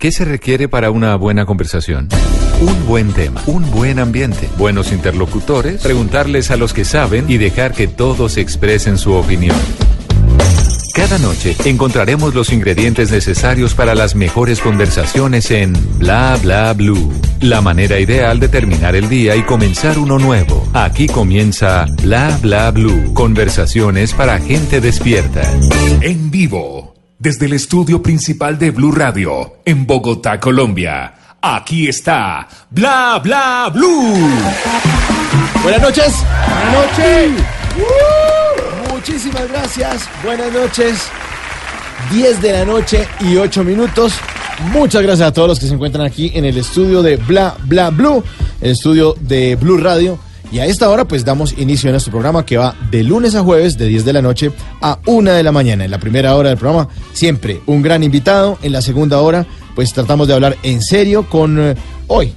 ¿Qué se requiere para una buena conversación? Un buen tema, un buen ambiente, buenos interlocutores, preguntarles a los que saben y dejar que todos expresen su opinión. Cada noche encontraremos los ingredientes necesarios para las mejores conversaciones en Bla Bla Blue. La manera ideal de terminar el día y comenzar uno nuevo. Aquí comienza Bla Bla Blue. Conversaciones para gente despierta. En vivo, desde el estudio principal de Blue Radio, en Bogotá, Colombia. Aquí está Bla Bla Blue. Buenas noches. Buenas noches. Muchísimas gracias. Buenas noches. 10 de la noche y 8 minutos. Muchas gracias a todos los que se encuentran aquí en el estudio de Bla Bla Blue, el estudio de Blue Radio. Y a esta hora pues damos inicio a nuestro programa que va de lunes a jueves de 10 de la noche a 1 de la mañana. En la primera hora del programa siempre un gran invitado. En la segunda hora pues tratamos de hablar en serio con eh, hoy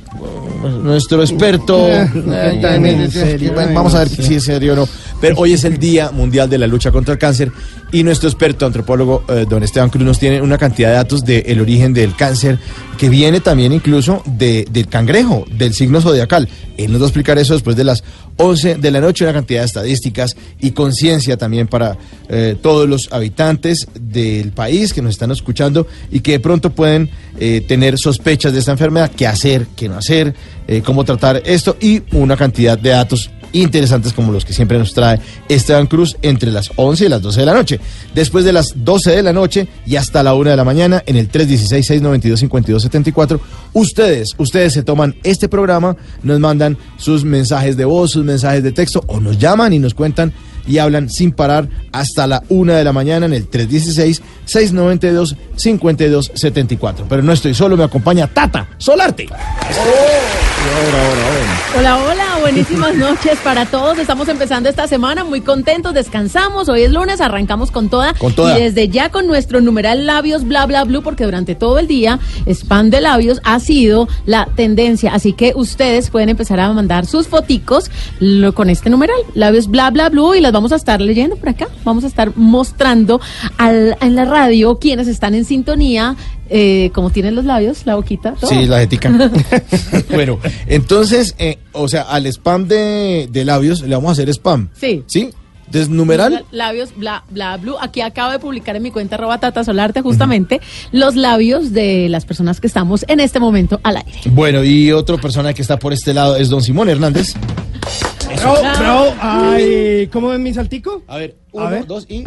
nuestro experto. Eh, vamos a ver si es serio o no. Pero hoy es el Día Mundial de la Lucha contra el Cáncer y nuestro experto antropólogo, eh, don Esteban Cruz, nos tiene una cantidad de datos del origen del cáncer que viene también incluso de, del cangrejo, del signo zodiacal. Él nos va a explicar eso después de las 11 de la noche, una cantidad de estadísticas y conciencia también para eh, todos los habitantes del país que nos están escuchando y que de pronto pueden eh, tener sospechas de esta enfermedad, qué hacer, qué no hacer, eh, cómo tratar esto y una cantidad de datos interesantes como los que siempre nos trae Esteban Cruz entre las 11 y las 12 de la noche. Después de las 12 de la noche y hasta la 1 de la mañana en el 316-692-5274, ustedes, ustedes se toman este programa, nos mandan sus mensajes de voz, sus mensajes de texto o nos llaman y nos cuentan y hablan sin parar hasta la 1 de la mañana en el 316-692-5274. Pero no estoy solo, me acompaña Tata Solarte. Hola, hola, buenísimas noches para todos. Estamos empezando esta semana muy contentos, descansamos. Hoy es lunes, arrancamos con toda. Con toda. Y desde ya con nuestro numeral labios bla bla blue, porque durante todo el día spam de labios ha sido la tendencia. Así que ustedes pueden empezar a mandar sus foticos lo- con este numeral, labios bla bla blue, y las vamos a estar leyendo por acá. Vamos a estar mostrando al- en la radio quienes están en sintonía. Eh, como tienen los labios, la boquita, todo. Sí, la ética. bueno, entonces, eh, o sea, al spam de, de labios le vamos a hacer spam. Sí. ¿Sí? Entonces, numeral. Labios bla bla blue. Aquí acabo de publicar en mi cuenta arroba tata solarte justamente los labios de las personas que estamos en este momento al aire. Bueno, y otra persona que está por este lado es don Simón Hernández. Bro, bro, ay, ¿cómo ven mi saltico? A ver, A uno, ver. dos y.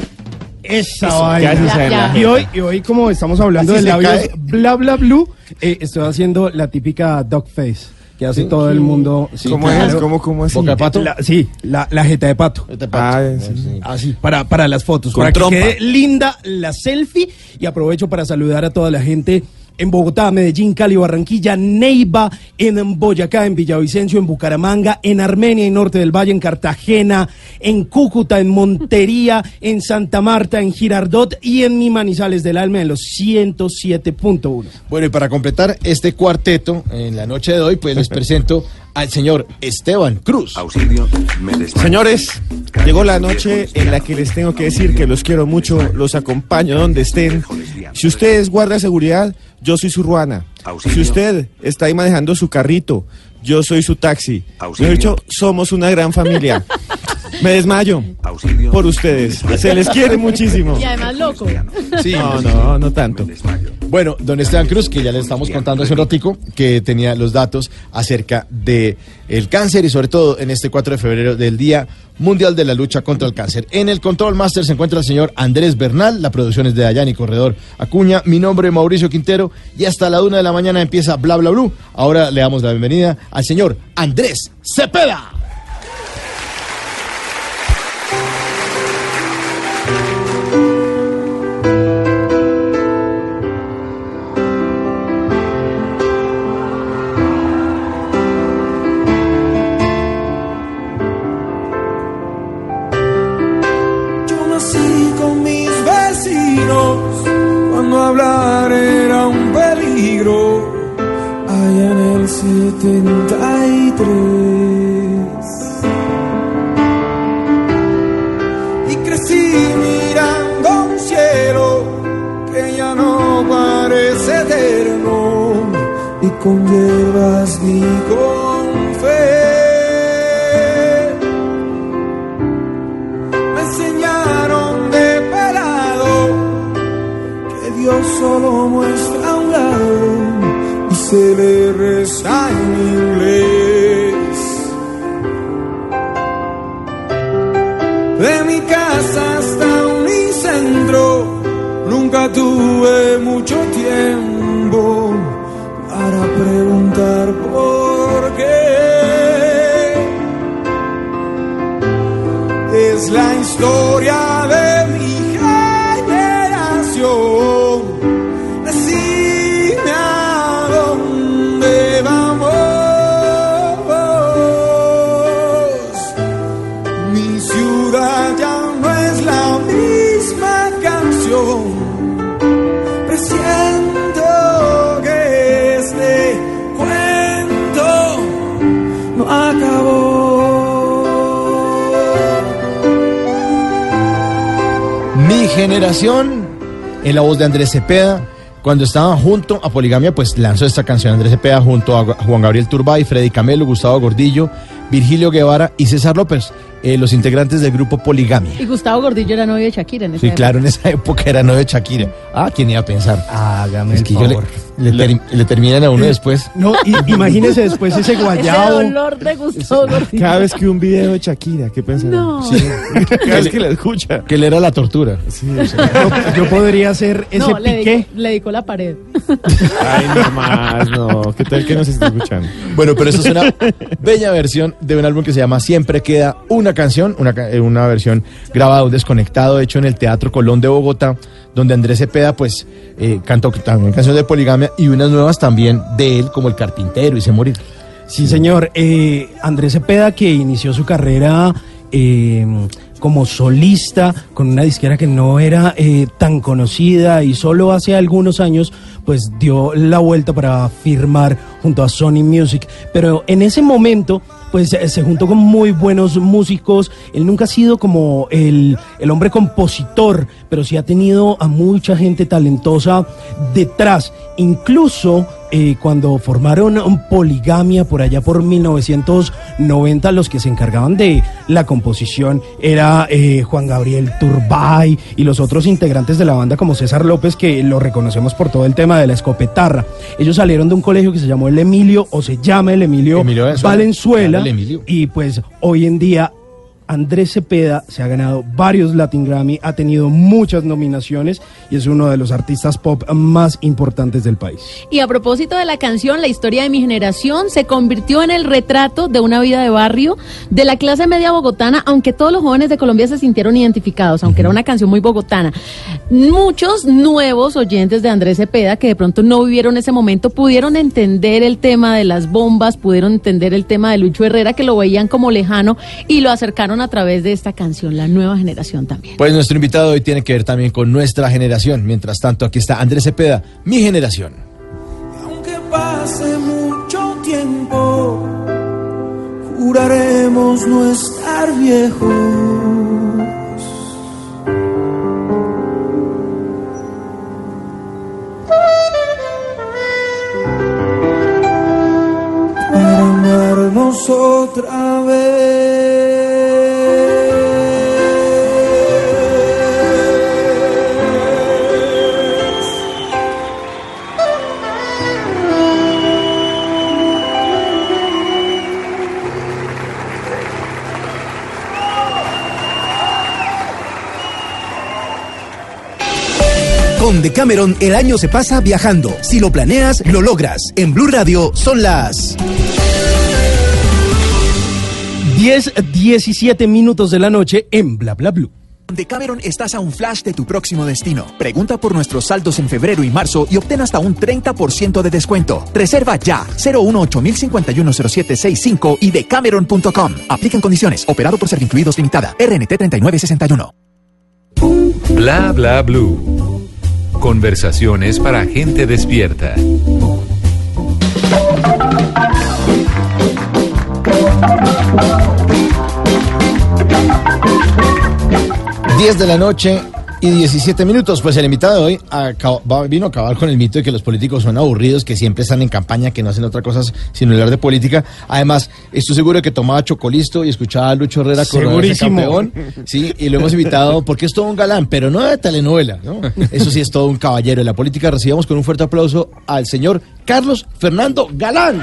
Esa Eso, vaina. Y hoy, y hoy, como estamos hablando Así de labios cae. bla bla blue, eh, estoy haciendo la típica dog face que hace Sí. todo el mundo. Sí, ¿Cómo claro. es? ¿Cómo, cómo así? Boca de pato. La- sí, la, la jeta de pato. Este pato. Ah, sí, sí. Así, para, para las fotos. Con para trompa. que quede linda la selfie. Y aprovecho para saludar a toda la gente en Bogotá, Medellín, Cali, Barranquilla, Neiva, en Boyacá, en Villavicencio, en Bucaramanga, en Armenia y Norte del Valle, en Cartagena, en Cúcuta, en Montería, en Santa Marta, en Girardot y en mi Manizales del Alma en los 107.1. Bueno, y para completar este cuarteto en la noche de hoy, pues les presento al señor Esteban Cruz. Auxilio, me. Señores, llegó la noche en la que les tengo que decir que los quiero mucho, los acompaño donde estén. Si usted es guardia de seguridad, yo soy su ruana. Si usted está ahí manejando su carrito, yo soy su taxi. Auxilio. Mejor dicho, somos una gran familia. Me desmayo Auxilio. por ustedes. Se les quiere muchísimo. Y además loco. Sí. No, no, no tanto. Desmayo. Bueno, don Esteban Cruz, que ya le estamos contando hace un ratico, que tenía los datos acerca de el cáncer y sobre todo en este 4 de febrero del Día Mundial de la Lucha contra el Cáncer. En el Control Master se encuentra el señor Andrés Bernal, la producción es de Dayani Corredor Acuña, mi nombre es Mauricio Quintero y hasta la una de la mañana empieza Bla Bla Blue. Ahora le damos la bienvenida al señor Andrés Cepeda. 73. Y crecí mirando un cielo que ya no parece eterno. con hierbas ni con fe. Me enseñaron de pelado que Dios solo muestra un lado y se le generación, en la voz de Andrés Cepeda, cuando estaban junto a Poligamia, pues lanzó esta canción Andrés Cepeda junto a Juan Gabriel Turbay, Freddy Camelo, Gustavo Gordillo, Virgilio Guevara y César López, eh, los integrantes del grupo Poligamia. Y Gustavo Gordillo era novio de Shakira en esa Sí, época. claro, en esa época era novio de Shakira. Ah, ¿quién iba a pensar? Hágame Es el que yo le, favor. le ter- le terminan a uno después. No, y- imagínese después ese Ese guayabo. dolor de Gustavo Gordillo. Cada vez que un video de Shakira, ¿qué pensarán? No. Sí. Cada vez que la escucha. Que le era la tortura. Sí, o sea, Yo, yo podría ser ese No, le piqué. dedicó, le dedicó la pared. Ay, no más, no. ¿Qué tal que nos está escuchando? Bueno, pero eso es una bella versión de un álbum que se llama Siempre queda una canción, una, eh, una versión grabada, un desconectado, hecho en el Teatro Colón de Bogotá, donde Andrés Cepeda, pues, eh, cantó también canciones de poligamia y unas nuevas también de él, como El Carpintero y Se Morir. Sí, señor. Eh, Andrés Cepeda, que inició su carrera eh, como solista con una disquera que no era eh, tan conocida y solo hace algunos años pues dio la vuelta para firmar junto a Sony Music. Pero en ese momento pues eh, se juntó con muy buenos músicos. Él nunca ha sido como el, el hombre compositor, pero sí ha tenido a mucha gente talentosa detrás. Incluso eh, cuando formaron un Poligamia por allá por 1990, los que se encargaban de la composición era eh, Juan Gabriel Turbay y los otros integrantes de la banda como César López, que lo reconocemos por todo el tema de la escopetarra. Ellos salieron de un colegio que se llamó el Emilio, o se llama el Emilio, Emilio Valenzuela. Valenzuela, El Emilio. y pues hoy en día Andrés Cepeda se ha ganado varios Latin Grammy, ha tenido muchas nominaciones y es uno de los artistas pop más importantes del país. Y a propósito de la canción, la historia de mi generación se convirtió en el retrato de una vida de barrio de la clase media bogotana, aunque todos los jóvenes de Colombia se sintieron identificados, aunque era una canción muy bogotana. Muchos nuevos oyentes de Andrés Cepeda que de pronto no vivieron ese momento pudieron entender el tema de las bombas, pudieron entender el tema de Lucho Herrera, que lo veían como lejano y lo acercaron a través de esta canción, la nueva generación también. Pues nuestro invitado hoy tiene que ver también con nuestra generación. Mientras tanto, aquí está Andrés Cepeda, mi generación. Aunque pase mucho tiempo, juraremos no estar viejos. Para amarnos otra vez. Con Decameron el año se pasa viajando. Si lo planeas, lo logras. En Blue Radio son las 10, 17 minutos de la noche en Bla Bla Blue. Decameron estás a un flash de tu próximo destino. Pregunta por nuestros saldos en febrero y marzo y obtén hasta un 30% de descuento. Reserva ya 018 510765 y decameron.com. Aplican condiciones. Operado por Servincluidos Limitada. RNT 3961. Bla bla blue. Conversaciones para gente despierta. Diez de la noche y 17 minutos. Pues el invitado de hoy vino a acabar con el mito de que los políticos son aburridos, que siempre están en campaña, que no hacen otra cosa sino hablar de política. Además, estoy seguro de que tomaba chocolisto y escuchaba a Lucho Herrera Segurísimo. campeón. Sí, y lo hemos invitado porque es todo un galán, pero no de telenovela, ¿no? Eso sí es todo un caballero de la política. Recibamos con un fuerte aplauso al señor Carlos Fernando Galán.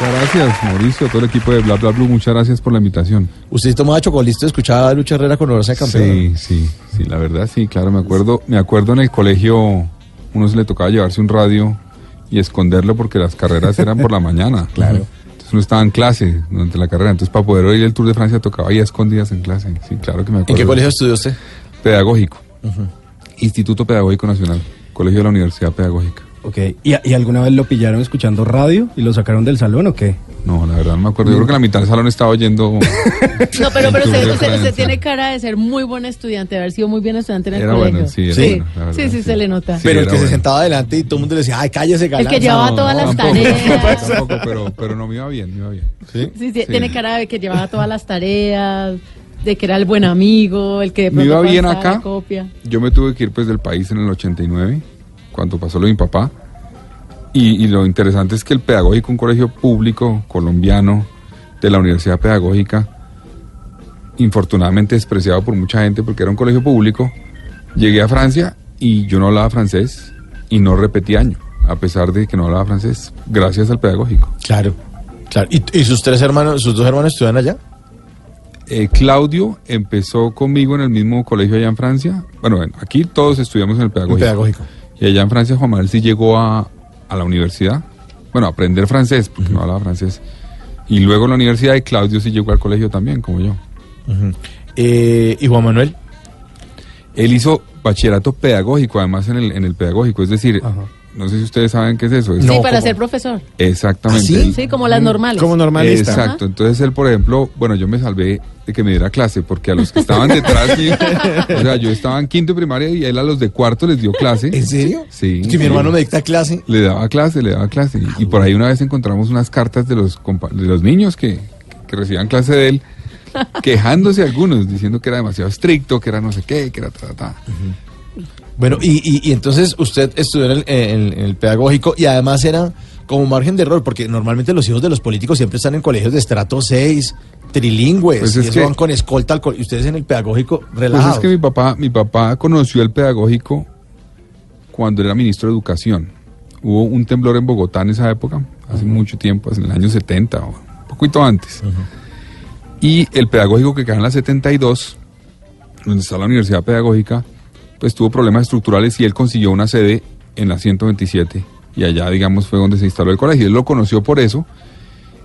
Muchas gracias, Mauricio, todo el equipo de Bla Bla Blue, muchas gracias por la invitación. Usted tomaba chocolisto y escuchaba a Lucho Herrera coronarse campeón. Sí, sí, sí, la verdad sí, claro, me acuerdo, me acuerdo en el colegio, uno se le tocaba llevarse un radio y esconderlo porque las carreras eran por la mañana. Claro. Entonces uno estaba en clase durante la carrera, entonces para poder oír el Tour de Francia tocaba ahí a escondidas en clase. Sí, claro que me acuerdo. ¿En qué colegio estudió usted? Pedagógico. Instituto Pedagógico Nacional, Colegio de la Universidad Pedagógica. Ok. ¿Y, y alguna vez lo pillaron escuchando radio y lo sacaron del salón o qué? No, la verdad no me acuerdo. Yo creo que la mitad del salón estaba oyendo. No, pero, pero usted, usted- usted tiene cara de ser muy buen estudiante, de haber sido muy buen estudiante en el Era colegio. bueno, sí, era sí, bueno, la verdad, sí, sí, sí. se le nota. Sí, Pero el que se sentaba adelante y todo el mundo le decía, ay, cállese, galán. El que llevaba todas las tampoco, tareas. tampoco, pero, pero no me iba bien, me iba bien. ¿Sí? Sí, sí, Sí. tiene cara de que llevaba todas las tareas, de que era el buen amigo, el que de Me iba bien acá. copia. Yo me tuve que ir pues del país en el 89, cuando pasó lo de mi papá. Y, y lo interesante es que el pedagógico, un colegio público colombiano de la Universidad Pedagógica, infortunadamente despreciado por mucha gente porque era un colegio público, llegué a Francia y yo no hablaba francés y no repetí año, a pesar de que no hablaba francés, gracias al pedagógico. Claro, claro. ¿Y, y sus tres hermanos, sus dos hermanos estudian allá? Eh, Claudio empezó conmigo en el mismo colegio allá en Francia. Bueno, aquí todos estudiamos en el pedagógico. Pedagógico. Y allá en Francia Juan Manuel sí llegó a, a la universidad. Bueno, a aprender francés, porque no hablaba francés. Y luego en la universidad y Claudio sí llegó al colegio también, como yo. Eh, ¿Y Juan Manuel? Él hizo bachillerato pedagógico, además en el, en el pedagógico. Es decir. No sé si ustedes saben qué es eso. Es- Sí, No, para ¿cómo? ser profesor. Exactamente. ¿Ah, sí? Él- Sí, como las normales. Como normalista. Exacto, entonces él, por ejemplo, bueno, yo me salvé de que me diera clase, porque a los que estaban detrás, sí, o sea, yo estaba en quinto de primaria y él a los de cuarto les dio clase. ¿En serio? Sí. Es que mi sí. hermano me dicta clase. Le daba clase, le daba clase. Y, y por ahí una vez encontramos unas cartas de los, compa- de los niños que, que recibían clase de él, quejándose algunos, diciendo que era demasiado estricto, que era no sé qué, que era ta, ta, ta. Bueno, y, y- y entonces usted estudió en el, en- en el pedagógico y además era como margen de error, porque normalmente los hijos de los políticos siempre están en colegios de estrato 6, trilingües, Pues y es eso que- van con escolta al co- y ustedes en el pedagógico Pues relajados. es que mi papá, mi papá conoció el pedagógico cuando era ministro de Educación. Hubo un temblor en Bogotá en esa época, hace mucho tiempo, en el año 70 o un poquito antes. Y el pedagógico que queda en la 72, donde está la Universidad Pedagógica, pues tuvo problemas estructurales y él consiguió una sede en la 127. Y allá, digamos, fue donde se instaló el colegio. Él lo conoció por eso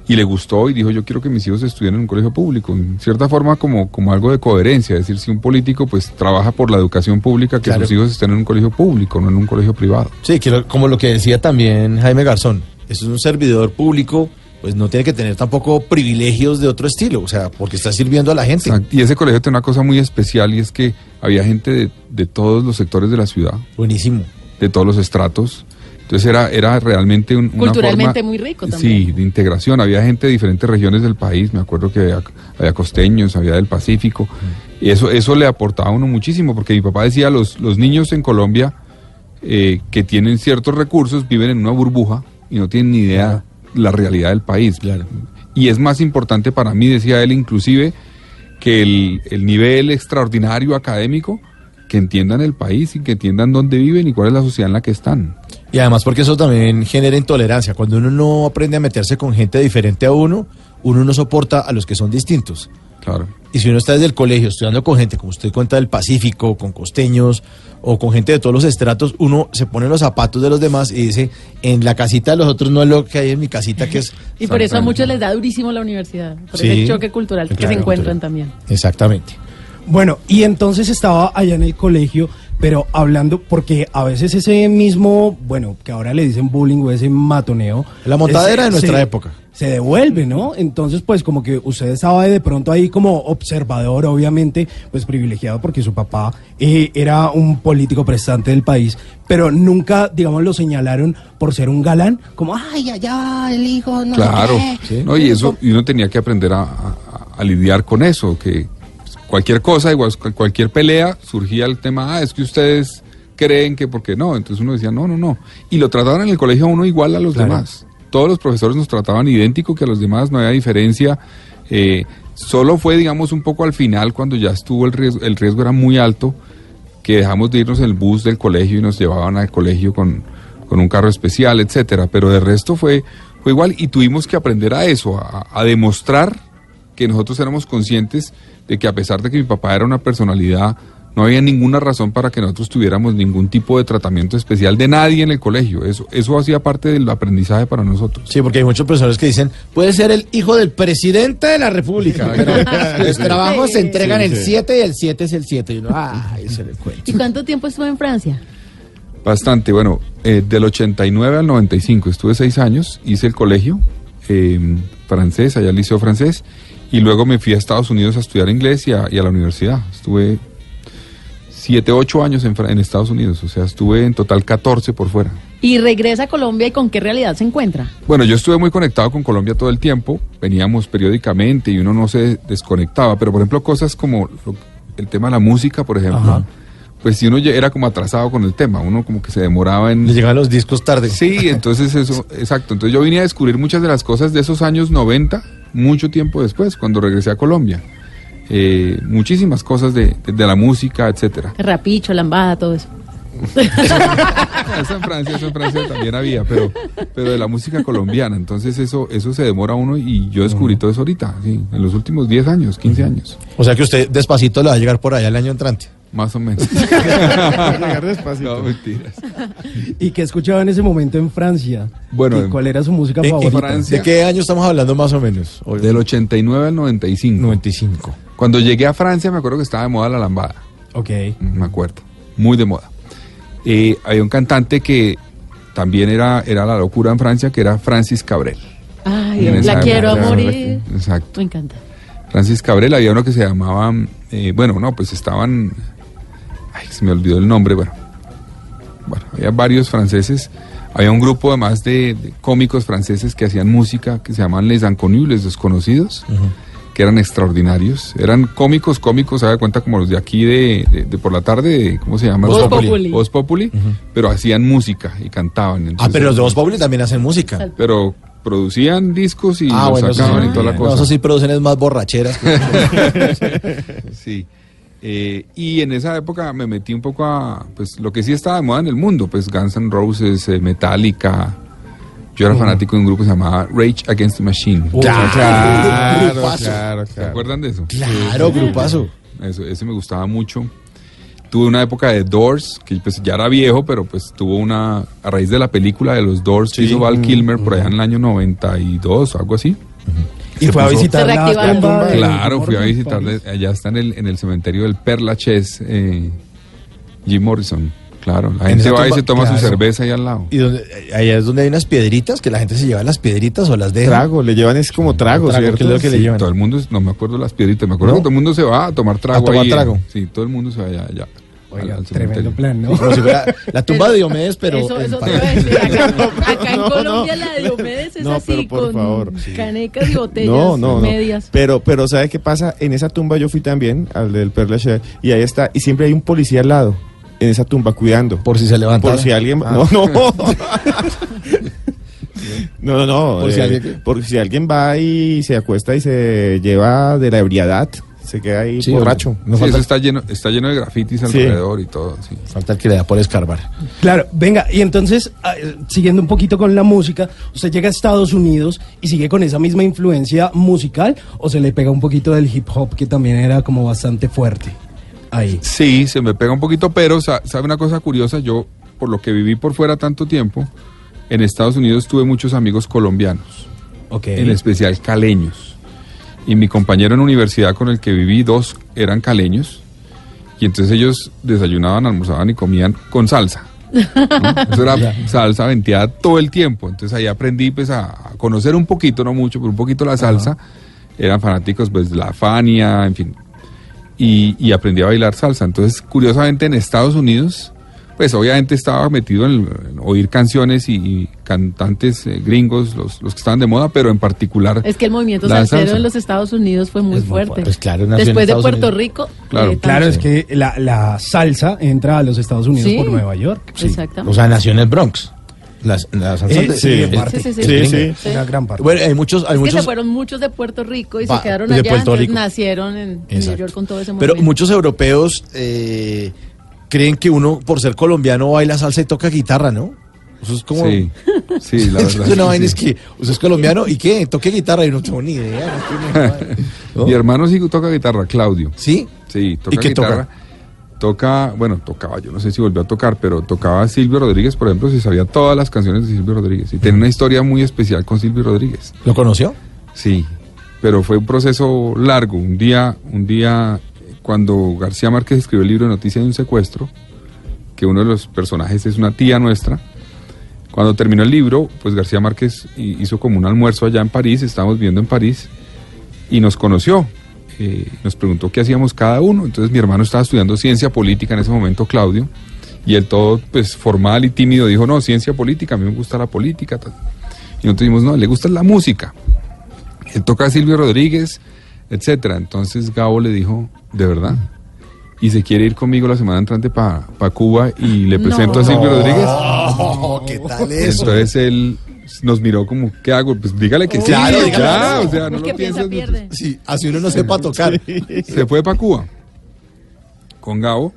y le gustó y dijo, yo quiero que mis hijos estudien en un colegio público. En cierta forma, como, como algo de coherencia. Es decir, si un político pues trabaja por la educación pública, que Claro. sus hijos estén en un colegio público, no en un colegio privado. Sí, como lo que decía también Jaime Garzón, eso es un servidor público, pues no tiene que tener tampoco privilegios de otro estilo, o sea, porque está sirviendo a la gente. Exacto. Y ese colegio tiene una cosa muy especial y es que había gente de, de todos los sectores de la ciudad, Buenísimo. de todos los estratos. Entonces era, era realmente un, una Culturalmente forma- muy rico Sí, también. de integración. Había gente de diferentes regiones del país. Me acuerdo que había, había costeños, había del Pacífico. Y eso, eso le aportaba a uno muchísimo, porque mi papá decía, los, los niños en Colombia eh, que tienen ciertos recursos viven en una burbuja y no tienen ni idea la realidad del país. Claro. Y es más importante para mí, decía él, inclusive, que el, el nivel extraordinario académico, que entiendan el país y que entiendan dónde viven y cuál es la sociedad en la que están. Y además porque eso también genera intolerancia. Cuando uno no aprende a meterse con gente diferente a uno, uno no soporta a los que son distintos. Claro. Y si uno está desde el colegio estudiando con gente, como usted cuenta del Pacífico, con costeños o con gente de todos los estratos, uno se pone los zapatos de los demás y dice, en la casita de los otros no es lo que hay en mi casita, que es... Y por eso a muchos les da durísimo la universidad, por Sí. ese choque cultural que Claro, se encuentran cultural. también. Exactamente. Bueno, y entonces estaba allá en el colegio Pero hablando, porque a veces ese mismo, bueno, que ahora le dicen bullying o ese matoneo. La montadera ese- de nuestra se- época. Se devuelve, ¿no? Entonces, pues como que usted estaba de pronto ahí como observador, obviamente, pues privilegiado porque su papá eh, era un político prestante del país, pero nunca, digamos, lo señalaron por ser un galán, como, ay, allá, el hijo, no sé Claro, qué". ¿no? y eso y uno tenía que aprender a, a- a lidiar con eso, que cualquier cosa, igual cual- cualquier pelea, surgía el tema, ah, es que ustedes creen que porque no, entonces uno decía, no, no, no, y lo trataban en el colegio a uno igual a los Claro. demás. Todos los profesores nos trataban idéntico que a los demás, no había diferencia. eh, solo fue, digamos, un poco al final, cuando ya estuvo el riesgo, el riesgo era muy alto, que dejamos de irnos en el bus del colegio y nos llevaban al colegio con, con un carro especial, etcétera. Pero de resto fue, fue igual y tuvimos que aprender a eso, a, a demostrar que nosotros éramos conscientes de que a pesar de que mi papá era una personalidad, no había ninguna razón para que nosotros tuviéramos ningún tipo de tratamiento especial de nadie en el colegio. Eso, eso hacía parte del aprendizaje para nosotros. Sí, porque hay muchos profesores que dicen, puede ser el hijo del presidente de la República, pero los trabajos se entregan el 7 y el 7 es el 7. Y uno, ay, se le cuenta. ¿Y cuánto tiempo estuvo en Francia? Bastante, bueno, eh, del 89 al 95 estuve seis años, hice el colegio eh, francés, allá el liceo francés, y luego me fui a Estados Unidos a estudiar inglés y a, y a la universidad. Estuve siete, ocho años en, en Estados Unidos, o sea, estuve en total 14 por fuera. Y regresa a Colombia y con qué realidad se encuentra. Bueno, yo estuve muy conectado con Colombia todo el tiempo, veníamos periódicamente y uno no se desconectaba, pero por ejemplo cosas como lo- el tema de la música, por ejemplo, pues si uno ya era como atrasado con el tema, uno como que se demoraba en... Le llegan los discos tarde. Sí, entonces eso, exacto. Entonces yo vine a descubrir muchas de las cosas de esos años 90, mucho tiempo después, cuando regresé a Colombia. Eh, muchísimas cosas de, de- de la música, etcétera. Rapicho, lambada, todo eso. Eso en Francia, eso en Francia también había, pero, pero de la música colombiana. Entonces eso, eso se demora uno y yo descubrí todo eso ahorita, sí, en los últimos 10 años, 15 años, O sea que usted despacito le va a llegar por allá el año entrante. Más o menos. Llegar despacito. No, mentiras. ¿Y qué escuchaba en ese momento en Francia? Bueno, ¿Y cuál era su música ¿En- en favorita? Francia. ¿De qué año estamos hablando más o menos? Del 89 al 95. 95. Cuando llegué a Francia me acuerdo que estaba de moda la lambada. Ok. me acuerdo, muy de moda. Eh, había un cantante que también era, era la locura en Francia, que era Francis Cabrel. Ay, la quiero a morir. Exacto. Me encanta. Francis Cabrel, había uno que se llamaba, eh, bueno, no, pues estaban, ay, se me olvidó el nombre, bueno, bueno, había varios franceses, había un grupo además de, de cómicos franceses que hacían música que se llamaban Les Inconnus, Les Desconocidos, que eran extraordinarios, eran cómicos, cómicos, se da cuenta como los de aquí de, de- de por la tarde, de- ¿cómo se llama? Voz Populi. Voz Populi, pero hacían música y cantaban. Ah, pero los de Voz Populi también hacen música. Pero producían discos y ah, los bueno, sacaban sí. y toda la No, cosa. eso sí producen es más borracheras. Sí. Eh, y en esa época me metí un poco a, pues, lo que sí estaba de moda en el mundo, pues Guns N' Roses, eh, Metallica. Yo era fanático de un grupo que se llamaba Rage Against the Machine. Claro, Claro, grupazo. claro, ¿Se claro. acuerdan de eso? Claro, grupazo. Eso, ese me gustaba mucho. Tuve una época de Doors, que pues ya era viejo, pero pues tuvo una, a raíz de la película de los Doors que hizo Val Kilmer por allá en el año 92 o algo así. Y fue a visitar la tumba de Claro, fui a visitarle, allá está en el, en el cementerio del Père Lachaise, eh, Jim Morrison, claro. La En gente va y se toma su cerveza ahí al lado. Y donde, allá es donde hay unas piedritas, que la gente se lleva las piedritas o las deja. Trago, le llevan es como trago, Trago, ¿cierto? que es lo que le Sí, llevan. todo el mundo, no me acuerdo las piedritas, me acuerdo ¿No? que todo el mundo se va a tomar trago. A tomar ahí, eh, trago. Sí, todo el mundo se va allá, allá al- Oiga, al tremendo plan, ¿no? Como si fuera la tumba de Diomedes, pero. eso en eso te papel. iba a decir. Acá, acá en no, Colombia no. la de Diomedes es No, así, pero por con favor, sí. canecas y botellas No, no, no. medias. Pero, pero ¿sabe qué pasa? En esa tumba yo fui también, al del Lachaise, y ahí está, y siempre hay un policía al lado, en esa tumba, cuidando. Por si se levanta. Por si alguien... Ah. No, no. No, no, no. Por si eh, alguien por si alguien va y se acuesta y se lleva de la ebriedad, se queda ahí Sí, borracho. No Sí, falta, eso está lleno, está lleno de grafitis Sí. alrededor y todo. Sí. falta el que le da por escarbar. Claro, venga, y entonces, ah, eh, siguiendo un poquito con la música, ¿usted llega a Estados Unidos y sigue con esa misma influencia musical o se le pega un poquito del hip hop que también era como bastante fuerte ahí? Sí, se me pega un poquito, pero sa- sabe una cosa curiosa, yo por lo que viví por fuera tanto tiempo, en Estados Unidos tuve muchos amigos colombianos, Ok. en especial caleños. Y mi compañero en universidad con el que viví, dos eran caleños. Y entonces ellos desayunaban, almorzaban y comían con salsa. ¿no? Eso era salsa venteada todo el tiempo. Entonces ahí aprendí pues a, conocer un poquito, no mucho, pero un poquito la salsa. Eran fanáticos pues de la Fania, en fin. Y, y aprendí a bailar salsa. Entonces, curiosamente en Estados Unidos, pues obviamente estaba metido en, el- en oír canciones y, y cantantes eh, gringos, los, los que estaban de moda, pero en particular... Es que el movimiento salsero salsa. en los Estados Unidos fue muy Es muy fuerte. Pues claro, Después de Estados Puerto Unidos. Rico. Claro. eh, Claro, es también. que la, la salsa entra a los Estados Unidos Sí. por Nueva York. Exactamente. O sea, nació en el Bronx. La, la salsa Eh, de- sí, es-. Sí, sí, es sí. Sí. Una gran parte. Bueno, hay muchos, hay Es que muchos, se fueron muchos de Puerto Rico y Va, se quedaron de allá, Puerto Rico. nacieron en, en New Exacto. York con todo ese pero movimiento. muchos europeos eh, creen que uno, por ser colombiano, baila salsa y toca guitarra, ¿no? Eso es como... Sí, sí, la verdad. Una vaina es que usted es colombiano y qué, toque guitarra y no tengo ni idea. no tengo ni idea. ¿No? Mi hermano sí toca guitarra, Claudio. ¿Sí? Sí, toca ¿Y qué guitarra. Toca, bueno, tocaba, yo no sé si volvió a tocar, pero tocaba Silvio Rodríguez, por ejemplo, si sabía todas las canciones de Silvio Rodríguez. Y tiene una historia muy especial con Silvio Rodríguez. ¿Lo conoció? Sí, pero fue un proceso largo. Un día, un día, cuando García Márquez escribió el libro Noticia de un secuestro, que uno de los personajes es una tía nuestra, cuando terminó el libro, pues García Márquez hi- hizo como un almuerzo allá en París, estábamos viendo en París, y nos conoció. eh, nos preguntó qué hacíamos cada uno. Entonces mi hermano estaba estudiando ciencia política en ese momento, Claudio, y él todo pues formal y tímido dijo, no, ciencia política, a mí me gusta la política. Y nosotros dijimos, no, le gusta la música. Él toca a Silvio Rodríguez, etcétera. Entonces Gabo le dijo, ¿de verdad? Y se quiere ir conmigo la semana entrante para Cuba y le presento a No. Silvio Rodríguez. Oh, ¿qué tal eso? Entonces él nos miró como, ¿qué hago? Pues dígale que sí. Claro, dígale ya, que sí. o sea, no lo que piensa. Sí, así uno no sepa tocar. Se fue para Cuba con Gabo.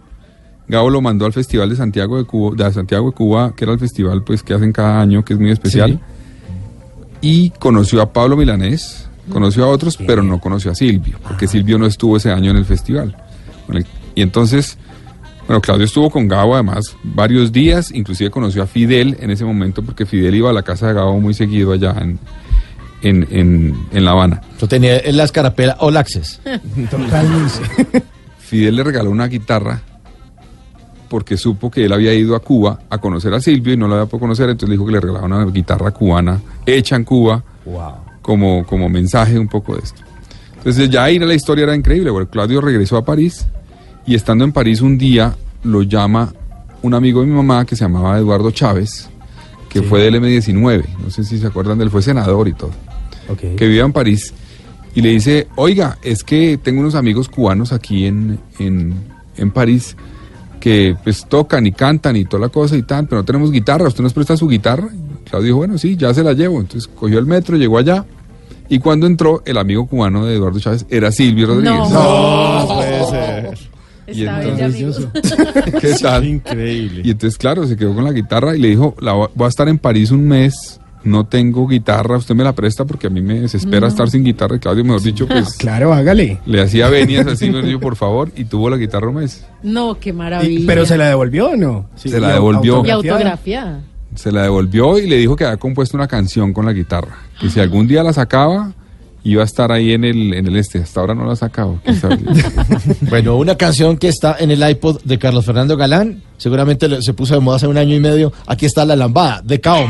Gabo lo mandó al Festival de Santiago de Cuba, de Santiago de Cuba, que era el festival pues que hacen cada año, que es muy especial. Y conoció a Pablo Milanés, conoció a otros, pero no conoció a Silvio, porque Silvio no estuvo ese año en el festival. Y entonces, bueno, Claudio estuvo con Gabo además varios días, inclusive conoció a Fidel en ese momento, porque Fidel iba a la casa de Gabo muy seguido allá en, en, en, en La Habana. Yo tenía en la escarapela All Access. Totalmente. Fidel le regaló una guitarra porque supo que él había ido a Cuba a conocer a Silvio y no lo había podido conocer, entonces le dijo que le regalaba una guitarra cubana hecha en Cuba como, como mensaje un poco de esto. Entonces ya ahí la historia era increíble, bueno, Claudio regresó a París y estando en París un día lo llama un amigo de mi mamá que se llamaba Eduardo Chávez, que fue del M19, no sé si se acuerdan él, fue senador y todo Ok. que vivía en París, y le dice, oiga, es que tengo unos amigos cubanos aquí en, en, en París que pues tocan y cantan y toda la cosa y tal, pero no tenemos guitarra, ¿usted nos presta su guitarra? Y Claudio dijo, bueno, sí, ya se la llevo. Entonces cogió el metro, llegó allá, y cuando entró, el amigo cubano de Eduardo Chávez era Silvio Rodríguez. No. puede ser. Y Está entonces-. ¿Qué tal? Increíble. Y entonces, claro, se quedó con la guitarra y le dijo, la, voy voy a estar en París un mes, no tengo guitarra, usted me la presta porque a mí me desespera estar sin guitarra. Y Claudio, mejor dicho, pues Claro, hágale. le hacía venias así, me dijo, por favor, y tuvo la guitarra un mes. No, qué Y- maravilla. pero se la devolvió o no? Sí, Se la devolvió. Y autografía. Se la devolvió y le dijo que había compuesto una canción con la guitarra. Que si algún día la sacaba, iba a estar ahí en el, en el este. Hasta ahora no la ha sacado. Bueno, una canción que está en el iPod de Carlos Fernando Galán, seguramente se puso de moda hace un año y medio. Aquí está La Lambada, de Kaom.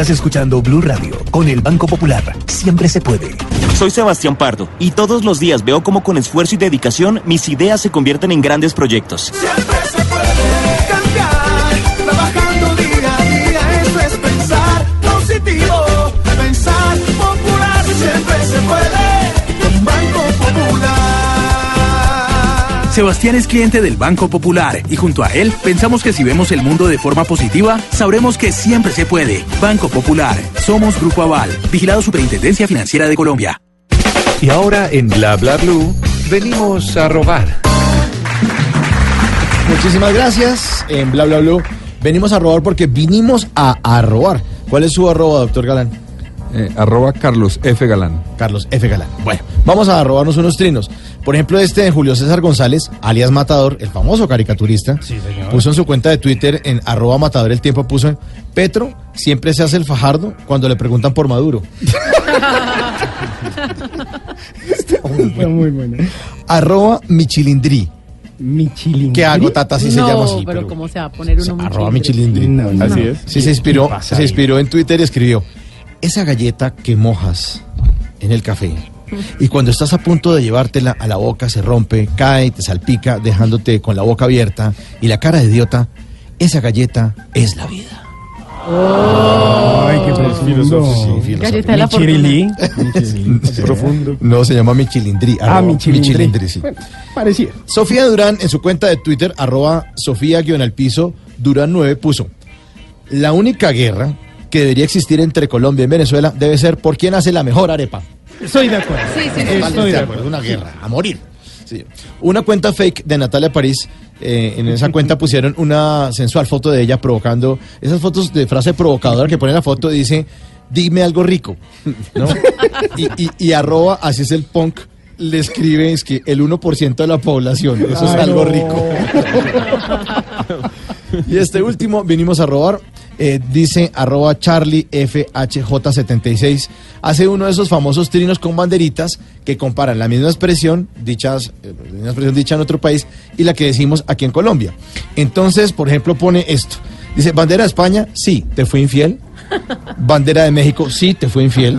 Estás escuchando Blue Radio con el Banco Popular. Siempre se puede. Soy Sebastián Pardo y todos los días veo cómo con esfuerzo y dedicación mis ideas se convierten en grandes proyectos. Sebastián es cliente del Banco Popular y junto a él pensamos que si vemos el mundo de forma positiva, sabremos que siempre se puede. Banco Popular, somos Grupo Aval, vigilado Superintendencia Financiera de Colombia. Y ahora en Bla Bla Blue venimos a robar. Muchísimas gracias. En Bla Bla Blue venimos a robar porque vinimos a, a robar. ¿Cuál es su arroba, doctor Galán? Eh, arroba Carlos F. Galán. Carlos F. Galán. Bueno, vamos a robarnos unos trinos. Por ejemplo, este de Julio César González, alias Matador, el famoso caricaturista, puso en su cuenta de Twitter en arroba Matador el tiempo, puso Petro siempre se hace el fajardo cuando le preguntan por Maduro. Está muy bueno. Arroba Michilindri. Michilindri. ¿Qué hago, Tata? Así se llama así. pero ¿cómo se va a poner uno Arroba Michilindri? Michilindri. No, no. Así es. Sí, se inspiró, ¿Qué pasa se inspiró en Twitter y escribió, esa galleta que mojas en el café y cuando estás a punto de llevártela a la boca se rompe, cae te salpica dejándote con la boca abierta y la cara de idiota, esa galleta es la vida. Ay, qué profundo. Sí. Galleta de la Michirilí. Profundo. No, se llama Michilindri. Ah, arroba Michilindri. sí. Bueno, parecía. Sofía Durán en su cuenta de Twitter, arroba Sofía guion al piso, Durán 9 puso, la única guerra que debería existir entre Colombia y Venezuela debe ser por quién hace la mejor arepa. Estoy de acuerdo. Sí, sí, sí. Estoy de acuerdo, una guerra, a morir. Sí. Una cuenta fake de Natalia París, eh, en esa cuenta pusieron una sensual foto de ella provocando, esas fotos de frase provocadora que pone la foto y dice, dime algo rico, ¿no? y, y- y arroba, así es el punk, le escribe, es que el 1% de la población, eso es algo no. rico. Y este último, vinimos a robar, eh, dice arroba charliefhj76, hace uno de esos famosos trinos con banderitas que comparan la misma expresión, dichas, eh, la misma expresión dicha en otro país, y la que decimos aquí en Colombia. Entonces, por ejemplo, pone esto. Dice, bandera de España, sí, te fui infiel. Bandera de México, sí, te fui infiel.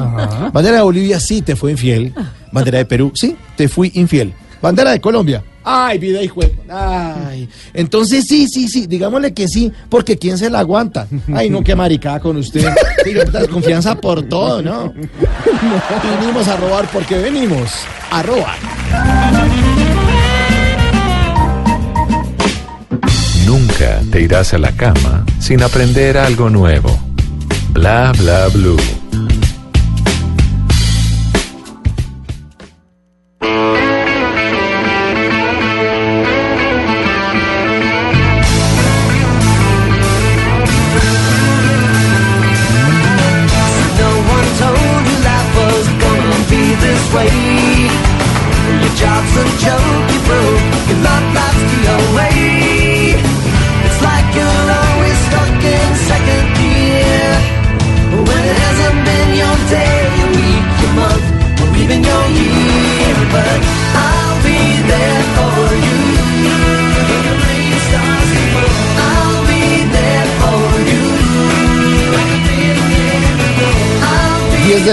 Bandera de Bolivia, sí, te fui infiel. Bandera de Perú, sí, te fui infiel. Bandera de Colombia, ay, vida y juego. Ay. Entonces, sí, sí, sí, digámosle que sí, porque ¿quién se la aguanta? Ay, no, qué maricada con usted. Sí, desconfianza por todo, ¿no? Vinimos a robar porque venimos a robar. Nunca te irás a la cama sin aprender algo nuevo. Bla bla blue.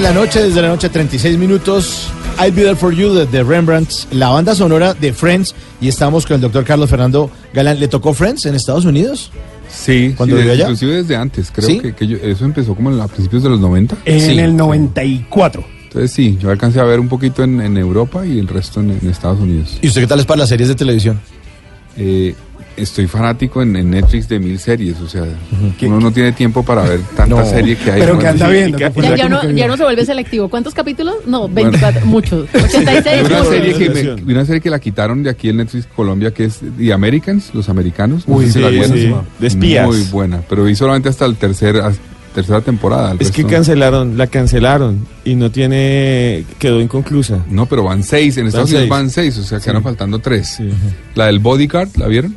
La noche, desde la noche 36 minutos. I'll Be There For You de, de Rembrandt, la banda sonora de Friends. Y estamos con el doctor Carlos Fernando Galán. ¿Le tocó Friends en Estados Unidos? Sí, ¿Cuándo sí, vivió allá? inclusive desde antes. Creo ¿Sí? que, que yo- eso empezó como en- a principios de los 90. En Sí. el 94. Entonces sí, yo alcancé a ver un poquito en, en Europa y el resto en, en Estados Unidos. ¿Y usted qué tal es para las series de televisión? Eh, estoy fanático en, en Netflix de mil series, o sea, uno no tiene tiempo para ver tanta No. serie que hay. Pero ¿no? que anda Sí, viendo. que- Ya, no, ya no se vuelve selectivo. ¿Cuántos capítulos? No, 24, muchos. 86. Hay una serie, que me- una serie que la quitaron de aquí en Netflix Colombia que es The Americans, los americanos. No Uy, sí, la sí. De espías. Muy buena, pero vi solamente hasta el tercer, tercera temporada. Es que cancelaron, la cancelaron y no tiene, quedó inconclusa. No, pero van seis, en Estados Van Unidos seis. van seis, o sea, quedaron faltando tres. Sí. La del Bodyguard, ¿la vieron?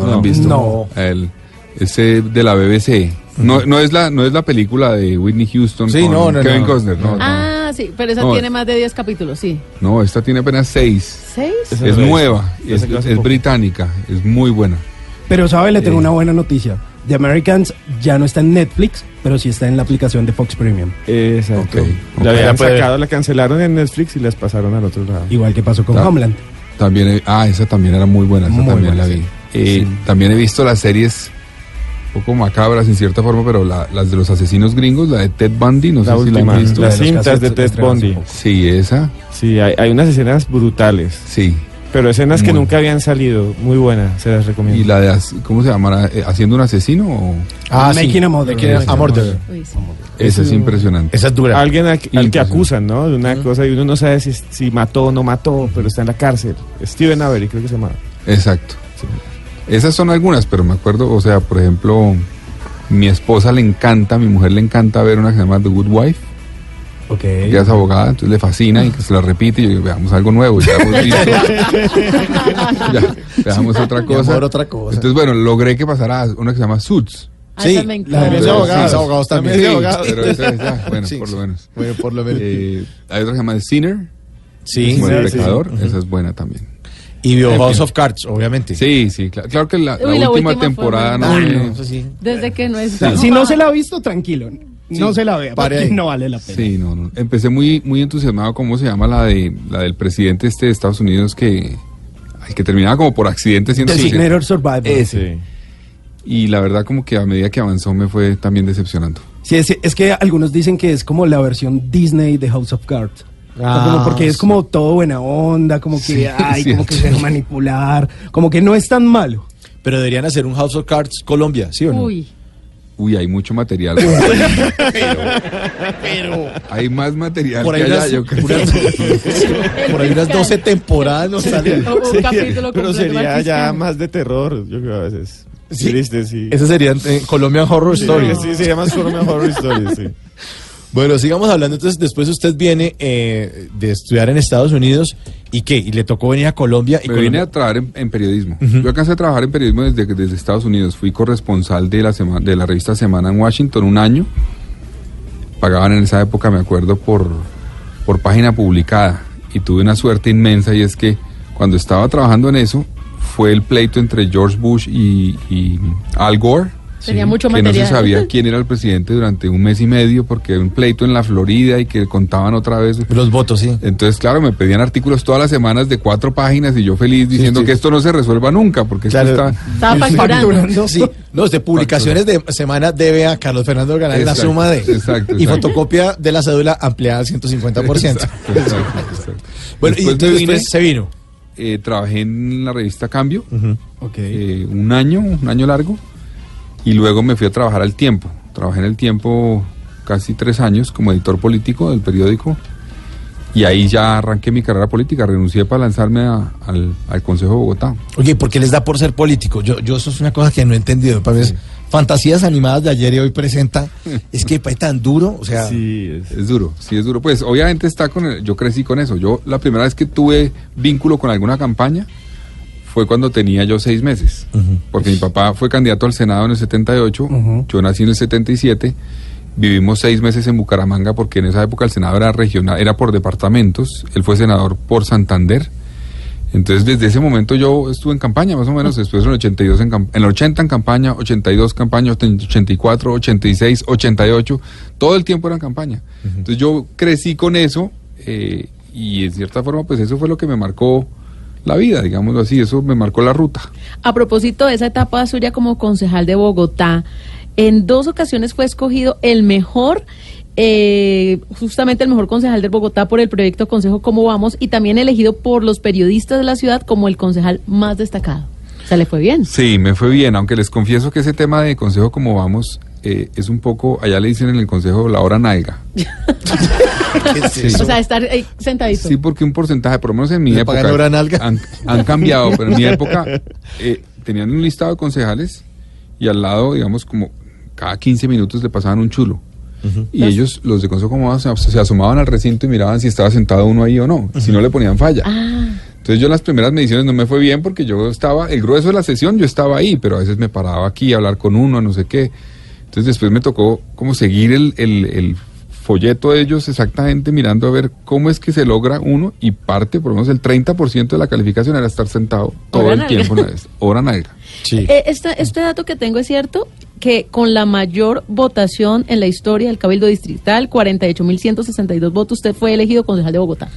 No, la No. han visto. No. El, ese de la BBC. No, no, es la, no es la película de Whitney Houston Sí, con no, no, Kevin no. Costner. No, no. Ah, sí, pero esa No. tiene más de 10 capítulos, sí. No, esta tiene apenas seis. ¿Seis? Esa Es nueva, es, británica, es muy buena. Pero sabe, le tengo Eh. una buena noticia. The Americans ya no está en Netflix, pero sí está en la aplicación de Fox Premium. Exacto. La habían sacado, la cancelaron en Netflix y las pasaron al otro lado. Igual que pasó con Ta- Homeland. También, he- ah, esa también era muy buena, esa Muy también buena, la vi. sí. Eh, Sí. También he visto las series un poco macabras en cierta forma, pero la- las de los asesinos gringos, la de Ted Bundy, no La sé si la han visto. las La cintas de Ted Bundy. Sí, esa, Sí, hay, hay unas escenas brutales, sí. pero escenas que nunca habían salido. Muy buenas, se las recomiendo. Y la de, ¿cómo se llamará? Eh, ¿Haciendo un asesino? o- Ah, sí. Making a Murderer. Making a- a Murderer. Uy, sí. Esa es impresionante. Esa es dura. Alguien al, al que acusan, ¿no? De una cosa y uno no sabe si, si mató o no mató, pero está en la cárcel. Steven Avery, creo que se llama. Exacto. Esas son algunas, pero me acuerdo, o sea, por ejemplo, mi esposa le encanta, mi mujer le encanta ver una que se llama The Good Wife. Ok. Ella es abogada, entonces le fascina y que se la repite y yo veamos algo nuevo, ya hemos visto. ya, veamos otra cosa. otra cosa. Entonces, bueno, logré que pasara una que se llama Suits. Ah, Sí, esa me la de abogados, sí, abogados también. sí, abogados. pero esa- esa, bueno, Sí, por sí. lo menos. Bueno, por lo menos. Eh, hay otra que se llama The Sinner, sí. como el pecador, esa es buena también. Y vio House of Cards, obviamente. Sí, sí, claro, claro que la, la Uy, la última temporada no, Ah, no, sí. Desde que no es. Si no se la ha visto, tranquilo. No Sí, se la vea, porque no vale la pena. Sí, no, no. Empecé muy, muy entusiasmado, ¿cómo se llama la de la del presidente este de Estados Unidos que, ay, que terminaba como por accidente siendo? Designator Survivor. Ese. Y la verdad como que a medida que avanzó me fue también decepcionando. Sí, es, es que algunos dicen que es como la versión Disney de House of Cards. Ah, como porque es como todo buena onda, como que Sí, ay, como que se manipular, como que no es tan malo. Pero deberían hacer un House of Cards Colombia, ¿sí o no? Uy. Uy, hay mucho material. Pero hay más material por ahí que allá, unas, yo creo. unas- por ahí unas 12 temporadas no salen. Pero sería ya más de terror, yo creo a veces. Sí. Triste, sí. Ese sería eh, Colombian Horror Sí, Story. Sí, sería más Colombian Horror Story, sí. Bueno, sigamos hablando. Entonces, después usted viene eh, de estudiar en Estados Unidos y qué? Y le tocó venir a Colombia. Y Me vine Colombia- a trabajar en, en periodismo. Yo alcancé a trabajar en periodismo desde, desde Estados Unidos. Fui corresponsal de la, sema- de la revista Semana en Washington un año. Pagaban en esa época, me acuerdo, por, por página publicada. Y tuve una suerte inmensa y es que cuando estaba trabajando en eso, fue el pleito entre George Bush y, y Al Gore. Tenía mucho que no material. se sabía quién era el presidente durante un mes y medio porque era un pleito en la Florida y que contaban otra vez Los votos, sí. entonces, claro, me pedían artículos todas las semanas de cuatro páginas y yo feliz diciendo sí. que esto no se resuelva nunca, porque Claro. esto está... Estaba facturando. Sí, no, de publicaciones de semana debe a Carlos Fernando ganar la Exacto, suma de. exacto, Y exacto. fotocopia de la cédula ampliada al 150%. Exacto, exacto, exacto. Bueno, y Después me entonces vine, después se vino. eh, trabajé en la revista Cambio eh, un año, un año largo, y luego me fui a trabajar al tiempo. Trabajé en el tiempo casi tres años como editor político del periódico. Y ahí ya arranqué mi carrera política, renuncié para lanzarme a- al, al Consejo de Bogotá. Oye, ¿por qué les da por ser político? Yo, yo eso es una cosa que no he entendido. Para mí fantasías animadas de ayer y hoy presenta. Es que es tan duro, o sea, Sí, es- Es duro, sí es duro. Pues obviamente está con el- yo crecí con eso. Yo la primera vez que tuve vínculo con alguna campaña fue cuando tenía yo seis meses. Porque mi papá fue candidato al Senado en el 78, Ujú. yo nací en el 77, vivimos seis meses en Bucaramanga porque en esa época el Senado era regional, era por departamentos, él fue senador por Santander. Entonces desde ese momento yo estuve en campaña más o menos, después en el 82 en, en el 80 en campaña, 82 campaña, 84, 86, 88, todo el tiempo era en campaña. Entonces yo crecí con eso eh, y en cierta forma pues eso fue lo que me marcó la vida, digámoslo así, eso me marcó la ruta. A propósito de esa etapa suya como concejal de Bogotá, en dos ocasiones fue escogido el mejor, eh, justamente el mejor concejal de Bogotá por el proyecto Consejo Cómo Vamos y también elegido por los periodistas de la ciudad como el concejal más destacado. O sea, le fue bien. Sí, me fue bien, aunque les confieso que ese tema de consejo como vamos eh, es un poco, allá le dicen en el consejo la hora nalga. ¿qué es eso? O sea, estar ahí sentadito. Sí, porque un porcentaje, por lo menos en mi ¿Le época, hora nalga? Han, han cambiado, pero en mi época eh, tenían un listado de concejales y al lado, digamos, como cada 15 minutos le pasaban un chulo. Y ellos, los de Consejo como se, se asomaban al recinto y miraban si estaba sentado uno ahí o no. Si no, le ponían falla. Ah, Entonces yo en las primeras mediciones no me fue bien porque yo estaba, el grueso de la sesión yo estaba ahí, pero a veces me paraba aquí a hablar con uno, no sé qué. Entonces después me tocó como seguir el, el- el folleto de ellos exactamente mirando a ver cómo es que se logra uno y parte, por lo menos el 30% de la calificación era estar sentado todo Hora el nalga. tiempo. en la- Hora nalga. Sí. Eh, esta- este dato que tengo es cierto. que con la mayor votación en la historia del Cabildo Distrital, 48.162 votos, usted fue elegido concejal de Bogotá.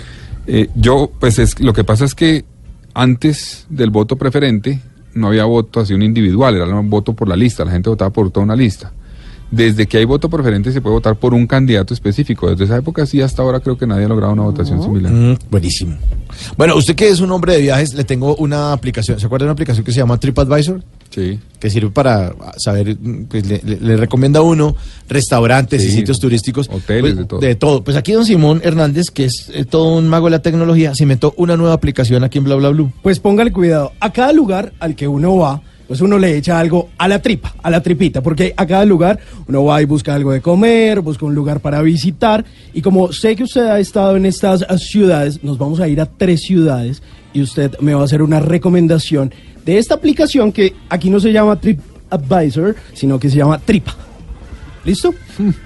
Eh, yo, pues es, lo que pasa es que antes del voto preferente no había voto así un individual, era un voto por la lista, la gente votaba por toda una lista. Desde que hay voto preferente se puede votar por un candidato específico. Desde esa época sí, hasta ahora creo que nadie ha logrado una votación similar. Mm, buenísimo. Bueno, usted que es un hombre de viajes, le tengo una aplicación. ¿Se acuerda de una aplicación que se llama TripAdvisor? Sí. Que sirve para saber, mm, pues, le, le- le recomienda a uno restaurantes y sitios turísticos. hoteles, Pues, de todo. De todo. Pues aquí don Simón Hernández, que es eh, todo un mago de la tecnología, se inventó una nueva aplicación aquí en Bla Bla Blue. Pues póngale cuidado. A cada lugar al que uno va, pues uno le echa algo a la tripa, a la tripita, porque a cada lugar uno va y busca algo de comer, busca un lugar para visitar. Y como sé que usted ha estado en estas ciudades, nos vamos a ir a tres ciudades y usted me va a hacer una recomendación de esta aplicación que aquí no se llama TripAdvisor, sino que se llama Tripa. ¿Listo?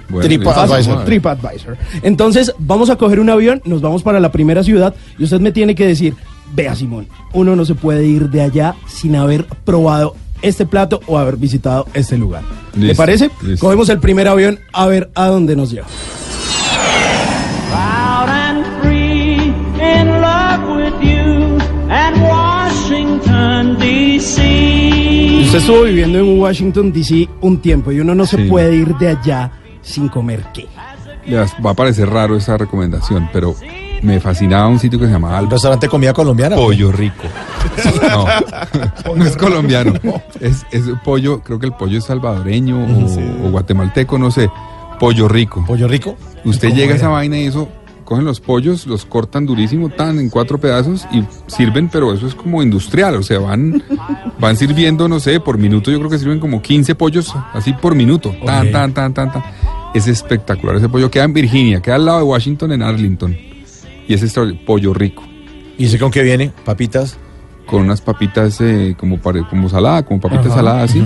Bueno, TripAdvisor. TripAdvisor. Entonces, vamos a coger un avión, nos vamos para la primera ciudad y usted me tiene que decir, vea Simón, uno no se puede ir de allá sin haber probado este plato o haber visitado este lugar. ¿Le parece? listo. Cogemos el primer avión a ver a dónde nos lleva. Usted estuvo viviendo en Washington, D.C. un tiempo y uno no se Sí. puede ir de allá sin comer qué. Les va a parecer raro esa recomendación, pero me fascinaba un sitio que se llamaba restaurante de comida colombiana. Pollo Rico. No, no es colombiano. Es, es pollo, creo que el pollo es salvadoreño o, o guatemalteco, no sé. Pollo Rico. Pollo rico. Usted ¿Cómo llega a esa vaina y eso, cogen los pollos, los cortan durísimo, tan en cuatro pedazos y sirven, pero eso es como industrial, o sea, van, van sirviendo, no sé, por minuto, yo creo que sirven como 15 pollos así por minuto, tan, tan, tan, tan, tan. Es espectacular ese pollo, queda en Virginia, queda al lado de Washington, en Arlington, y es pollo rico, ¿Y sé con qué viene? Papitas. con unas papitas eh, como, como salada, como papitas saladas así,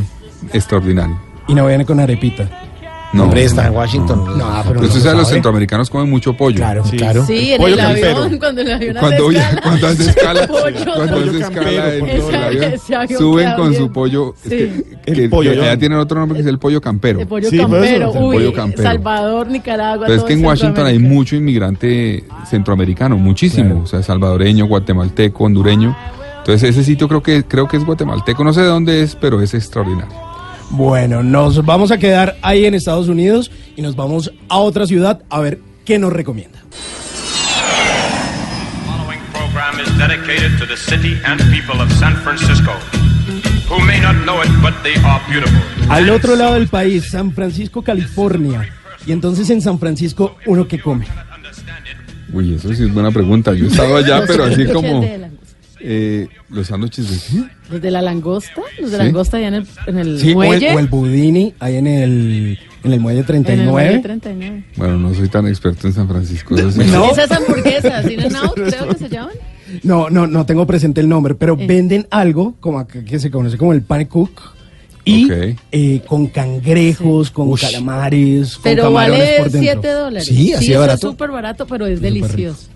extraordinario. Y no viene con arepita. No, Hombre, está en Washington. No, pero Pero no usted se sabe, los centroamericanos comen mucho pollo. Claro, Claro. Sí, en Pollo el campero. avión, cuando el avión Cuando, hace escala. cuando hace escala, cuando hace escala el avión, suben con su pollo, es que, El tienen otro nombre que es el pollo campero. De pollo Sí, campero, el uy, pollo campero. Salvador, Nicaragua. Pero es que en Washington hay mucho inmigrante centroamericano, muchísimo, o sea, salvadoreño, guatemalteco, hondureño. Entonces ese sitio creo que creo que es guatemalteco, no sé de dónde es, pero es extraordinario. Bueno, nos vamos a quedar ahí en Estados Unidos y nos vamos a otra ciudad a ver qué nos recomienda. Al otro lado del país, San Francisco, California. Y entonces en San Francisco, ¿uno que come? Uy, eso sí es buena pregunta. Yo he estado allá, pero así como. Eh, los sándwiches de Los de la langosta, los de Sí. langosta allá en el, en el Sí, o el, muelle. o el budini ahí en el, en el muelle en el 39. muelle 39. Bueno, no soy tan experto en San Francisco. sí. No. Esas hamburguesas, ¿sí? Out, creo que se llaman. No, no, no tengo presente el nombre, pero Eh. venden algo como acá que se conoce como el pane cook y Ok. eh, con cangrejos, con Ush. calamares, con Pero camarones vale por dentro. 7 dólares. Sí, así de eso barato. es súper barato, pero es delicioso.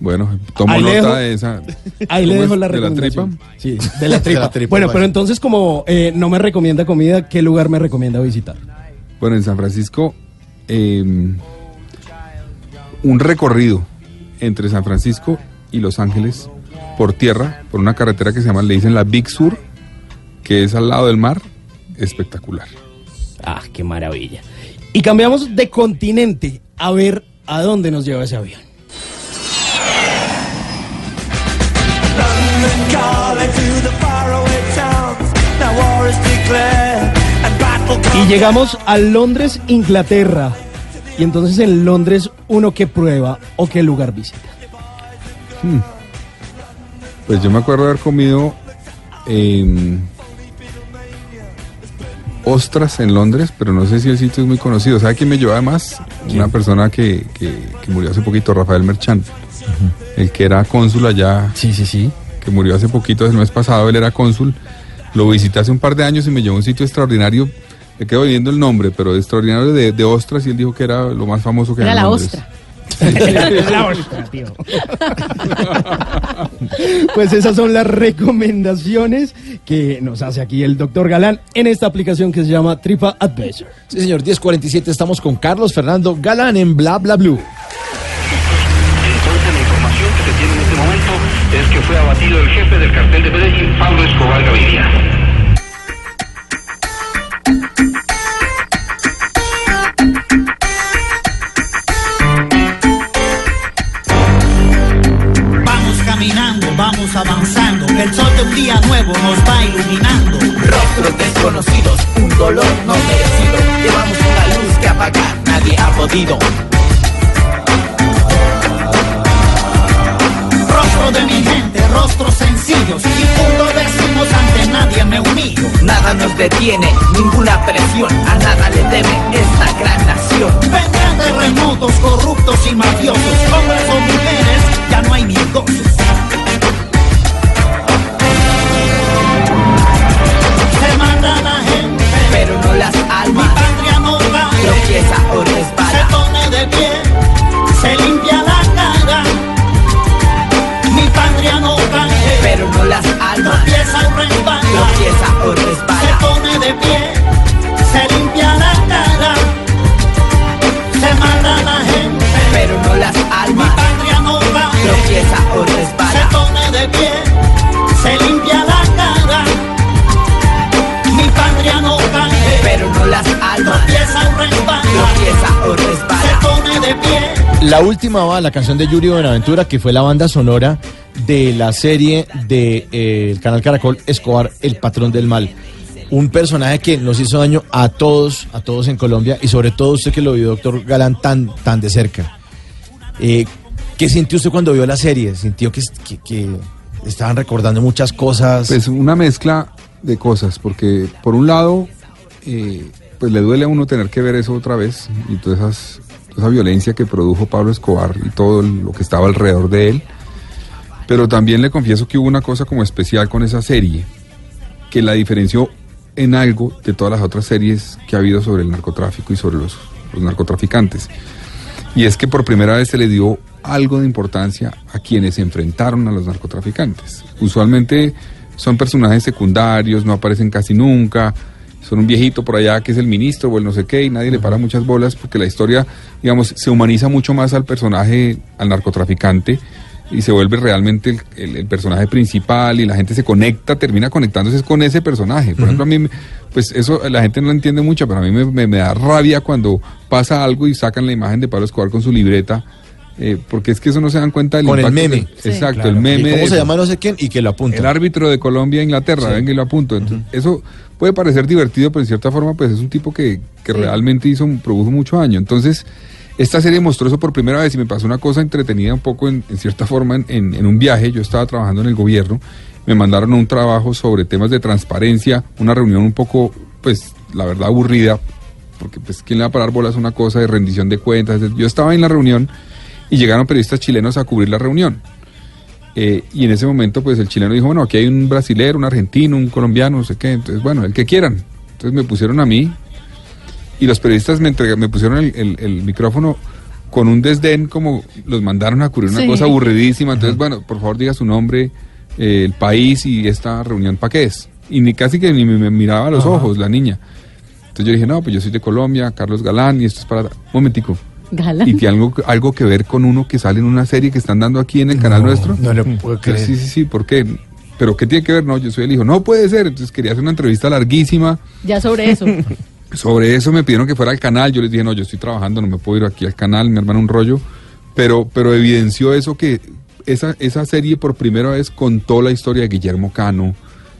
Bueno, tomo Ahí nota dejo- de esa. Ahí le ¿Cómo dejo es? la ¿De la recomendación. tripa? Sí, de la tripa. De la tripa, bueno, pero entonces como eh, no me recomienda comida, ¿qué lugar me recomienda visitar? Bueno, en San Francisco, eh, un recorrido entre San Francisco y Los Ángeles por tierra, por una carretera que se llama, le dicen la Big Sur, que es al lado del mar, espectacular. Ah, qué maravilla. Y cambiamos de continente a ver a dónde nos lleva ese avión. London calling to the faraway towns. Now war is declared and battle Y llegamos a Londres, Inglaterra. Y entonces en Londres, ¿uno qué prueba o qué lugar visita? Pues yo me acuerdo de haber comido em, ostras en Londres, pero no sé si el sitio es muy conocido. ¿Sabe quién me llevó además? Una persona que, que- que murió hace poquito, Rafael Merchán, el que era cónsul allá, Sí, sí, sí. Que murió hace poquito, el mes pasado, él era cónsul. Lo visité hace un par de años y me llevó a un sitio extraordinario. Me quedo viendo el nombre, pero extraordinario de, de ostras y él dijo que era lo más famoso que Era había en la Londres. ostra. La ostra, tío. Pues esas son las recomendaciones que nos hace aquí el doctor Galán en esta aplicación que se llama Tripa Adventure. Sí, señor, 1047 estamos con Carlos Fernando Galán en Bla Bla Blue. Fue abatido el jefe del cartel de Medellín, Pablo Escobar Gaviria. Vamos caminando, vamos avanzando. El sol de un día nuevo nos va iluminando. Rostros desconocidos, un dolor no merecido. Llevamos una luz que apagar nadie ha podido. De mi rostros sencillos. Y punto decimos ante nadie me humillo. Nada nos detiene, ninguna presión. A nada le debe esta gran nación. Vendrán terremotos corruptos y mafiosos. Hombres o mujeres, ya no hay ni gozos. Se mata la gente, Pero no las mi almas. patria no cae. Tropieza o Se resbala. pone de pie, de pie, se limpia la cara. Se mata la gente, Pero no las mi almas. patria no cae. Tropieza o Se resbala. pone de pie, se limpia la cara. Mi patria no cae. Pero no las almas. Tropieza o resbala. Tropieza o Se resbala. pone de pie. La última va, la canción de Yuri Buenaventura, que fue la banda sonora de la serie de eh, el canal Caracol Escobar, El Patrón del Mal. Un personaje que nos hizo daño a todos, a todos en Colombia, y sobre todo usted que lo vio, doctor Galán, tan, tan de cerca. Eh, ¿Qué sintió usted cuando vio la serie? ¿Sintió que, estaban recordando muchas cosas? Pues una mezcla de cosas, porque por un lado, eh, pues le duele a uno tener que ver eso otra vez y toda, esas- esa violencia que produjo Pablo Escobar y todo lo que estaba alrededor de él. Pero también le confieso que hubo una cosa como especial con esa serie, que la diferenció en algo de todas las otras series que ha habido sobre el narcotráfico y sobre los, los narcotraficantes. Y es que por primera vez se le dio algo de importancia a quienes se enfrentaron a los narcotraficantes. Usualmente son personajes secundarios, no aparecen casi nunca, son un viejito por allá que es el ministro o el no sé qué y nadie le para muchas bolas porque la historia, digamos, se humaniza mucho más al personaje, al narcotraficante y se vuelve realmente el, el- el personaje principal y la gente se conecta, termina conectándose con ese personaje. Por ejemplo, a mí, me- pues eso la gente no lo entiende mucho, pero a mí me, me- me da rabia cuando pasa algo y sacan la imagen de Pablo Escobar con su libreta, eh, porque es que eso no se dan cuenta del Con el meme. que- Sí. exacto, Claro. el meme. ¿Y de ¿Cómo se llama no sé quién? Y que lo apunta. El árbitro de Colombia Inglaterra, Sí. venga y lo apunto. Entonces, Eso puede parecer divertido, pero en cierta forma, pues es un tipo que, que realmente hizo, produjo mucho daño. Entonces, esta serie mostró eso por primera vez y me pasó una cosa entretenida un poco en, cierta forma en, un viaje. Yo estaba trabajando en el gobierno, me mandaron un trabajo sobre temas de transparencia, una reunión un poco, pues, la verdad, aburrida, porque pues, ¿quién le va a parar bolas una cosa de rendición de cuentas? Yo estaba en la reunión y llegaron periodistas chilenos a cubrir la reunión. Eh, y en ese momento, pues el chileno dijo, bueno, aquí hay un brasilero, un argentino, un colombiano, no sé qué, entonces, bueno, el que quieran. Entonces me pusieron a mí y los periodistas me, entrega- me pusieron el, el- el micrófono con un desdén como los mandaron a cubrir una Sí. cosa aburridísima. Entonces, bueno, por favor diga su nombre, eh, el país y esta reunión para qué es. Y ni casi que ni me, me miraba a los Ajá. ojos la niña. Entonces yo dije, no, pues yo soy de Colombia, Carlos Galán, y esto es para... Un momentico. Galán. ¿Y tiene algo, algo que ver con uno que sale en una serie que están dando aquí en el canal nuestro? no le puedo creer. Sí, sí, sí, ¿por qué? ¿Pero qué tiene que ver? No, yo soy el hijo. No puede ser. Entonces quería hacer una entrevista larguísima. Ya sobre eso. Sobre eso me pidieron que fuera al canal. Yo les dije, no, yo estoy trabajando, no me puedo ir aquí al canal, mi hermano un rollo. Pero, pero evidenció eso que esa, esa serie por primera vez contó la historia de Guillermo Cano,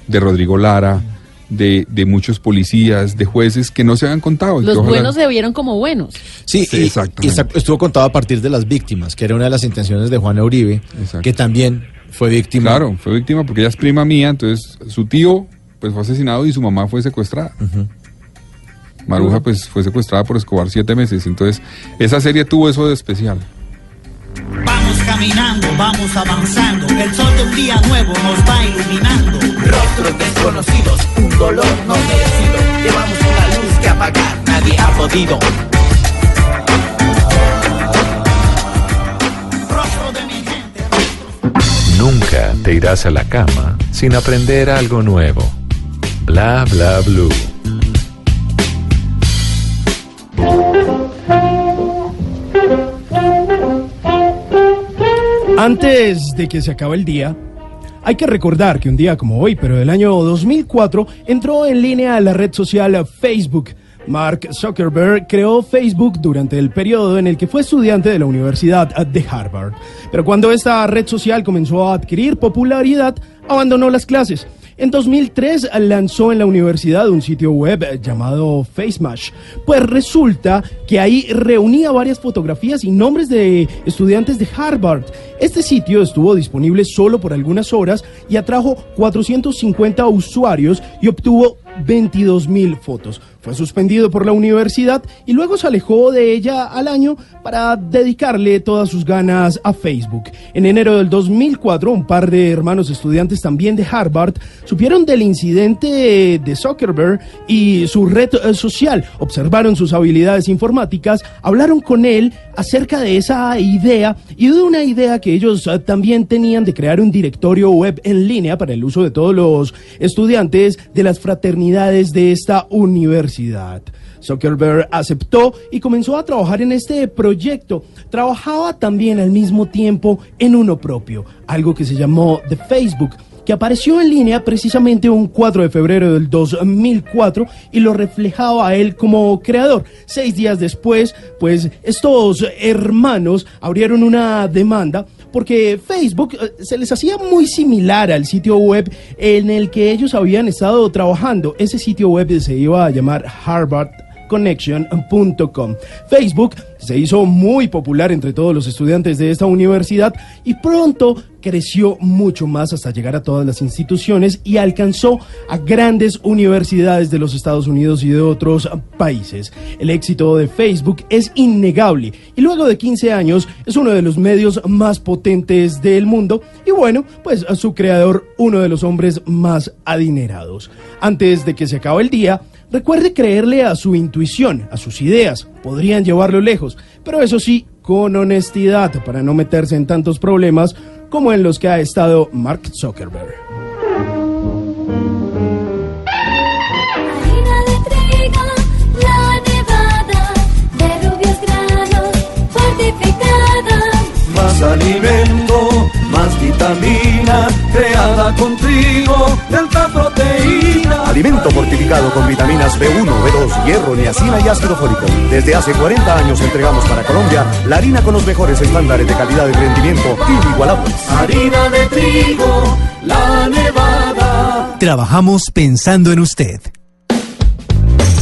de Rodrigo Lara, de, de muchos policías, de jueces que no se habían contado. Los ojalá- buenos se vieron como buenos. Sí, Sí, esta- estuvo contado a partir de las víctimas, que era una de las intenciones de Juana Uribe, que también fue víctima. Claro, fue víctima porque ella es prima mía, entonces su tío pues fue asesinado y su mamá fue secuestrada. Maruja pues fue secuestrada por Escobar siete meses, entonces esa serie tuvo eso de especial. Vamos caminando, vamos avanzando, el sol de un día nuevo nos va iluminando. Rostros desconocidos, un dolor no merecido, llevamos una luz que apagar nadie ha podido. Nunca te irás a la cama sin aprender algo nuevo. Bla bla blue. Antes de que se acabe el día, hay que recordar que un día como hoy, pero del año 2004, entró en línea la red social Facebook. Mark Zuckerberg creó Facebook durante el periodo en el que fue estudiante de la Universidad de Harvard. Pero cuando esta red social comenzó a adquirir popularidad, abandonó las clases. En 2003 lanzó en la universidad un sitio web llamado FaceMash. Pues resulta que ahí reunía varias fotografías y nombres de estudiantes de Harvard. Este sitio estuvo disponible solo por algunas horas y atrajo 450 usuarios y obtuvo 22 mil fotos. Fue suspendido por la universidad y luego se alejó de ella al año para dedicarle todas sus ganas a Facebook. En enero del 2004, un par de hermanos estudiantes también de Harvard supieron del incidente de Zuckerberg y su red social. Observaron sus habilidades informáticas, hablaron con él acerca de esa idea y de una idea que ellos eh, también tenían de crear un directorio web en línea para el uso de todos los estudiantes de las fraternidades de esta universidad. Zuckerberg aceptó y comenzó a trabajar en este proyecto. Trabajaba también al mismo tiempo en uno propio, algo que se llamó The Facebook que apareció en línea precisamente un 4 de febrero del 2004 y lo reflejaba a él como creador. Seis días después, pues estos hermanos abrieron una demanda porque Facebook eh, se les hacía muy similar al sitio web en el que ellos habían estado trabajando. Ese sitio web se iba a llamar Harvard connection.com. Facebook se hizo muy popular entre todos los estudiantes de esta universidad y pronto creció mucho más hasta llegar a todas las instituciones y alcanzó a grandes universidades de los Estados Unidos y de otros países. El éxito de Facebook es innegable y luego de 15 años es uno de los medios más potentes del mundo y bueno, pues a su creador uno de los hombres más adinerados. Antes de que se acabe el día, Recuerde creerle a su intuición, a sus ideas, podrían llevarlo lejos, pero eso sí, con honestidad, para no meterse en tantos problemas como en los que ha estado Mark Zuckerberg. Más alimento, más vitamina, creada con trigo, de alta proteína. Alimento fortificado con vitaminas B1, B2, hierro, niacina y ácido fólico. Desde hace 40 años entregamos para Colombia la harina con los mejores estándares de calidad y rendimiento inigualables. Harina de trigo, la nevada. Trabajamos pensando en usted.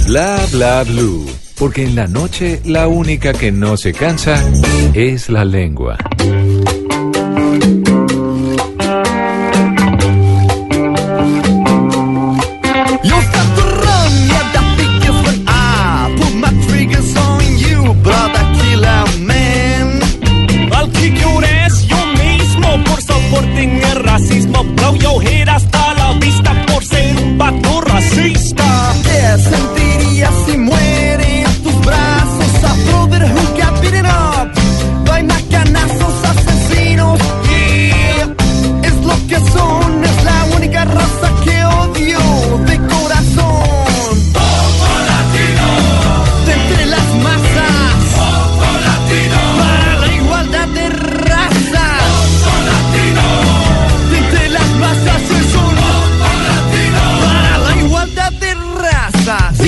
Bla bla blue. Porque en la noche la única que no se cansa es la lengua. Throw your head.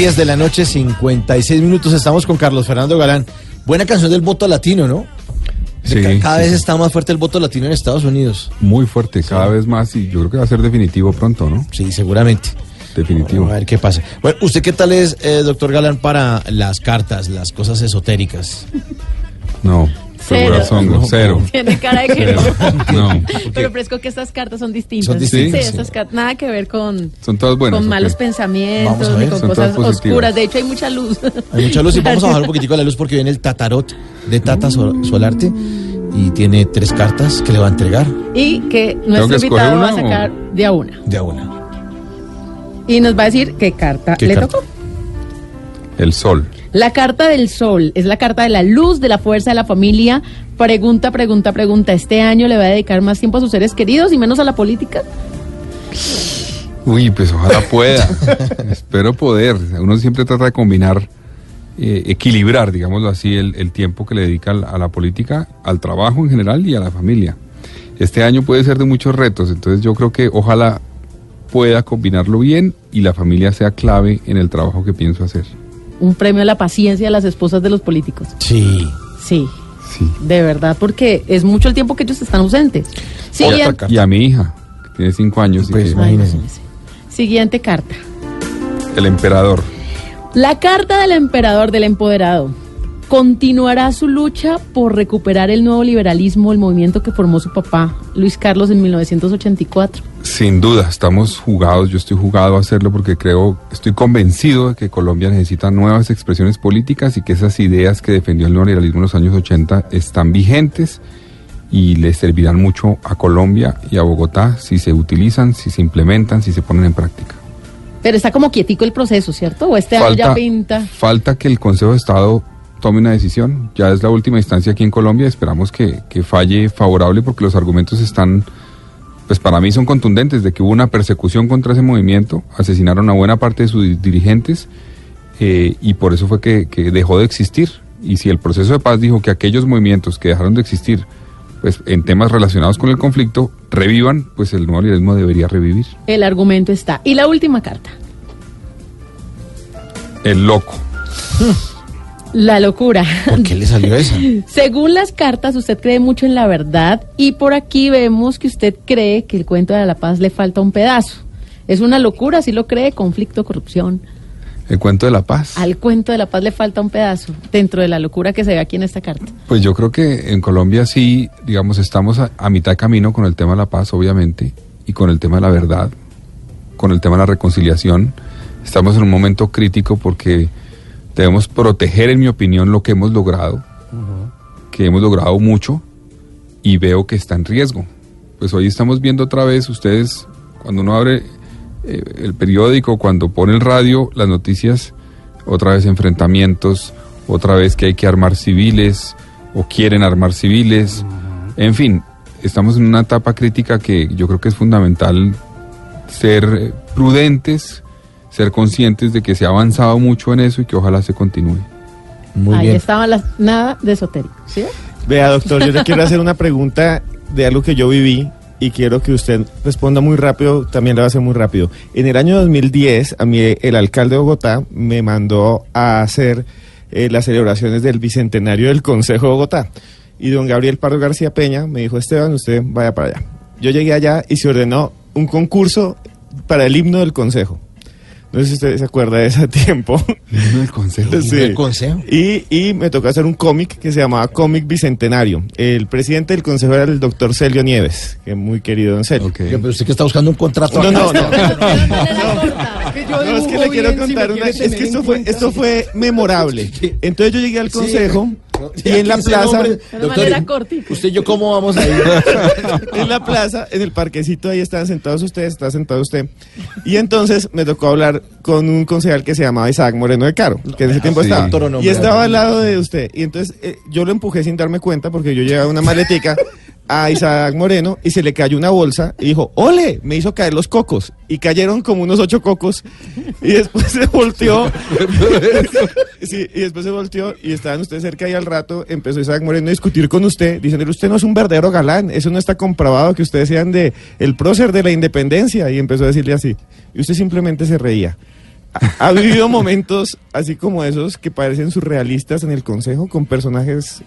10 de la noche, 56 minutos. Estamos con Carlos Fernando Galán. Buena canción del voto latino, ¿no? Sí, Cada sí, vez sí. está más fuerte el voto latino en Estados Unidos. Muy fuerte, cada vez más y yo creo que va a ser definitivo pronto, ¿no? Sí, seguramente. Definitivo. A ver qué pasa. Bueno, ¿usted qué tal es, eh, doctor Galán, para las cartas, las cosas esotéricas? No, Cero. corazón, cero. Tiene cara de que Cero. no. No, Pero fresco que estas cartas son distintas. Son distintas, Sí, sí. estas cartas nada que ver con, son todas buenas. con malos pensamientos ni con Son cosas oscuras. De hecho, hay mucha luz. Hay mucha luz y vamos a bajar un poquitico la luz porque viene el tatarot de Tata Sol- Solarte y tiene tres cartas que le va a entregar y que nuestro que invitado va a o- sacar de a una. de a una. Y nos va a decir qué carta ¿Qué le carta? tocó. El sol. La carta del sol es la carta de la luz, de la fuerza, de la familia, Pregunta, pregunta, pregunta. ¿Este año le va a dedicar más tiempo a sus seres queridos y menos a la política? Uy, pues ojalá pueda. Espero poder. Uno siempre trata de combinar, eh, equilibrar, digámoslo así, el, el tiempo que le dedica a la política, al trabajo en general y a la familia. Este año puede ser de muchos retos, entonces yo creo que ojalá pueda combinarlo bien y la familia sea clave en el trabajo que pienso hacer. Un premio a la paciencia a las esposas de los políticos. Sí. Sí. De verdad, porque es mucho el tiempo que ellos están ausentes. Siguiente, Y a mi hija, que tiene cinco años. y Pues que- imagínese. siguiente carta. el emperador. La carta del emperador del empoderado. Continuará su lucha por recuperar el nuevo liberalismo, el movimiento que formó su papá, Luis Carlos, en 1984. Sin duda, estamos jugados, yo estoy jugado a hacerlo porque creo, estoy convencido de que Colombia necesita nuevas expresiones políticas y que esas ideas que defendió el neoliberalismo en los años 80 están vigentes y le servirán mucho a Colombia y a Bogotá si se utilizan, si se implementan, si se ponen en práctica. Pero está como quietico el proceso, ¿cierto? O este año Falta- ya pinta. Falta que el Consejo de Estado tome una decisión, ya es la última instancia aquí en Colombia, esperamos que, que falle favorable porque los argumentos están, pues para mí son contundentes, de que hubo una persecución contra ese movimiento, asesinaron a buena parte de sus di- dirigentes eh, y por eso fue que, que dejó de existir. Y si el proceso de paz dijo que aquellos movimientos que dejaron de existir, pues en temas relacionados con el conflicto, revivan, pues el nuevo liberalismo debería revivir. El argumento está. Y la última carta. El loco. La locura. ¿Por qué le salió esa? Según las cartas, usted cree mucho en la verdad y por aquí vemos que usted cree que el cuento de la paz le falta un pedazo. Es una locura, si lo cree, conflicto, corrupción. El cuento de la paz. Al cuento de la paz le falta un pedazo dentro de la locura que se ve aquí en esta carta. Pues yo creo que en Colombia sí, digamos, estamos a, a mitad de camino con el tema de la paz, obviamente, y con el tema de la verdad, con el tema de la reconciliación. Estamos en un momento crítico porque debemos proteger, en mi opinión, lo que hemos logrado, que hemos logrado mucho, y veo que está en riesgo. Pues hoy estamos viendo otra vez, ustedes, cuando uno abre eh, el periódico, cuando pone el radio, las noticias, otra vez enfrentamientos, otra vez que hay que armar civiles o quieren armar civiles. En fin, estamos en una etapa crítica que yo creo que es fundamental ser prudentes, ser conscientes de que se ha avanzado mucho en eso y que ojalá se continúe. Muy Ahí estaban las nada de esotérico. ¿sí? Vea, doctor, yo le quiero hacer una pregunta de algo que yo viví y quiero que usted responda muy rápido, también le va a hacer muy rápido. En el año 2010, a mí el alcalde de Bogotá me mandó a hacer eh, las celebraciones del bicentenario del Consejo de Bogotá. Y don Gabriel Pardo García Peña me dijo, Esteban, usted vaya para allá. Yo llegué allá y se ordenó un concurso para el himno del Consejo. No sé si usted se acuerda de ese tiempo. ¿Himno del Consejo? ¿Himno del Consejo? Y, y me tocó hacer un cómic que se llamaba Cómic Bicentenario. El presidente del consejo era el doctor Celio Nieves, que es muy querido en Celio. Pero usted que está buscando un contrato. No, no, no. No, es que le quiero contar una. Es que esto fue, esto fue memorable. Entonces yo llegué al consejo y en la plaza. doctor, usted y yo, ¿cómo vamos a ir? en la plaza, en el parquecito, ahí estaban sentados ustedes, está sentado usted. Y entonces me tocó hablar con un concejal que se llamaba Isaac Moreno de Caro, que en ese tiempo sí. estaba. Y estaba al lado de usted. Y entonces eh, yo lo empujé sin darme cuenta porque yo llevaba una maletica a Isaac Moreno y se le cayó una bolsa y dijo, ¡ole! Me hizo caer los cocos. Y cayeron como unos ocho cocos. Y después se volteó. Sí, y después se volteó y estaban ustedes cerca y al rato empezó Isaac Moreno a discutir con usted, diciéndole, usted no es un verdadero galán, eso no está comprobado que ustedes sean de el prócer de la independencia. Y empezó a decirle así. Y usted simplemente se reía. ¿Ha, vivido momentos así como esos que parecen surrealistas en el consejo con personajes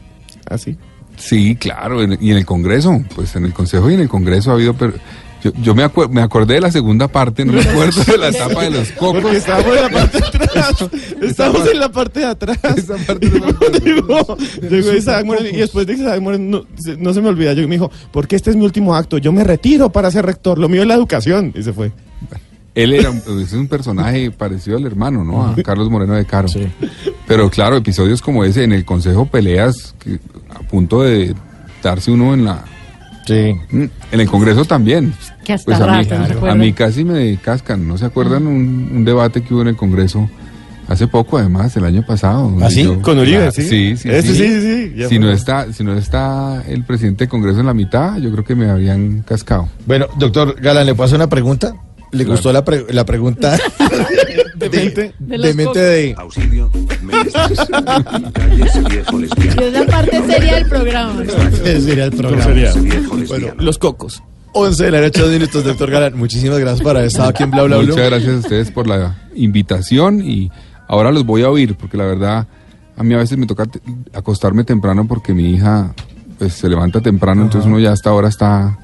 así? Sí, claro, en- y en el Congreso, pues en el Consejo y en el Congreso ha habido... per- yo yo me, acuer- me acordé de la segunda parte, no me acuerdo de la etapa de los cocos. Porque estábamos en la parte de atrás. Estamos en la parte de atrás. llegó, llegó Isaac Moreno y después de Isaac Moreno no, se- no se me olvida. Yo me dijo, porque este es mi último acto. Yo me retiro para ser rector. Lo mío es la educación. Y se fue. Él era un, es un personaje parecido al hermano, ¿no? A Carlos Moreno de Caro. Pero claro, episodios como ese en el Consejo peleas que a punto de darse uno en la... Sí. En el Congreso también. Que hasta Pues a mí, rato, ¿no se a mí casi me cascan, ¿no se acuerdan un, un debate que hubo en el Congreso Hace poco, además, el año pasado. ¿Ah, sí? Yo- Con Uribe, sí. Sí, sí, sí, sí, ya Si fue. no, está, si no está el presidente del Congreso en la mitad, yo creo que me habrían cascado. Bueno, doctor Galán, ¿le puedo hacer una pregunta? ¿Le Claro. gustó la, pre- la pregunta de mente De mente de... Auxilio, me cállese viejo lesbiano. Es la parte seria del programa. Sería el programa. Viejo lesbiano. Los cocos. 11 de la noche, dos minutos, doctor Galán. Muchísimas gracias por haber estado aquí en Bla Bla Bla. Muchas gracias a ustedes por la invitación y ahora los voy a oír porque la verdad a mí a veces me toca acostarme temprano porque mi hija pues se levanta temprano, entonces uno ya hasta ahora está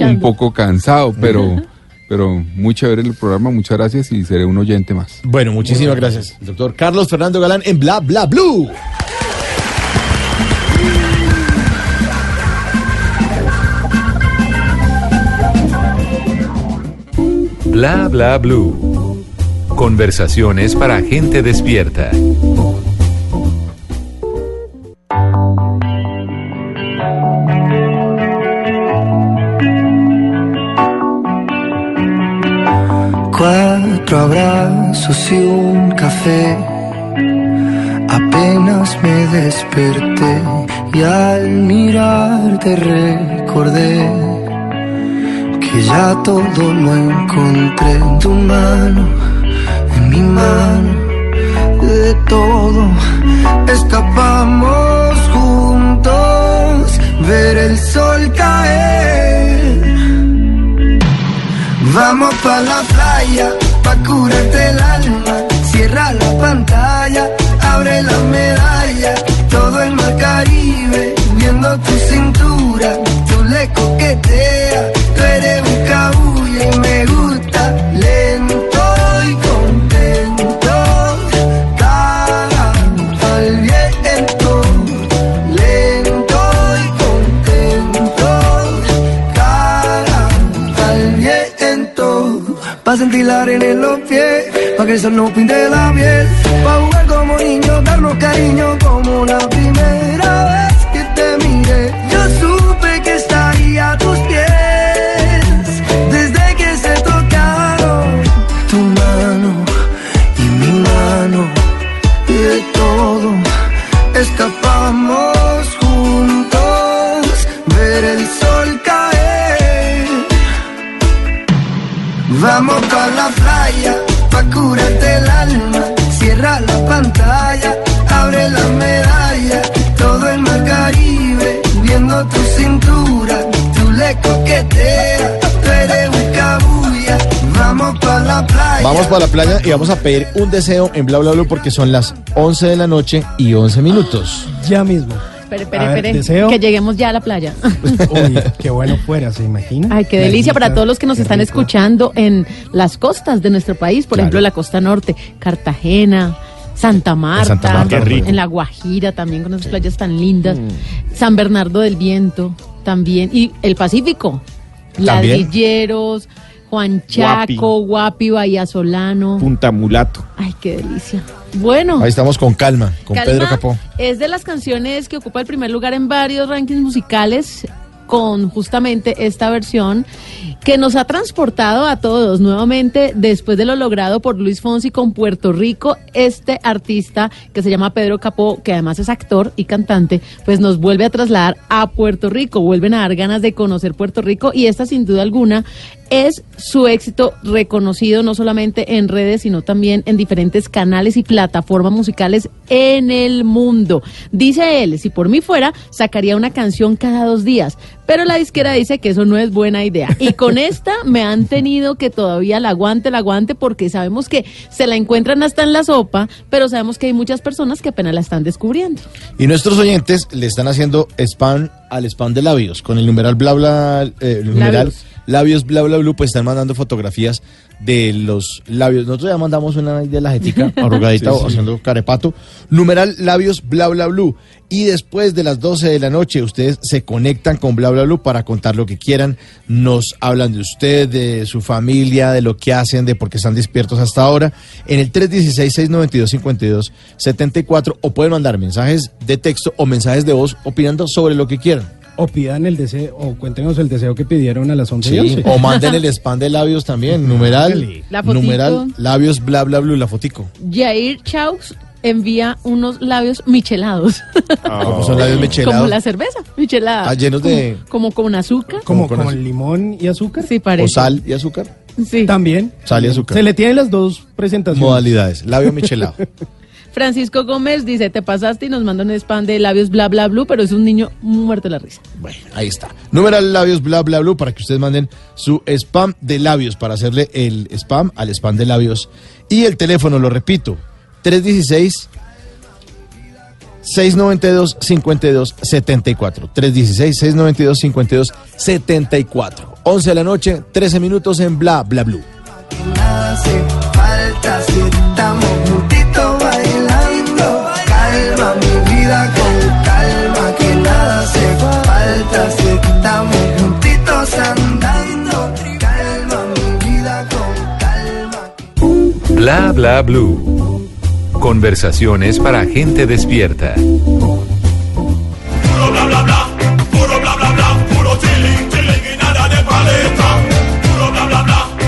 un poco cansado, pero pero muy chévere el programa, muchas gracias y seré un oyente más. Bueno, muchísimas gracias. Doctor Carlos Fernando Galán en Bla Bla Blue. Bla bla blue. Conversaciones para gente despierta. Cuatro abrazos y un café. Apenas me desperté y al mirarte recordé que ya todo lo encontré en tu mano, en mi mano, de todo escapamos juntos, ver el sol caer. Vamos pa' la playa, pa' curarte el alma. Cierra la pantalla, abre la medalla. Todo el mar Caribe, viendo tu cintura. Tú le coqueteas, tú eres un cabulla Pa' sentir la arena en los pies, pa' que el sol no pinte la piel. Pa' jugar como niños, darnos cariño como la primera vez que te miré. Yo supe que estaría a tus pies, desde que se tocaron tu mano y mi mano. De todo escapamos alma. Cierra la pantalla, abre la medalla. Todo el mar Caribe, viendo tu cintura. Tú le coqueteas, tú eres un cabulla. Vamos pa' la playa. Vamos para la playa y vamos a pedir un deseo en Bla Bla Blue porque son las 11 de la noche y 11 minutos. Ya mismo. Espere, espere, A ver, espere. deseo. Que lleguemos ya a la playa. Uy, qué bueno fuera, ¿se imagina? Ay, qué delicia para todos los que nos están rico. escuchando en las costas de nuestro país, por Claro. ejemplo, la costa norte, Cartagena, Santa Marta, Santa en la Guajira también con esas playas tan lindas, Mm. San Bernardo del Viento también y el Pacífico, También. Ladrilleros, Juan Chaco, Guapi, Bahía Solano. Punta Mulato. Ay, qué delicia. Bueno. Ahí estamos con calma, con Calma Pedro Capó. Es de las canciones que ocupa el primer lugar en varios rankings musicales con justamente esta versión que nos ha transportado a todos nuevamente después de lo logrado por Luis Fonsi con Puerto Rico. Este artista que se llama Pedro Capó, que además es actor y cantante, pues nos vuelve a trasladar a Puerto Rico, vuelven a dar ganas de conocer Puerto Rico y esta sin duda alguna es su éxito reconocido no solamente en redes, sino también en diferentes canales y plataformas musicales en el mundo. Dice él, si por mí fuera, sacaría una canción cada dos días, pero la disquera dice que eso no es buena idea. Y con esta me han tenido que todavía la aguante, la aguante, porque sabemos que se la encuentran hasta en la sopa, pero sabemos que hay muchas personas que apenas la están descubriendo. Y nuestros oyentes le están haciendo spam al spam de labios. Con el numeral bla bla, eh, el numeral Labios. labios bla bla blue, pues están mandando fotografías de los labios. Nosotros ya mandamos una de la jetica arrugadita Sí, haciendo carepato. Numeral labios bla bla blue. Y después de las 12 de la noche, ustedes se conectan con bla bla blue para contar lo que quieran. Nos hablan de usted, de su familia, de lo que hacen, de por qué están despiertos hasta ahora. En el 316-692-5274 o pueden mandar mensajes de texto o mensajes de voz opinando sobre lo que quieran. O pidan el deseo, o cuéntenos el deseo que pidieron a las 11 y Sí, 11. o manden el spam de labios también, numeral, La fotico. numeral, labios, bla, bla, bla, la fotico. Jair Chaux envía unos labios michelados. Como son labios michelados. Como la cerveza, michelada. Ah, llenos de- Como, como con azúcar. Como con con, azúcar. limón y azúcar. Sí, parece. O sal y azúcar. Sí. También. Sal y azúcar. Se le tienen las dos presentaciones. Modalidades, labio michelado. Francisco Gómez dice, te pasaste y nos manda un spam de labios bla bla blue, pero es un niño muerto de la risa. Bueno, ahí está. Numeral labios, bla, bla, bla, para que ustedes manden su spam de labios, para hacerle el spam al spam de labios. Y el teléfono, lo repito, 316 692 52 74 316 692 52 74 11 de la noche, 13 minutos en Bla Bla Blue. hace falta si estamos falta si estamos juntitos andando. Calma mi vida con calma. Bla bla blue. Conversaciones para gente despierta.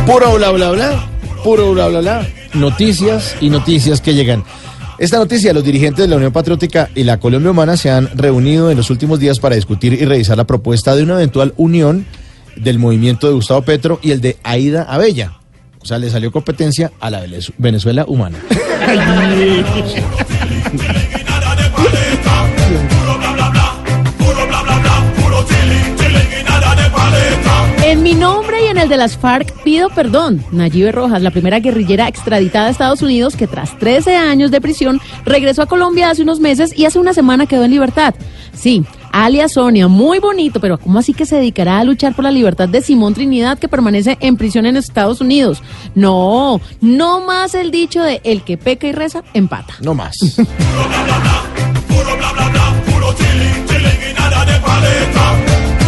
Puro bla bla bla, puro bla bla bla, noticias y noticias que llegan. Esta noticia, los dirigentes de la Unión Patriótica y la Colombia Humana se han reunido en los últimos días para discutir y revisar la propuesta de una eventual unión del movimiento de Gustavo Petro y el de Aida Abella. O sea, le salió competencia a la Venez- Venezuela humana. En mi nombre el de las FARC pido perdón. Nayibe Rojas, la primera guerrillera extraditada a Estados Unidos que tras 13 años de prisión regresó a Colombia hace unos meses y hace una semana quedó en libertad. Sí, alias Sonia, muy bonito, pero ¿cómo así que se dedicará a luchar por la libertad de Simón Trinidad que permanece en prisión en Estados Unidos? No, no más el dicho de el que peca y reza, empata. No más.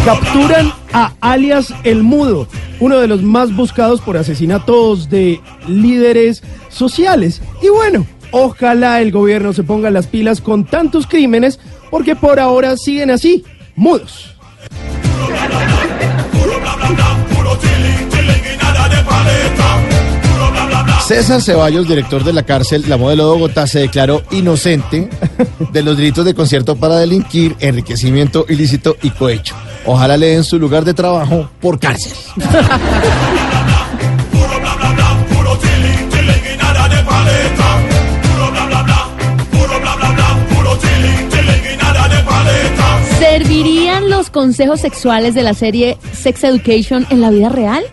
Capturan a alias El Mudo, uno de los más buscados por asesinatos de líderes sociales. Y bueno, ojalá el gobierno se ponga las pilas con tantos crímenes, porque por ahora siguen así, mudos. César Ceballos, director de la cárcel La Modelo de Bogotá, se declaró inocente de los delitos de concierto para delinquir, enriquecimiento ilícito y cohecho. Ojalá le den su lugar de trabajo por cárcel. ¿Servirían los consejos sexuales de la serie Sex Education en la vida real?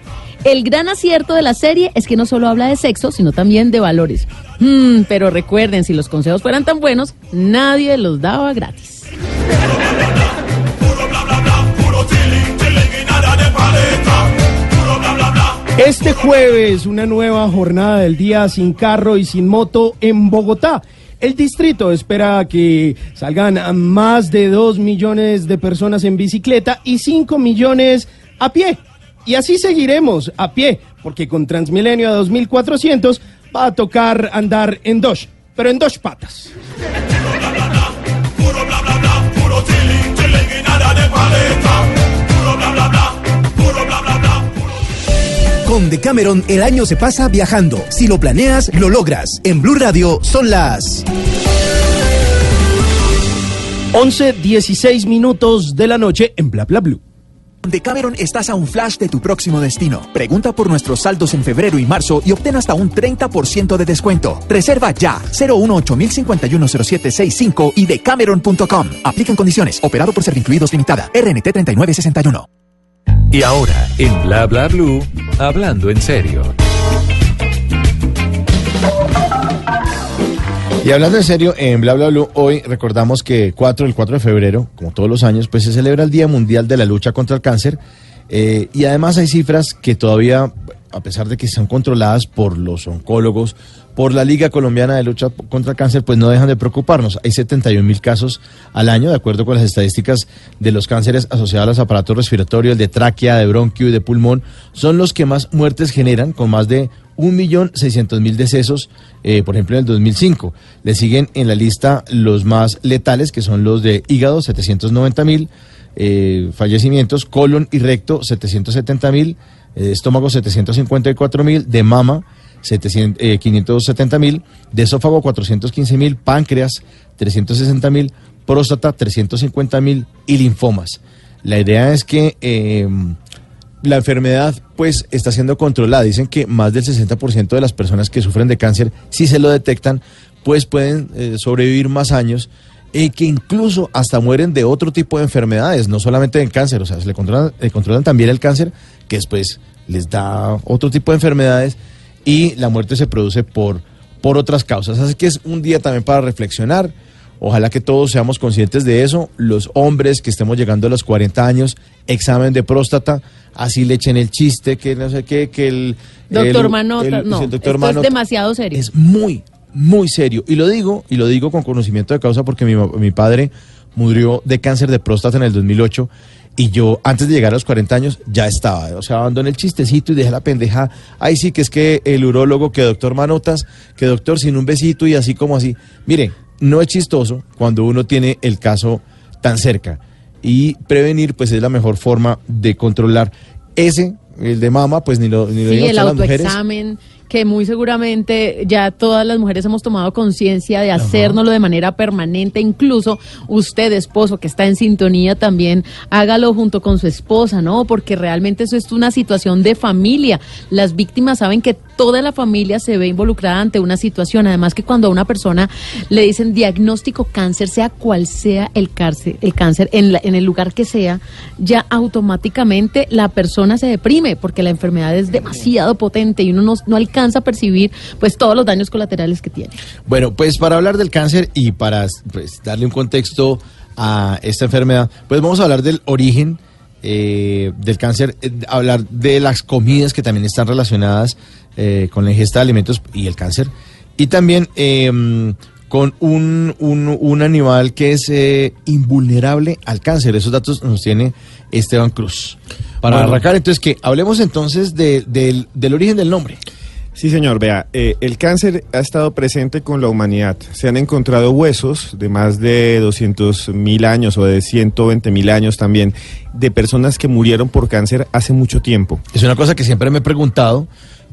El gran acierto de la serie es que no solo habla de sexo, sino también de valores. Hmm, pero recuerden, si los consejos fueran tan buenos, nadie los daba gratis. Este jueves, una nueva jornada del día sin carro y sin moto en Bogotá. El distrito espera que salgan a más de 2 millones de personas en bicicleta y 5 millones a pie. Y así seguiremos a pie, porque con Transmilenio a 2400 va a tocar andar en dos, pero en dos patas. Con Decameron el año se pasa viajando. Si lo planeas, lo logras. En Blue Radio son las 11, 16 minutos de la noche en Bla Bla Blue. De Cameron estás a un flash de tu próximo destino. Pregunta por nuestros saldos en febrero y marzo y obtén hasta un 30% de descuento. Reserva ya 018 510765 y decameron.com. Aplican condiciones. Operado por Servincluidos Limitada. RNT 3961. Y ahora, en Bla Bla Blue, hablando en serio. Y hablando en serio, en Bla Bla Blue, hoy recordamos que 4, el 4 de febrero, como todos los años, pues se celebra el Día Mundial de la Lucha contra el Cáncer. eh, y además hay cifras que todavía, a pesar de que son controladas por los oncólogos, por la Liga Colombiana de Lucha contra el Cáncer, pues no dejan de preocuparnos. Hay 71 mil casos al año, de acuerdo con las estadísticas de los cánceres asociados a los aparatos respiratorios, de tráquea, de bronquio y de pulmón, son los que más muertes generan, con más de 1.600.000 decesos, eh, por ejemplo, en el 2005. Le siguen en la lista los más letales, que son los de hígado, 790.000, eh, fallecimientos, colon y recto 770 mil, eh, estómago 754 mil, de mama 700, eh, 570 mil, de esófago 415 mil, páncreas 360 mil, próstata 350 mil y linfomas. La idea es que eh, la enfermedad pues está siendo controlada. Dicen que más del 60% de las personas que sufren de cáncer, si se lo detectan, pues pueden eh, sobrevivir más años y que incluso hasta mueren de otro tipo de enfermedades, no solamente del cáncer, o sea, se le controlan, le controlan también el cáncer, que después les da otro tipo de enfermedades y la muerte se produce por, por otras causas. Así que es un día también para reflexionar. Ojalá que todos seamos conscientes de eso. Los hombres que estemos llegando a los 40 años, examen de próstata, así le echen el chiste, que no sé qué, que el... Doctor el- Manota, el- no, doctor esto Manota- es demasiado serio. es muy, muy serio. Y lo digo, y lo digo con conocimiento de causa porque mi, mi padre murió de cáncer de próstata en el 2008 y yo antes de llegar a los 40 años ya estaba, o sea, abandoné el chistecito y dejé la pendeja. Ay, sí, que es que el urólogo, que doctor Manotas, que doctor sin un besito y así como así. Mire, no es chistoso cuando uno tiene el caso tan cerca y prevenir pues es la mejor forma de controlar ese, el de mama, pues ni lo, ni lo Sí, el las mujeres. Que muy seguramente ya todas las mujeres hemos tomado conciencia de hacérnoslo de manera permanente. Incluso usted, esposo, que está en sintonía también, hágalo junto con su esposa, ¿no? Porque realmente eso es una situación de familia. Las víctimas saben que toda la familia se ve involucrada ante una situación. Además que cuando a una persona le dicen diagnóstico cáncer, sea cual sea el cáncer, el cáncer en, la- en el lugar que sea, ya automáticamente la persona se deprime porque la enfermedad es demasiado potente y uno no, no alcanza a percibir pues todos los daños colaterales que tiene. Bueno, pues para hablar del cáncer y para pues, darle un contexto a esta enfermedad, pues vamos a hablar del origen eh, del cáncer, eh, hablar de las comidas que también están relacionadas eh, con la ingesta de alimentos y el cáncer, y también eh, con un, un, un animal que es eh, invulnerable al cáncer. Esos datos nos tiene Esteban Cruz. Para Bueno. arrancar, entonces, que hablemos entonces de- del, del origen del nombre. Sí, señor, vea, eh, el cáncer ha estado presente con la humanidad. Se han encontrado huesos de más de 200 mil años o de 120 mil años también de personas que murieron por cáncer hace mucho tiempo. Es una cosa que siempre me he preguntado,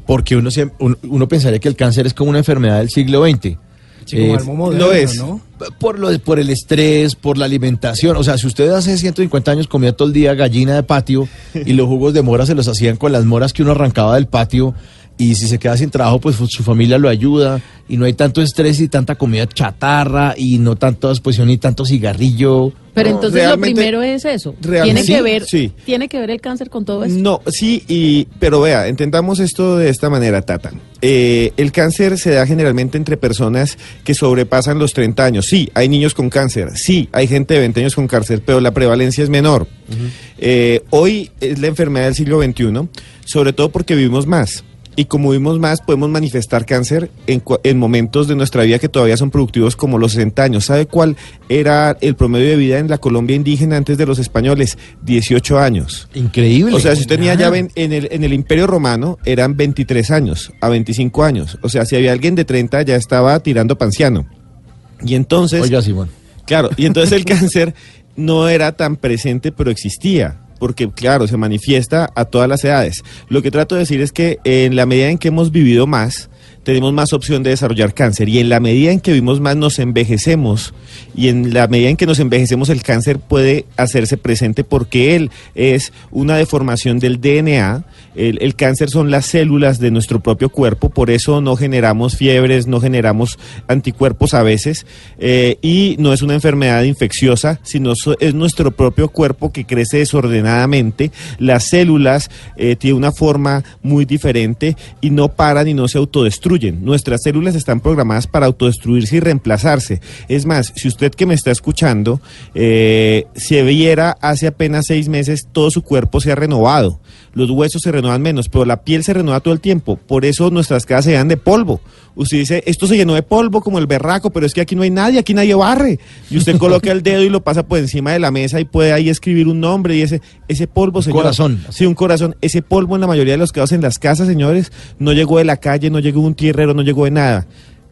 porque uno, siem- uno, uno pensaría que el cáncer es como una enfermedad del siglo XX. Sí, como moderno, lo es. ¿no? Por, lo, por el estrés, por la alimentación. O sea, si usted hace 150 años comía todo el día gallina de patio y los jugos de mora se los hacían con las moras que uno arrancaba del patio y si se queda sin trabajo, pues su familia lo ayuda y no hay tanto estrés y tanta comida chatarra y no tanta exposición y tanto cigarrillo. Pero No, entonces lo primero es eso. Tiene realmente- que ver, sí. tiene que ver el cáncer con todo eso. No, sí, y, pero vea, entendamos esto de esta manera, Tata. Eh, el cáncer se da generalmente entre personas que sobrepasan los 30 años. Sí, hay niños con cáncer, sí, hay gente de 20 años con cáncer, pero la prevalencia es menor. Eh, hoy es la enfermedad del siglo XXI, sobre todo porque vivimos más. Y como vivimos más, podemos manifestar cáncer en, en momentos de nuestra vida que todavía son productivos como los 60 años. ¿Sabe cuál era el promedio de vida en la Colombia indígena antes de los españoles? 18 años. Increíble. O sea, si usted tenía ya ven- en el, en el Imperio Romano eran 23 años a 25 años. O sea, si había alguien de 30 ya estaba tirando panciano. Y entonces... Oiga, Simón. Claro, y entonces el cáncer no era tan presente, pero existía. Porque, claro, se manifiesta a todas las edades. Lo que trato de decir es que en la medida en que hemos vivido más, tenemos más opción de desarrollar cáncer. Y en la medida en que vivimos más, nos envejecemos. Y en la medida en que nos envejecemos, el cáncer puede hacerse presente porque él es una deformación del DNA. El, cáncer son las células de nuestro propio cuerpo, por eso no generamos fiebres, no generamos anticuerpos a veces. eh, y no es una enfermedad infecciosa, sino es nuestro propio cuerpo que crece desordenadamente. Las células eh, tienen una forma muy diferente y no paran y no se autodestruyen. Nuestras células están programadas para autodestruirse y reemplazarse. Es más, si usted que me está escuchando eh, se viera hace apenas seis meses, todo su cuerpo se ha renovado. Los huesos se renuevan menos, pero la piel se renueva todo el tiempo. Por eso nuestras casas se llenan de polvo. Usted dice, esto se llenó de polvo como el berraco, pero es que aquí no hay nadie, aquí nadie barre. Y usted coloca el dedo y lo pasa por encima de la mesa y puede ahí escribir un nombre y ese, ese polvo, señor. corazón. Sí, un corazón. Ese polvo en la mayoría de los casos en las casas, señores, no llegó de la calle, no llegó de un tierrero, no llegó de nada.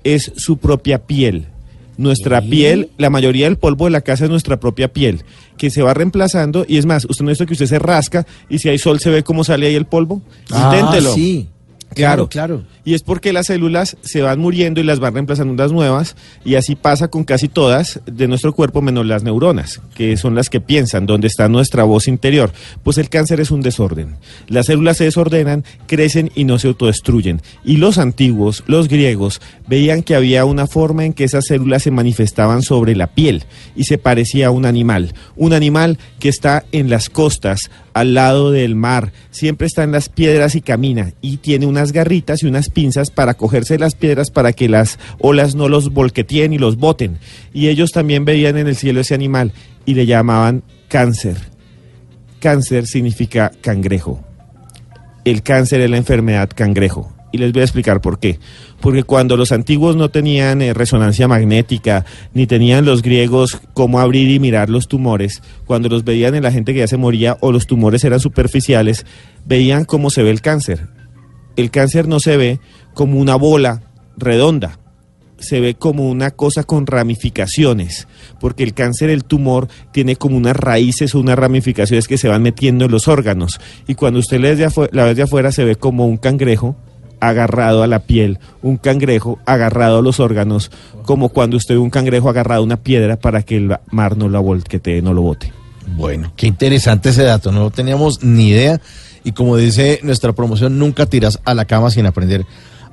Es su propia piel. Nuestra piel, la mayoría del polvo de la casa es nuestra propia piel, que se va reemplazando. Y es más, usted no ha visto que usted se rasca y si hay sol se ve cómo sale ahí el polvo. Ah, Inténtelo. sí. Claro, Claro, Y es porque las células se van muriendo y las van reemplazando unas nuevas. Y así pasa con casi todas de nuestro cuerpo, menos las neuronas, que son las que piensan, donde está nuestra voz interior. Pues el cáncer es un desorden. Las células se desordenan, crecen y no se autodestruyen. Y los antiguos, los griegos, veían que había una forma en que esas células se manifestaban sobre la piel y se parecía a un animal. Un animal que está en las costas, al lado del mar, siempre está en las piedras y camina y tiene unas garritas y unas pinzas para cogerse las piedras para que las olas no los volqueteen y los boten. Y ellos también veían en el cielo ese animal y le llamaban cáncer. Cáncer significa cangrejo. El cáncer es la enfermedad cangrejo. Y les voy a explicar por qué. Porque cuando los antiguos no tenían eh, resonancia magnética, ni tenían los griegos cómo abrir y mirar los tumores, cuando los veían en la gente que ya se moría o los tumores eran superficiales, veían cómo se ve el cáncer. El cáncer no se ve como una bola redonda, se ve como una cosa con ramificaciones, porque el cáncer, el tumor, tiene como unas raíces o unas ramificaciones que se van metiendo en los órganos. Y cuando usted la ve de la afuera, se ve como un cangrejo agarrado a la piel, un cangrejo agarrado a los órganos, como cuando usted ve un cangrejo agarrado a una piedra para que el mar no lo volquetee, no lo bote. Bueno, qué interesante ese dato, no teníamos ni idea. Y como dice nuestra promoción, nunca tiras a la cama sin aprender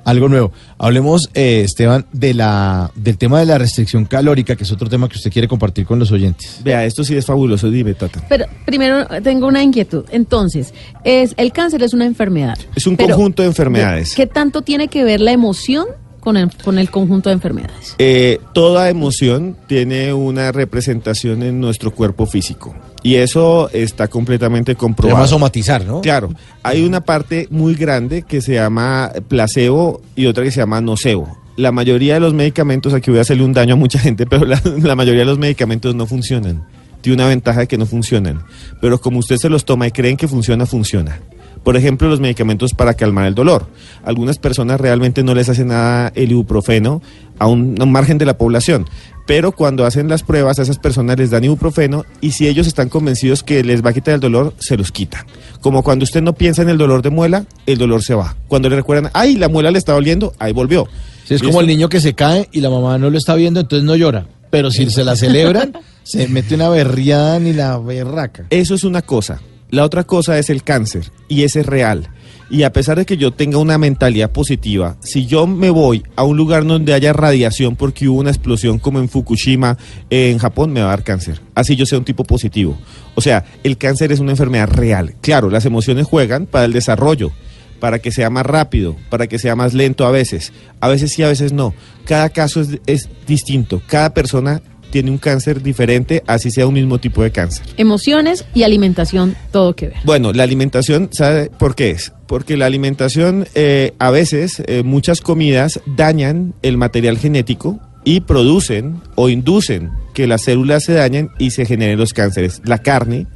algo nuevo. Hablemos, eh, Esteban, de la, del tema de la restricción calórica, que es otro tema que usted quiere compartir con los oyentes. Vea, esto sí es fabuloso, dime, Tata. Pero primero tengo una inquietud. Entonces, es el cáncer es una enfermedad. Es un Pero, conjunto de enfermedades. ¿Qué tanto tiene que ver la emoción con el, con el conjunto de enfermedades? Eh, toda emoción tiene una representación en nuestro cuerpo físico. Y eso está completamente Se comprobado. llama somatizar, ¿no? Claro, hay una parte muy grande que se llama placebo y otra que se llama nocebo. La mayoría de los medicamentos, aquí voy a hacerle un daño a mucha gente, pero la, la mayoría de los medicamentos no funcionan. Tiene una ventaja de que no funcionan. Pero como usted se los toma y creen que funciona, funciona. Por ejemplo, los medicamentos para calmar el dolor. Algunas personas realmente no les hace nada el ibuprofeno a un, a un margen de la población. Pero cuando hacen las pruebas a esas personas les dan ibuprofeno y si ellos están convencidos que les va a quitar el dolor, se los quita. Como cuando usted no piensa en el dolor de muela, el dolor se va. Cuando le recuerdan, ay, la muela le está doliendo, ahí volvió. Sí, es Y como esto- el niño que se cae y la mamá no lo está viendo, entonces no llora. Pero si se la celebran, se mete una berriada ni la berraca. Eso es una cosa. La otra cosa es el cáncer y ese es real. Y a pesar de que yo tenga una mentalidad positiva, si yo me voy a un lugar donde haya radiación porque hubo una explosión como en Fukushima, en Japón, me va a dar cáncer. Así yo sea un tipo positivo. O sea, el cáncer es una enfermedad real. Claro, las emociones juegan para el desarrollo, para que sea más rápido, para que sea más lento a veces. A veces sí, a veces no. Cada caso es, es distinto. Cada persona tiene un cáncer diferente, así sea un mismo tipo de cáncer. Emociones y alimentación, todo que ver. Bueno, la alimentación, ¿sabe por qué es? Porque la alimentación, eh, a veces, eh, muchas comidas dañan el material genético y producen o inducen que las células se dañen y se generen los cánceres. La carne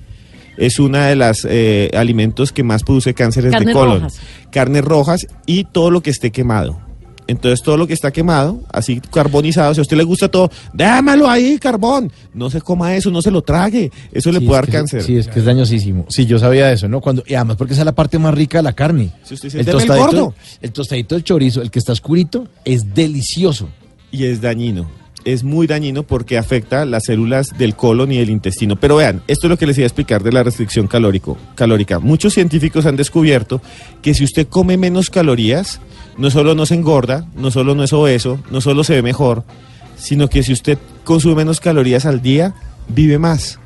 es una de las eh, alimentos que más produce cánceres de colon. rojas. Carnes rojas y todo lo que esté quemado. Entonces todo lo que está quemado, así carbonizado, si a usted le gusta todo, démelo ahí, carbón. No se coma eso, no se lo trague. Eso le puede dar que- cáncer. Sí, es que es dañosísimo. Sí, yo sabía eso, ¿no? Cuando, y además porque esa es la parte más rica de la carne. Si usted dice, "Deme el gordo". el tostadito del chorizo, el que está oscurito, es delicioso. y es dañino. Es muy dañino porque afecta las células del colon y del intestino. Pero vean, esto es lo que les iba a explicar de la restricción calórico, calórica. Muchos científicos han descubierto que si usted come menos calorías, no solo no se engorda, no solo no es obeso, no solo se ve mejor, sino que si usted consume menos calorías al día, vive más.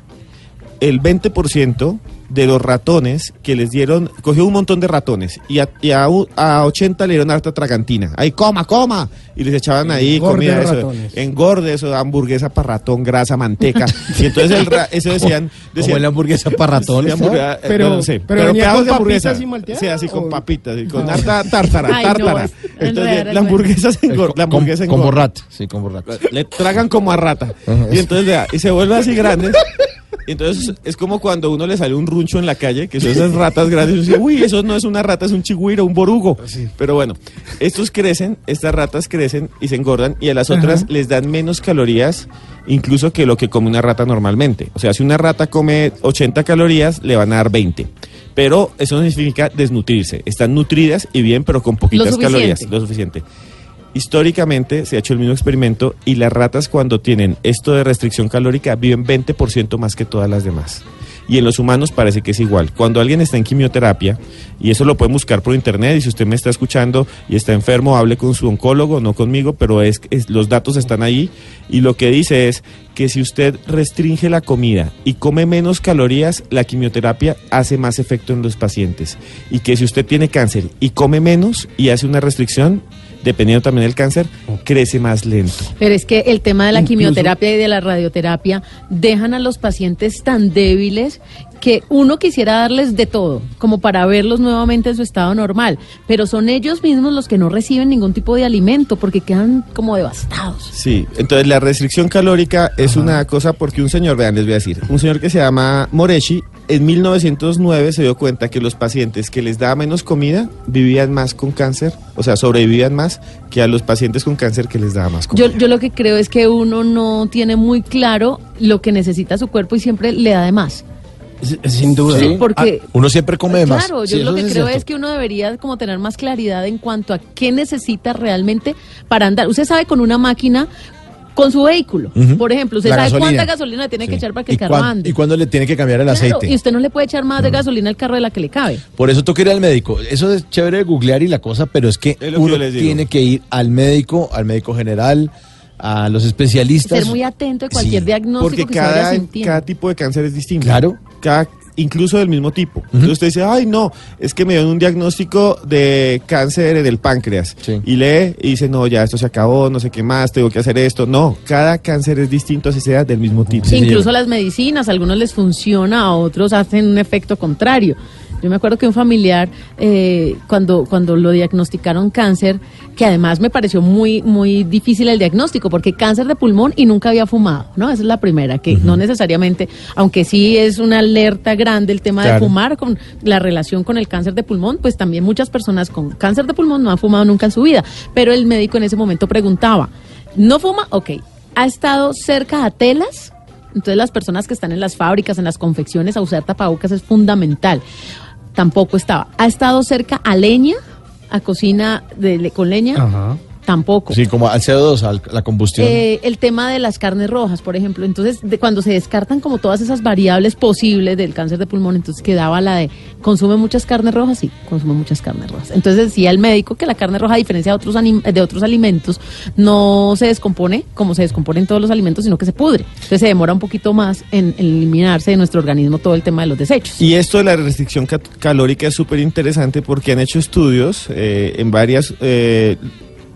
El 20% de los ratones que les dieron, cogió un montón de ratones y a, y a, a 80 le dieron harta tragantina. Ahí, coma, coma. Y les echaban ahí Engorde comida, eso, ratones. engorde, eso, hamburguesa para ratón, grasa, manteca. y entonces el ra- eso decían, decían la hamburguesa para ratón. Sí, hamburguesa, eh, Pero- no sé, pero venía pedazos de hamburguesa. y Sí, así con ¿o? papitas, con harta tártara, Ay, no, tártara. Entonces, enredar, la hamburguesa se engorda. La hamburguesa Como engorda. rat. Sí, como rat. Le tragan como a rata. Ajá. Y entonces, vea, y se vuelve así grande. Entonces es como cuando uno le sale un runcho en la calle, que son esas ratas grandes, y dice, uy, eso no es una rata, es un chigüiro, un borugo. Pero bueno, estos crecen, estas ratas crecen y se engordan y a las otras Ajá. les dan menos calorías incluso que lo que come una rata normalmente. O sea, si una rata come 80 calorías, le van a dar 20. Pero eso no significa desnutrirse. Están nutridas y bien, pero con poquitas calorías. Lo suficiente. Históricamente se ha hecho el mismo experimento y las ratas cuando tienen esto de restricción calórica viven 20% más que todas las demás. Y en los humanos parece que es igual. Cuando alguien está en quimioterapia, y eso lo pueden buscar por internet, y si usted me está escuchando y está enfermo, hable con su oncólogo, no conmigo, pero es, es- los datos están ahí. Y lo que dice es que si usted restringe la comida y come menos calorías, la quimioterapia hace más efecto en los pacientes. Y que si usted tiene cáncer y come menos y hace una restricción, dependiendo también del cáncer, crece más lento. Pero es que el tema de la Incluso- quimioterapia y de la radioterapia dejan a los pacientes tan débiles que uno quisiera darles de todo, como para verlos nuevamente en su estado normal, pero son ellos mismos los que no reciben ningún tipo de alimento porque quedan como devastados. Sí, entonces la restricción calórica es una cosa porque un señor, vean, les voy a decir, un señor que se llama Moreshi, en 1909 se dio cuenta que los pacientes que les daba menos comida vivían más con cáncer, o sea, sobrevivían más que a los pacientes con cáncer que les daba más comida. Yo, yo lo que creo es que uno no tiene muy claro lo que necesita su cuerpo y siempre le da de más. Sin duda. Sí, porque- Ah, uno siempre come de más. Claro, yo Sí, lo que es creo cierto. es que uno debería como tener más claridad en cuanto a qué necesita realmente para andar. Usted sabe con una máquina, con su vehículo, por ejemplo, usted La sabe gasolina. cuánta gasolina le tiene que echar para que ¿Y, el carro ande. y cuándo le tiene que cambiar el Claro, aceite? y usted no le puede echar más de gasolina al carro de la que le cabe. Por eso toca ir al médico. Eso es chévere de googlear y la cosa, pero es que Es lo que uno tiene que ir al médico, al médico general, a los especialistas. Ser muy atento de cualquier Sí, diagnóstico Porque que se vaya cada, cada tipo de cáncer es distinto. Claro. Cada, incluso del mismo tipo. Entonces usted dice, ay no, es que me dio un diagnóstico de cáncer del páncreas. Y lee y dice, no, ya esto se acabó, no sé qué más, tengo que hacer esto. No, cada cáncer es distinto, así sea del mismo tipo. Incluso las medicinas, a algunos les funciona, a otros hacen un efecto contrario. Yo me acuerdo que un familiar, eh, cuando, cuando lo diagnosticaron cáncer, que además me pareció muy, muy difícil el diagnóstico, porque cáncer de pulmón y nunca había fumado, ¿no? Esa es la primera, que no necesariamente, aunque sí es una alerta grande el tema de fumar, con la relación con el cáncer de pulmón, pues también muchas personas con cáncer de pulmón no han fumado nunca en su vida. Pero el médico en ese momento preguntaba, ¿no fuma? Ok. ¿Ha estado cerca a telas? Entonces las personas que están en las fábricas, en las confecciones, a usar tapabocas es fundamental. Tampoco estaba. ¿Ha estado cerca a leña? ¿A cocina de, con leña? Tampoco. Sí, como al CO2, a la combustión. Eh, el tema de las carnes rojas, por ejemplo. Entonces, de, cuando se descartan como todas esas variables posibles del cáncer de pulmón, entonces quedaba la de, ¿consume muchas carnes rojas? Sí, consume muchas carnes rojas. Entonces decía el médico que la carne roja, a diferencia de otros, anim- de otros alimentos, no se descompone como se descomponen todos los alimentos, sino que se pudre. Entonces se demora un poquito más en, en eliminarse de nuestro organismo todo el tema de los desechos. Y esto de la restricción ca- calórica es súper interesante porque han hecho estudios eh, en varias eh,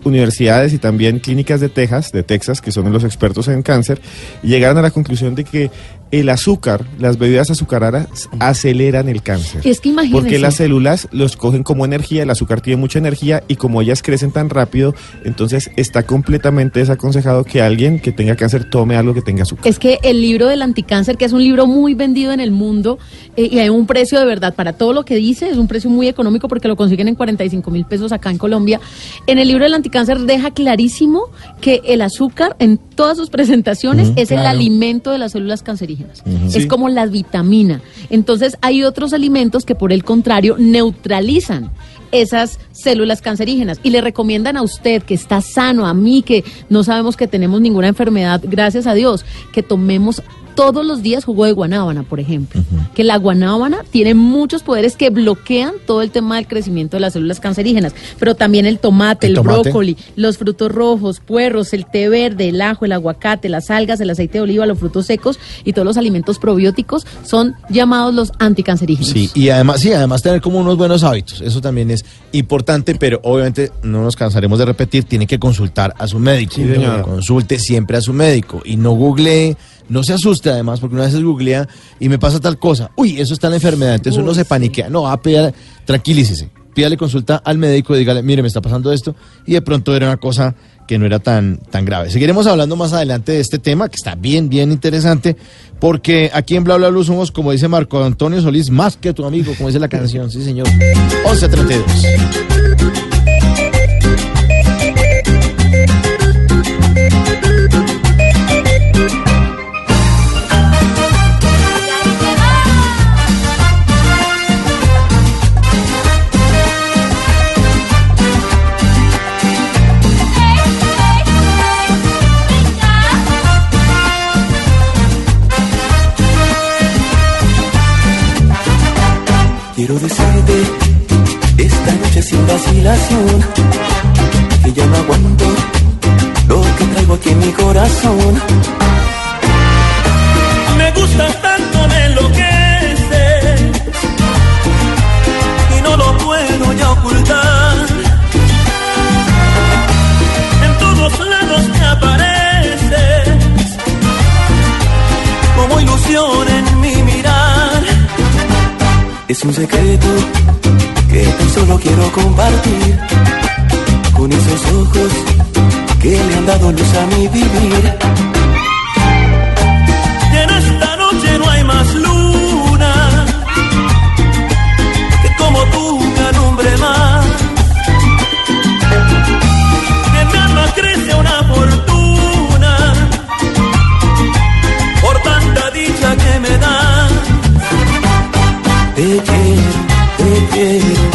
universidades y también clínicas de Texas, de Texas, que son los expertos en cáncer, llegaron a la conclusión de que el azúcar, las bebidas azucaradas, aceleran el cáncer. Es que imagínese. Porque las células los cogen como energía, el azúcar tiene mucha energía y como ellas crecen tan rápido, entonces está completamente desaconsejado que alguien que tenga cáncer tome algo que tenga azúcar. Es que el libro del anticáncer, que es un libro muy vendido en el mundo eh, y hay un precio de verdad para todo lo que dice, es un precio muy económico porque lo consiguen en 45 mil pesos acá en Colombia. En el libro del anticáncer deja clarísimo que el azúcar en todas sus presentaciones Ujú, es el alimento de las células cancerígenas. Es Sí. como la vitamina. Entonces hay otros alimentos que por el contrario neutralizan esas células cancerígenas y le recomiendan a usted que está sano, a mí que no sabemos que tenemos ninguna enfermedad, gracias a Dios, que tomemos todos los días jugo de guanábana, por ejemplo. Que la guanábana tiene muchos poderes que bloquean todo el tema del crecimiento de las células cancerígenas, pero también el tomate, El el, tomate. brócoli, los frutos rojos, puerros, el té verde, el ajo, el aguacate, las algas, el aceite de oliva, los frutos secos y todos los alimentos probióticos son llamados los anticancerígenos. Sí, y además, sí, además tener como unos buenos hábitos. Eso también es importante, pero obviamente no nos cansaremos de repetir, tiene que consultar a su médico. Sí, señor. Consulte siempre a su médico y no googlee, no se asuste además, porque una vez googlea y me pasa tal cosa. Uy, eso está en la enfermedad, entonces uno se paniquea. No, ah, pida- tranquilícese. Pídale consulta al médico y dígale, mire, me está pasando esto. Y de pronto era una cosa que que no era tan, tan grave. Seguiremos hablando más adelante de este tema, que está bien, bien interesante, porque aquí en Bla Bla Blue somos, como dice Marco Antonio Solís, más que tu amigo, como dice la canción, sí señor. 11.32. Quiero decirte esta noche sin vacilación que ya no aguanto lo que traigo aquí en mi corazón. Me gusta tanto, me enloquece y no lo puedo ya ocultar. En todos lados me apareces Es un secreto que tan solo quiero compartir con esos ojos que le han dado luz a mi vivir. Te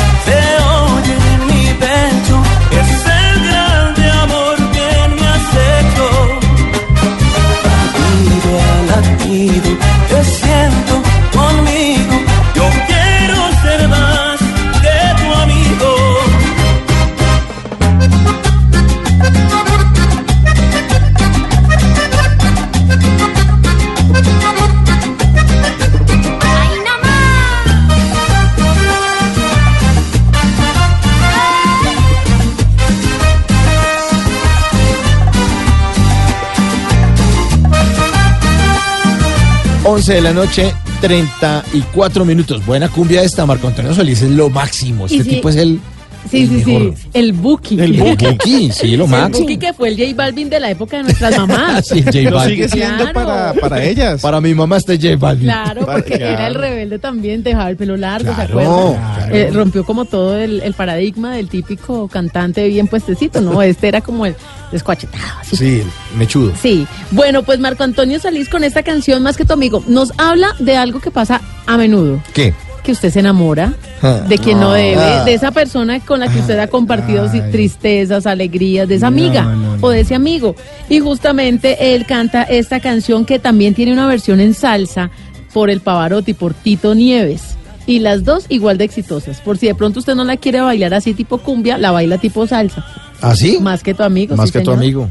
11 de la noche, 34 minutos. Buena cumbia esta, Marco Antonio Solís es lo máximo. Este tipo es el Sí, el sí, mejor. sí. El Buki. El Buki, sí, lo El máximo. Buki que fue el J Balvin de la época de nuestras mamás. Sí, J Lo Balvin. sigue siendo Claro. para, para ellas. Para mi mamá este J Balvin. Claro, porque Claro. era el rebelde también, dejaba el pelo largo, ¿se acuerdan? claro. Eh, rompió como todo el, el paradigma del típico cantante bien puestecito, ¿no? Este era como el descuachetado. así. Sí, mechudo. Sí, bueno, pues Marco Antonio Salís con esta canción Más que tu amigo nos habla de algo que pasa a menudo, ¿Qué? Que usted se enamora Ah. de quien no debe, Ah. de esa persona con la que usted ha compartido tristezas, alegrías, de esa amiga o de ese amigo. Y justamente él canta esta canción que también tiene una versión en salsa por el Pavarotti, por Tito Nieves. Y las dos igual de exitosas. Por si de pronto usted no la quiere bailar así tipo cumbia, la baila tipo salsa. ¿Así? Más que tu amigo. ¿Ah, Más sí, que tu amigo.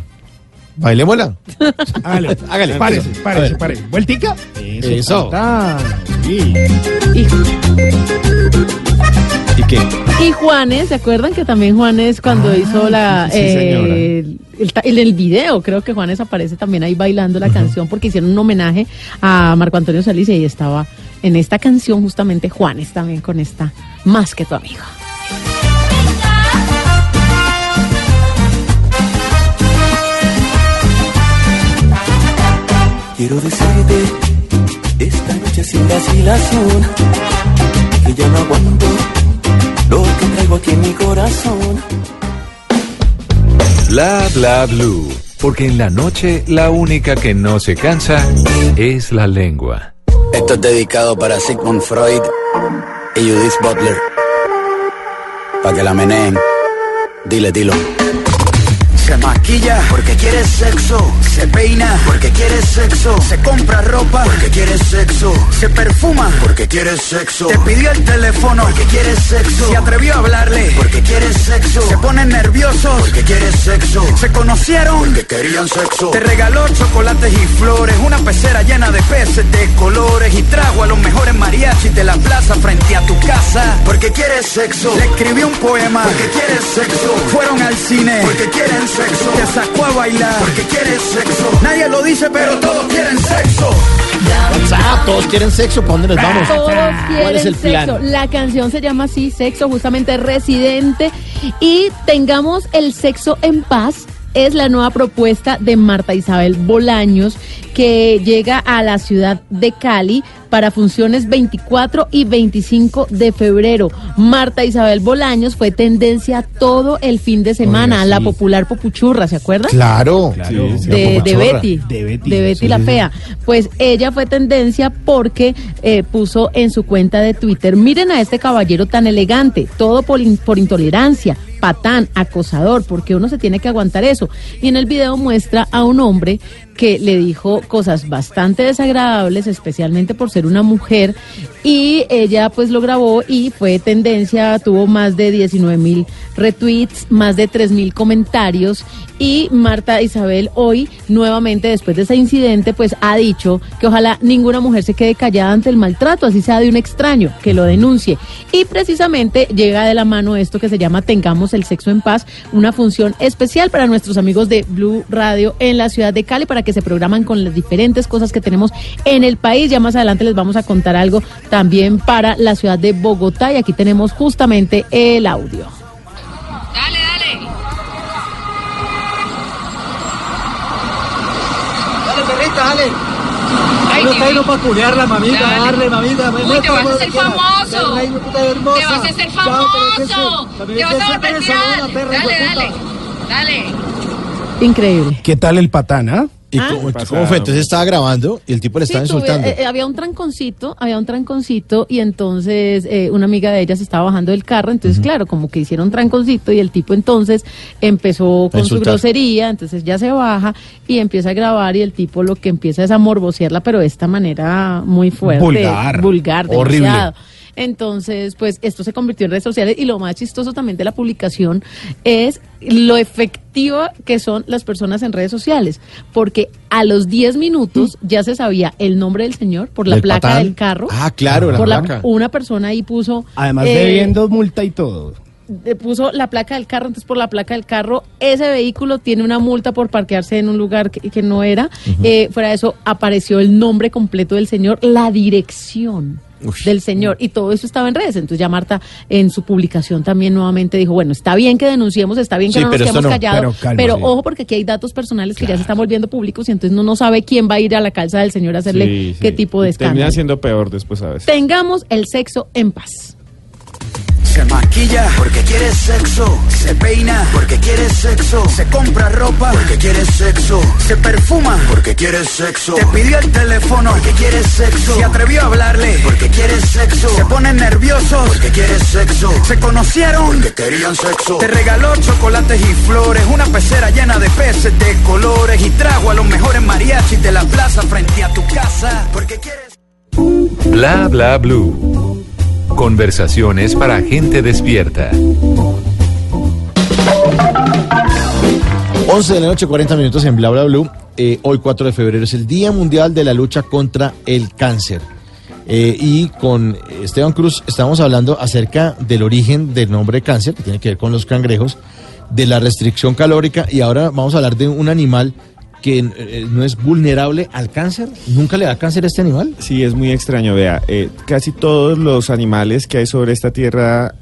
Bailémosla. Hágale, Hágale. Párese, párese, párese. ¿Vueltica? Eso. Ah, sí. Y, ¿Y qué? y Juanes, ¿se acuerdan que también Juanes cuando hizo la... sí, eh, el, el video, creo que Juanes aparece también ahí bailando la canción porque hicieron un homenaje a Marco Antonio Solís y ahí estaba en esta canción justamente Juanes también con esta Más que tu amigo. Quiero decirte esta noche sin vacilación que ya no aguanto lo que traigo aquí en mi corazón. Bla bla blue. Porque en la noche la única que no se cansa es la lengua. Esto es dedicado para Sigmund Freud y Judith Butler. Para que la meneen. Dile, dilo. Se maquilla porque quiere sexo. Se peina porque quiere sexo. Se compra ropa porque quiere sexo. Se perfuma porque quiere sexo. Te pidió el teléfono porque quiere sexo. Se atrevió a hablarle porque quiere sexo. Se ponen nerviosos porque quiere sexo. Se conocieron porque querían sexo. Te regaló chocolates y flores. Una pecera llena de peces de colores. Y trajo a los mejores mariachis de la plaza frente a tu casa porque quiere sexo. Le escribió un poema porque quiere sexo. Fueron al cine porque quieren sexo. Te sacó a bailar porque quiere sexo. Nadie lo dice, pero todos quieren sexo. WhatsApp, todos quieren sexo, ¿para dónde nos vamos? Todos quieren ¿Cuál es el plan? sexo. La canción se llama así, sexo, justamente residente. Y tengamos el sexo en paz es la nueva propuesta de Marta Isabel Bolaños, que llega a la ciudad de Cali para funciones 24 y 25 de febrero. Marta Isabel Bolaños fue tendencia todo el fin de semana, Oiga, la popular popuchurra, ¿se acuerdan? Claro, de, de Betty, de Betty, la fea. Pues ella fue tendencia porque eh, puso en su cuenta de Twitter, miren a este caballero tan elegante, todo por, in- por intolerancia, patán, acosador, porque uno se tiene que aguantar eso. Y en el video muestra a un hombre que le dijo cosas bastante desagradables, especialmente por ser una mujer, y ella pues lo grabó y fue tendencia, tuvo más de 19 mil retweets, más de 3 mil comentarios, y Marta Isabel hoy, nuevamente después de ese incidente, pues ha dicho que ojalá ninguna mujer se quede callada ante el maltrato, así sea de un extraño, que lo denuncie. Y precisamente llega de la mano esto que se llama Tengamos el Sexo en Paz, una función especial para nuestros amigos de Blue Radio en la ciudad de Cali, para que se programan con las diferentes cosas que tenemos en el país. Ya más adelante les vamos a contar algo también para la ciudad de Bogotá y aquí tenemos justamente el audio. Dale, dale. Dale, perrita, dale. Ay, no está ahí no para culearla, mamita, Dale. darle, mamita. Uy, te vas a hacer famoso. Rey. Te vas a qué famoso. Te vas a volver Dale, viral. Dale, dale. Dale. Increíble. ¿Qué tal el patán, ah? ¿Y cómo, cómo fue? Entonces estaba grabando y el tipo le Sí, estaba insultando. eh, eh, había un tranconcito, había un tranconcito y entonces eh, una amiga de ella se estaba bajando del carro, entonces claro, como que hicieron tranconcito y el tipo entonces empezó con su grosería, entonces ya se baja y empieza a grabar y el tipo lo que empieza es a morbosearla, pero de esta manera muy fuerte, Vulgar. vulgar, Horrible. demasiado. Entonces, pues esto se convirtió en redes sociales y lo más chistoso también de la publicación es lo efectiva que son las personas en redes sociales, porque a los 10 minutos ya se sabía el nombre del señor por la ¿Del placa patán? del carro. Ah, claro, la por placa. una persona ahí puso Además eh, debiendo multa y todo. puso la placa del carro, entonces por la placa del carro, ese vehículo tiene una multa por parquearse en un lugar que, que no era. Eh, fuera de eso, apareció el nombre completo del señor, la dirección del señor, y todo eso estaba en redes. Entonces ya Marta en su publicación también nuevamente dijo, bueno, está bien que denunciemos, está bien que Sí, no nos quedemos no. callados, Pero pero, calma, sí. ojo porque aquí hay datos personales que ya se están volviendo públicos y entonces uno no sabe quién va a ir a la calza del señor a hacerle Sí, qué tipo de Termina escándalo. siendo peor después a veces. Tengamos el sexo en paz. Se maquilla porque quiere sexo. Se peina porque quiere sexo. Se compra ropa porque quiere sexo. Se perfuma porque quiere sexo. Te pidió el teléfono porque quiere sexo. Se atrevió a hablarle porque quiere sexo. Se ponen nerviosos porque quiere sexo. Se conocieron porque querían sexo. Te regaló chocolates y flores. Una pecera llena de peces de colores. Y trajo a los mejores mariachis de la plaza frente a tu casa. Porque quieres. Bla bla blue. Conversaciones para gente despierta. 11 de la noche, 40 minutos en Bla Bla Blue. Eh, hoy, 4 de febrero, es el Día Mundial de la Lucha contra el Cáncer. Eh, y con Esteban Cruz estamos hablando acerca del origen del nombre cáncer, que tiene que ver con los cangrejos, de la restricción calórica, y ahora vamos a hablar de un animal que eh, no es vulnerable al cáncer. ¿Nunca le da cáncer a este animal? Sí, es muy extraño, vea. eh, casi todos los animales que hay sobre esta tierra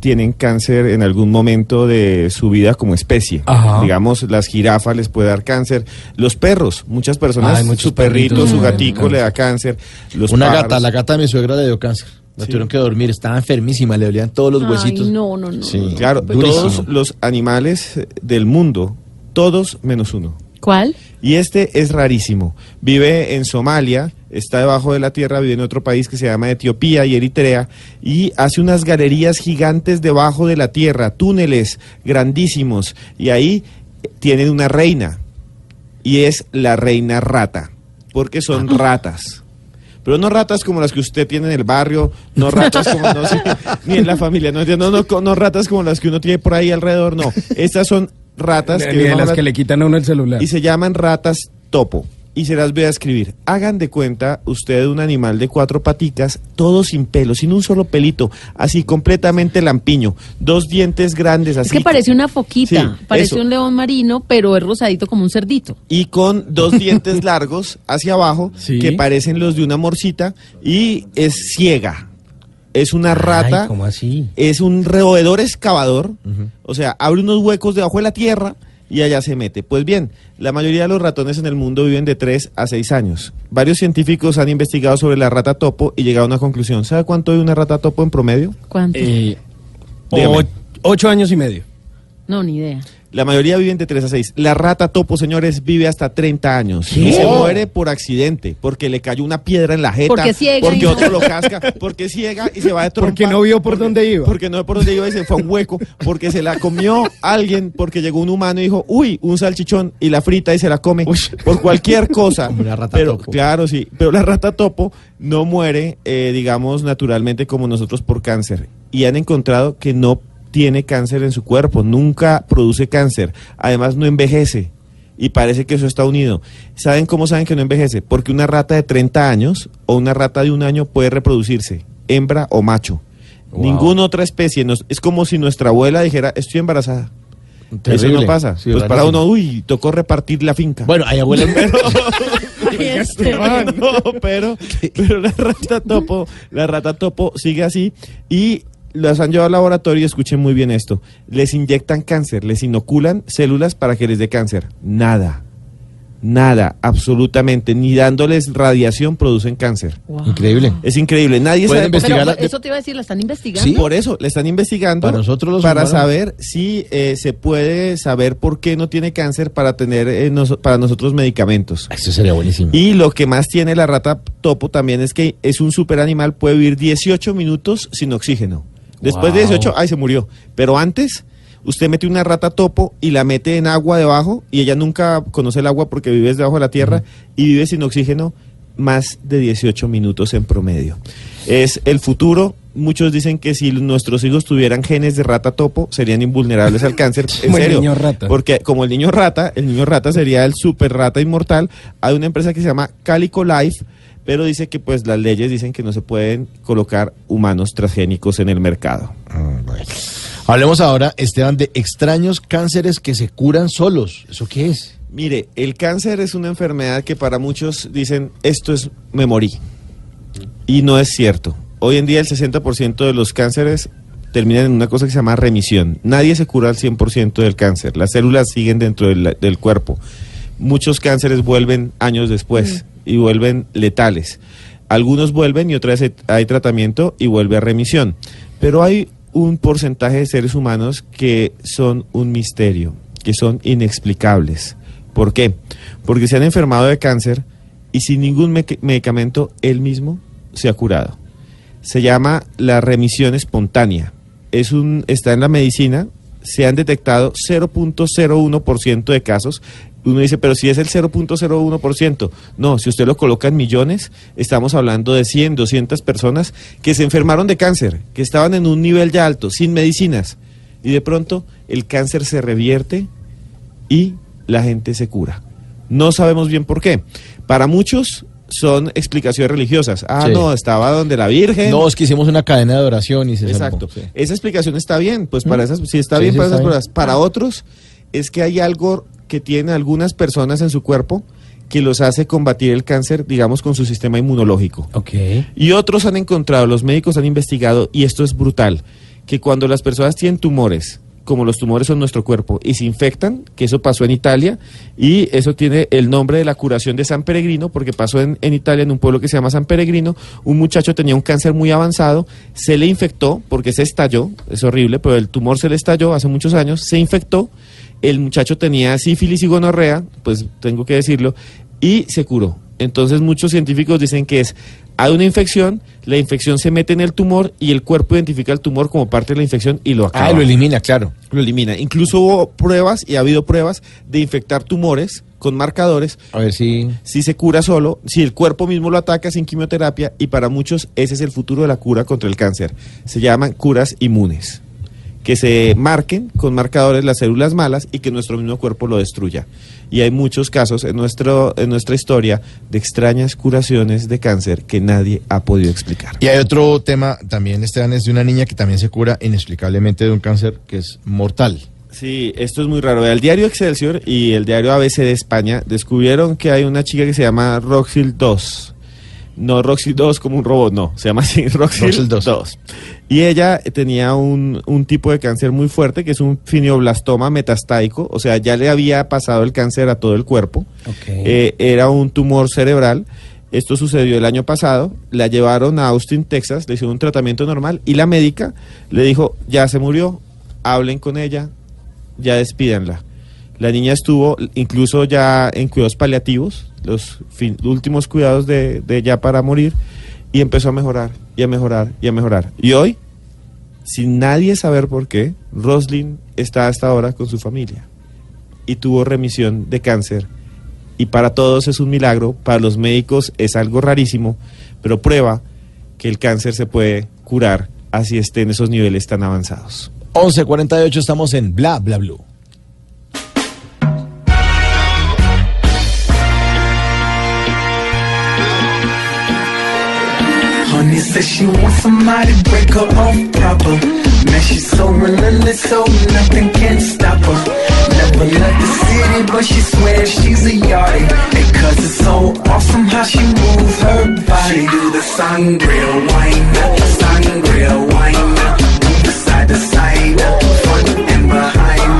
tienen cáncer en algún momento de su vida como especie. Ajá. Digamos, las jirafas les puede dar cáncer. Los perros, muchas personas, Ay, muchos su perrito, perritos su gatico le da cáncer. Los Una gata, la gata de mi suegra le dio cáncer. La Sí. tuvieron que dormir, estaba enfermísima, le dolían todos los Ay, huesitos. no, no, no. Sí, Claro, durísimo. todos los animales del mundo, todos menos uno. ¿Cuál? Y este es rarísimo. Vive en Somalia, está debajo de la tierra, vive en otro país que se llama Etiopía y Eritrea, y hace unas galerías gigantes debajo de la tierra, túneles grandísimos, y ahí tienen una reina, y es la reina rata, porque son ratas. Pero no ratas como las que usted tiene en el barrio, no ratas como no sé, ni en la familia, no, no, no, no ratas como las que uno tiene por ahí alrededor, no. Estas son ratas Ni de las que le quitan a uno el celular. y se llaman ratas topo. Y se las voy a escribir. Hagan de cuenta usted un animal de cuatro paticas, todo sin pelo, sin un solo pelito, así completamente lampiño, dos dientes grandes así. Es que parece una foquita, Sí, parece eso. un león marino, pero es rosadito como un cerdito. y con dos dientes largos hacia abajo que parecen los de una morcita y es ciega. Es una rata. ¿cómo así? Es un roedor excavador. O sea, abre unos huecos debajo de la tierra y allá se mete. Pues bien, la mayoría de los ratones en el mundo viven de 3 a 6 años. Varios científicos han investigado sobre la rata topo y llegado a una conclusión. ¿Sabe cuánto vive una rata topo en promedio? ¿Cuánto? Eh, años y medio. No, ni idea. La mayoría viven de 3 a 6. La rata topo, señores, vive hasta 30 años. ¿Qué? Y se muere por accidente, porque le cayó una piedra en la jeta. Porque ciega, Porque otro lo casca, porque ciega y se va de trompa. Porque no vio por dónde iba. Porque no vio por dónde iba y se fue a un hueco. Porque se la comió alguien, porque llegó un humano y dijo, uy, un salchichón, y la frita y se la come. Por cualquier cosa. Una rata pero, topo. Claro, sí. Pero la rata topo no muere, eh, digamos, naturalmente como nosotros por cáncer. Y han encontrado que no tiene cáncer en su cuerpo, nunca produce cáncer. Además, no envejece. Y parece que eso está unido. ¿Saben cómo saben que no envejece? Porque una rata de 30 años o una rata de un año puede reproducirse, hembra o macho. Wow. Ninguna otra especie. nos- es como si nuestra abuela dijera, estoy embarazada. Eso no pasa. Sí, pues para uno, uy, tocó repartir la finca. Bueno, hay abuelas. no, pero, pero la rata topo, la rata topo sigue así y las han llevado al laboratorio y escuchen muy bien esto. Les inyectan cáncer, les inoculan células para que les dé cáncer. Nada. Nada, absolutamente, ni dándoles radiación producen cáncer. Increíble. Es increíble, nadie sabe investigar Pero la- eso te iba a decir, ¿la están investigando? Por eso, le están investigando Para nosotros los para humanos. saber si eh, se puede saber por qué no tiene cáncer para tener eh, nos- para nosotros medicamentos. Eso sería buenísimo. Y lo que más tiene la rata topo también es que es un super animal, puede vivir 18 minutos sin oxígeno. Después de Wow. 18, ay, se murió. Pero antes, usted mete una rata topo y la mete en agua debajo y ella nunca conoce el agua porque vive debajo de la tierra y vive sin oxígeno más de 18 minutos en promedio. Es el futuro. Muchos dicen que si nuestros hijos tuvieran genes de rata topo, serían invulnerables al cáncer. En el serio. niño rata. Porque como el niño rata, el niño rata sería el super rata inmortal. Hay una empresa que se llama Calico Life, pero dice que pues las leyes dicen que no se pueden colocar humanos transgénicos en el mercado. Hablemos ahora, Esteban, de extraños cánceres que se curan solos. ¿Eso qué es? Mire, el cáncer es una enfermedad que para muchos dicen, esto es me morí. Y no es cierto. Hoy en día el 60% de los cánceres terminan en una cosa que se llama remisión. Nadie se cura al 100% del cáncer. Las células siguen dentro del, del cuerpo. Muchos cánceres vuelven años después y vuelven letales. Algunos vuelven y otra hay tratamiento y vuelve a remisión. Pero hay un porcentaje de seres humanos que son un misterio, que son inexplicables. ¿Por qué? Porque se han enfermado de cáncer y sin ningún medicamento él mismo se ha curado. Se llama la remisión espontánea. Es un, está en la medicina, se han detectado 0.01% de casos. Uno dice, pero si es el 0.01%. No, si usted lo coloca en millones, estamos hablando de 100, 200 personas que se enfermaron de cáncer, que estaban en un nivel ya alto, sin medicinas. Y de pronto el cáncer se revierte y la gente se cura. No sabemos bien por qué. Para muchos son explicaciones religiosas. Ah, Sí. no, estaba donde la Virgen. No, es que hicimos una cadena de oración y se Exacto. sí. Esa explicación está bien, pues para esas, si está Sí, bien sí, para esas bien. Para otros, es que hay algo que tienen algunas personas en su cuerpo que los hace combatir el cáncer, digamos, con su sistema inmunológico. Ok. Y otros han encontrado, los médicos han investigado, y esto es brutal, que cuando las personas tienen tumores, como los tumores son nuestro cuerpo, y se infectan, que eso pasó en Italia, y eso tiene el nombre de la curación de San Peregrino, porque pasó en, en Italia, en un pueblo que se llama San Peregrino, un muchacho tenía un cáncer muy avanzado, se le infectó, porque se estalló, es horrible, pero el tumor se le estalló hace muchos años, se infectó, el muchacho tenía sífilis y gonorrea, pues tengo que decirlo, y se curó. Entonces muchos científicos dicen que es, hay una infección, la infección se mete en el tumor y el cuerpo identifica el tumor como parte de la infección y lo acaba. Ah, lo elimina, claro. Lo elimina. Incluso hubo pruebas y ha habido pruebas de infectar tumores con marcadores. A ver si... Si se cura solo, si el cuerpo mismo lo ataca sin quimioterapia y para muchos ese es el futuro de la cura contra el cáncer. Se llaman curas inmunes. Que se marquen con marcadores las células malas y que nuestro mismo cuerpo lo destruya. Y hay muchos casos en, nuestro, en nuestra historia de extrañas curaciones de cáncer que nadie ha podido explicar. Y hay otro tema también, Esteban, es de una niña que también se cura inexplicablemente de un cáncer que es mortal. Sí, esto es muy raro. El diario Excelsior y el diario ABC de España descubrieron que hay una chica que se llama Roxil 2. No Roxy 2 como un robot, no. Se llama así Roxy, Roxy 2. 2. Y ella tenía un, un tipo de cáncer muy fuerte, que es un finioblastoma metastáico. O sea, ya le había pasado el cáncer a todo el cuerpo. Eh, era un tumor cerebral. Esto sucedió el año pasado. La llevaron a Austin, Texas. Le hicieron un tratamiento normal. Y la médica le dijo, ya se murió. Hablen con ella. Ya despídanla. La niña estuvo incluso ya en cuidados paliativos, los últimos cuidados de, ella para morir, y empezó a mejorar, y a mejorar, y a mejorar. Y hoy, sin nadie saber por qué, Roslyn está hasta ahora con su familia y tuvo remisión de cáncer. Y para todos es un milagro, para los médicos es algo rarísimo, pero prueba que el cáncer se puede curar así esté en esos niveles tan avanzados. 11.48 estamos en Bla Bla Blue. Honey says she wants somebody break her off proper. Man, she's so relentless, so nothing can stop her. Never left the city, but she swears she's a yardie. Cause it's so awesome how she moves her body. She do the sangria wine, sangria wine. Move side to side, front and behind.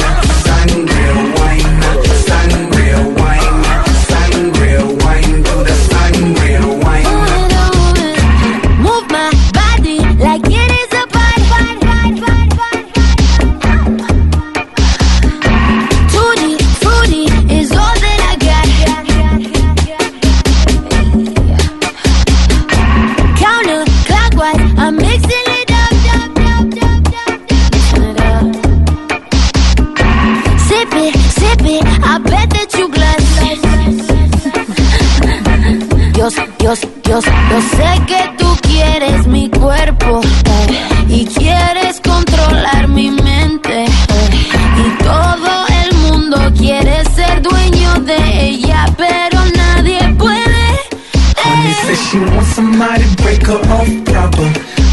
Sangria wine, sangria Yo, yo, yo, yo sé que tú quieres mi cuerpo eh, y quieres controlar mi mente eh, y todo el mundo quiere ser dueño de ella, pero nadie puede. Honey says she wants somebody break her off proper.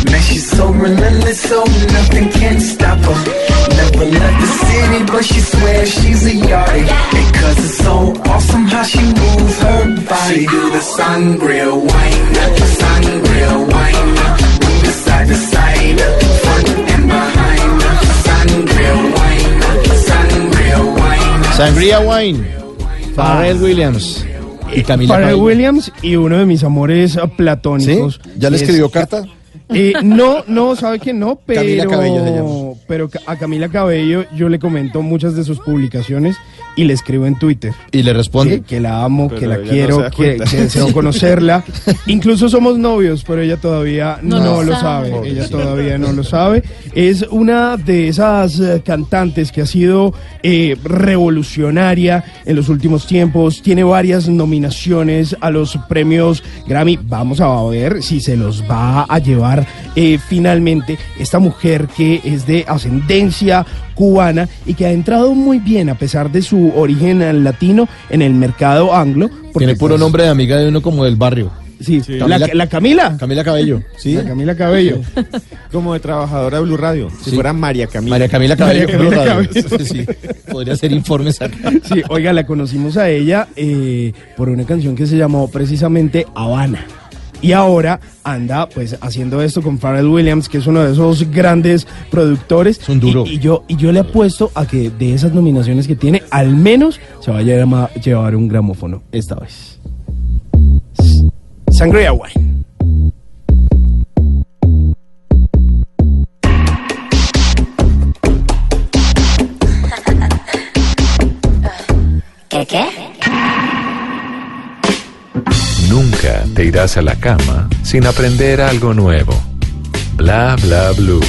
Man, she's so relentless, so nothing can stop her. The city, but she swears she's a yardie. And cause it's so awesome how she moves her body. She do the sangria wine, sangria wine. Move it side to side, front and behind. Sangria wine, sangria wine. Sangria Wine. Pharrell Williams. Y Camila Pharrell. Williams y uno de mis amores platónicos. ¿Sí? ¿Ya le es- escribió carta? Eh, no, no, sabe que no, pero, Camila Cabello se llama. pero a Camila Cabello yo le comento muchas de sus publicaciones y le escribo en Twitter. ¿Y le responde? Que, que la amo, Pero que la no quiero, que, que deseo conocerla. Incluso somos novios, pero ella todavía no, No lo sabe. Ella todavía no lo sabe. Es una de esas eh, cantantes que ha sido eh, revolucionaria en los últimos tiempos. Tiene varias nominaciones a los premios Grammy. Vamos a ver si se los va a llevar eh, finalmente esta mujer que es de ascendencia cubana y que ha entrado muy bien a pesar de su origen latino en el mercado anglo. porque, Tiene puro pues, nombre de amiga de uno como del barrio. Sí, Camila- La, la Camila. Camila Cabello. Sí. La Camila Cabello. Como de trabajadora de Blue Radio. Si Sí. fuera María Camila. María Camila Cabello. María Blue Camila Radio. Cabello. Sí, Podría hacer informes acá. Sí, oiga, la conocimos a ella eh, por una canción que se llamó precisamente Habana. Y ahora anda pues haciendo esto con Pharrell Williams, que es uno de esos grandes productores. Es un duro. Y, y yo, y yo le apuesto a que de esas nominaciones que tiene, al menos se va a llevar, un gramófono esta vez. Sangria Wine. ¿Qué qué? Nunca te irás a la cama sin aprender algo nuevo. Bla bla blue.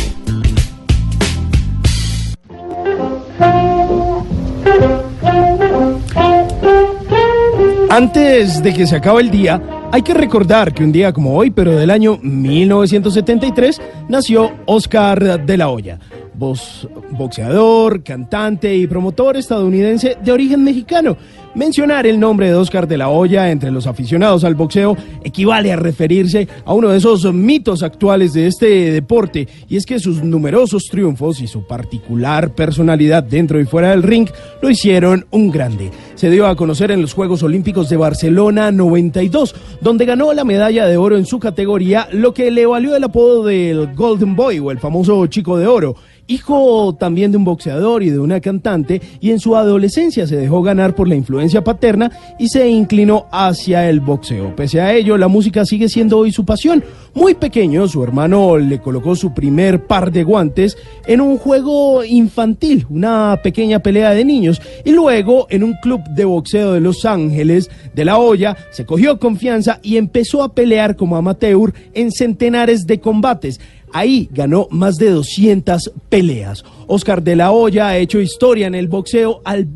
Antes de que se acabe el día, hay que recordar que un día como hoy, pero del año 1973, nació Oscar de la Hoya. Boxeador, cantante y promotor estadounidense de origen mexicano. Mencionar el nombre de Oscar de la Hoya entre los aficionados al boxeo equivale a referirse a uno de esos mitos actuales de este deporte, y es que sus numerosos triunfos y su particular personalidad dentro y fuera del ring lo hicieron un grande. Se dio a conocer en los Juegos Olímpicos de Barcelona 92, donde ganó la medalla de oro en su categoría, lo que le valió el apodo del Golden Boy o el famoso chico de oro. Hijo también de un boxeador y de una cantante, y en su adolescencia se dejó ganar por la influencia paterna y se inclinó hacia el boxeo. Pese a ello, la música sigue siendo hoy su pasión. Muy pequeño, su hermano le colocó su primer par de guantes en un juego infantil, una pequeña pelea de niños, y luego en un club de boxeo de Los Ángeles, de La Hoya, se cogió confianza y empezó a pelear como amateur en centenares de combates. Ahí ganó más de 200 peleas. Oscar de la Hoya ha hecho historia en el boxeo al,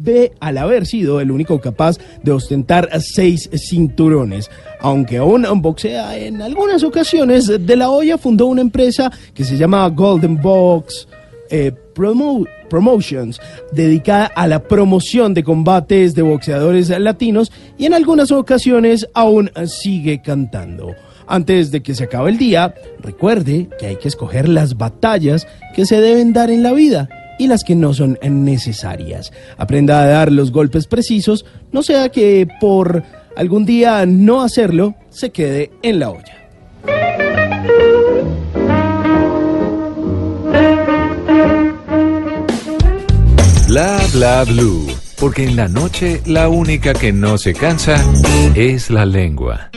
haber sido el único capaz de ostentar seis cinturones. Aunque aún boxea en algunas ocasiones, de la Hoya fundó una empresa que se llama Golden Box eh, Promo- Promotions, dedicada a la promoción de combates de boxeadores latinos y en algunas ocasiones aún sigue cantando. Antes de que se acabe el día, recuerde que hay que escoger las batallas que se deben dar en la vida y las que no son necesarias. Aprenda a dar los golpes precisos, no sea que por algún día no hacerlo se quede en la olla. Bla bla blue. Porque en la noche la única que no se cansa es la lengua.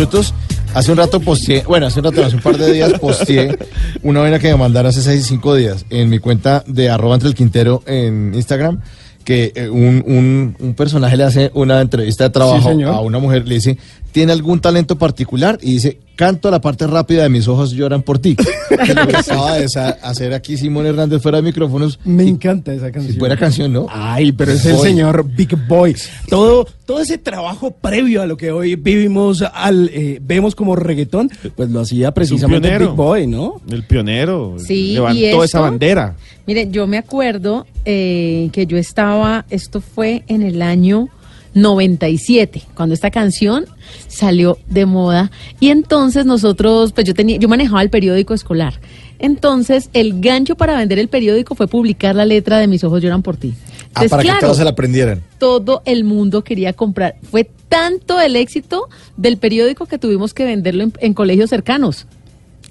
Minutos. Hace un rato posteé, bueno, hace un rato, hace un par de días posteé una vaina que me mandaron hace 6 5 días en mi cuenta de arroba entre el Quintero en Instagram, que eh, un, un, un personaje le hace una entrevista de trabajo Sí, a una mujer, le dice, ¿tiene algún talento particular? Y dice, canto la parte rápida de mis ojos lloran por ti. Que lo que acaba de sa- hacer aquí Simón Hernández fuera de micrófonos. Me encanta esa canción. Si fuera canción, ¿no? Ay, pero es el señor Big Boy. Todo, todo ese trabajo previo a lo que hoy vivimos, al, eh, vemos como reggaetón, pues lo hacía precisamente pionero. Big Boy, ¿no? El pionero. Sí, Levantó ¿y esto? esa bandera. Mire, yo me acuerdo eh, que yo estaba, esto fue en el año 97, cuando esta canción salió de moda. Y entonces nosotros, pues yo tenía, yo manejaba el periódico escolar. Entonces, el gancho para vender el periódico fue publicar la letra de Mis ojos lloran por ti. Ah, para que todos se la aprendieran. todo el mundo quería comprar. Fue tanto el éxito del periódico que tuvimos que venderlo en, en colegios cercanos.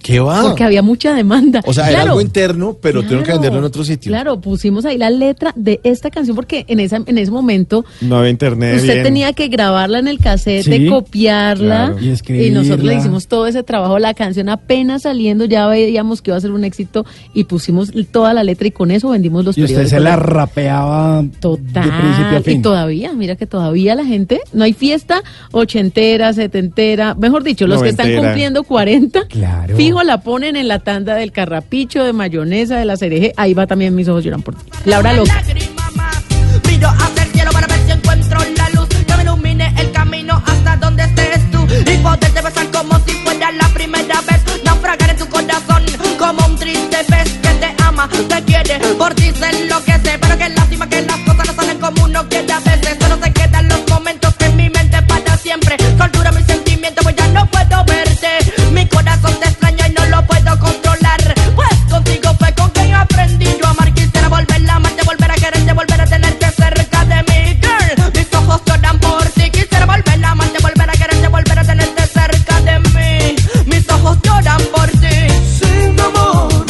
¿Qué va? Porque había mucha demanda. O sea, era Claro. algo interno, pero tuvieron que Claro. venderlo en otro sitio. Claro, pusimos ahí la letra de esta canción porque en, esa, en ese momento No había internet. usted bien. tenía que grabarla en el cassette, Sí, copiarla claro. Y nosotros le hicimos todo ese trabajo. La canción apenas saliendo ya veíamos que iba a ser un éxito y pusimos toda la letra y con eso vendimos los Y usted se la rapeaba de principio a Total, fin. y todavía, mira que todavía la gente, no hay fiesta ochentera, setentera, mejor dicho, los que están cumpliendo 40, Claro. Fijo la ponen en la tanda del carrapicho, de mayonesa, de la cereje, ahí va también mis ojos lloran por ti. Laura Loca. Y que te por ti se enloquece. Pero qué lástima que las cosas no salen como uno quiere a veces. Solo se quedan los momentos en mi mente para siempre. Tortura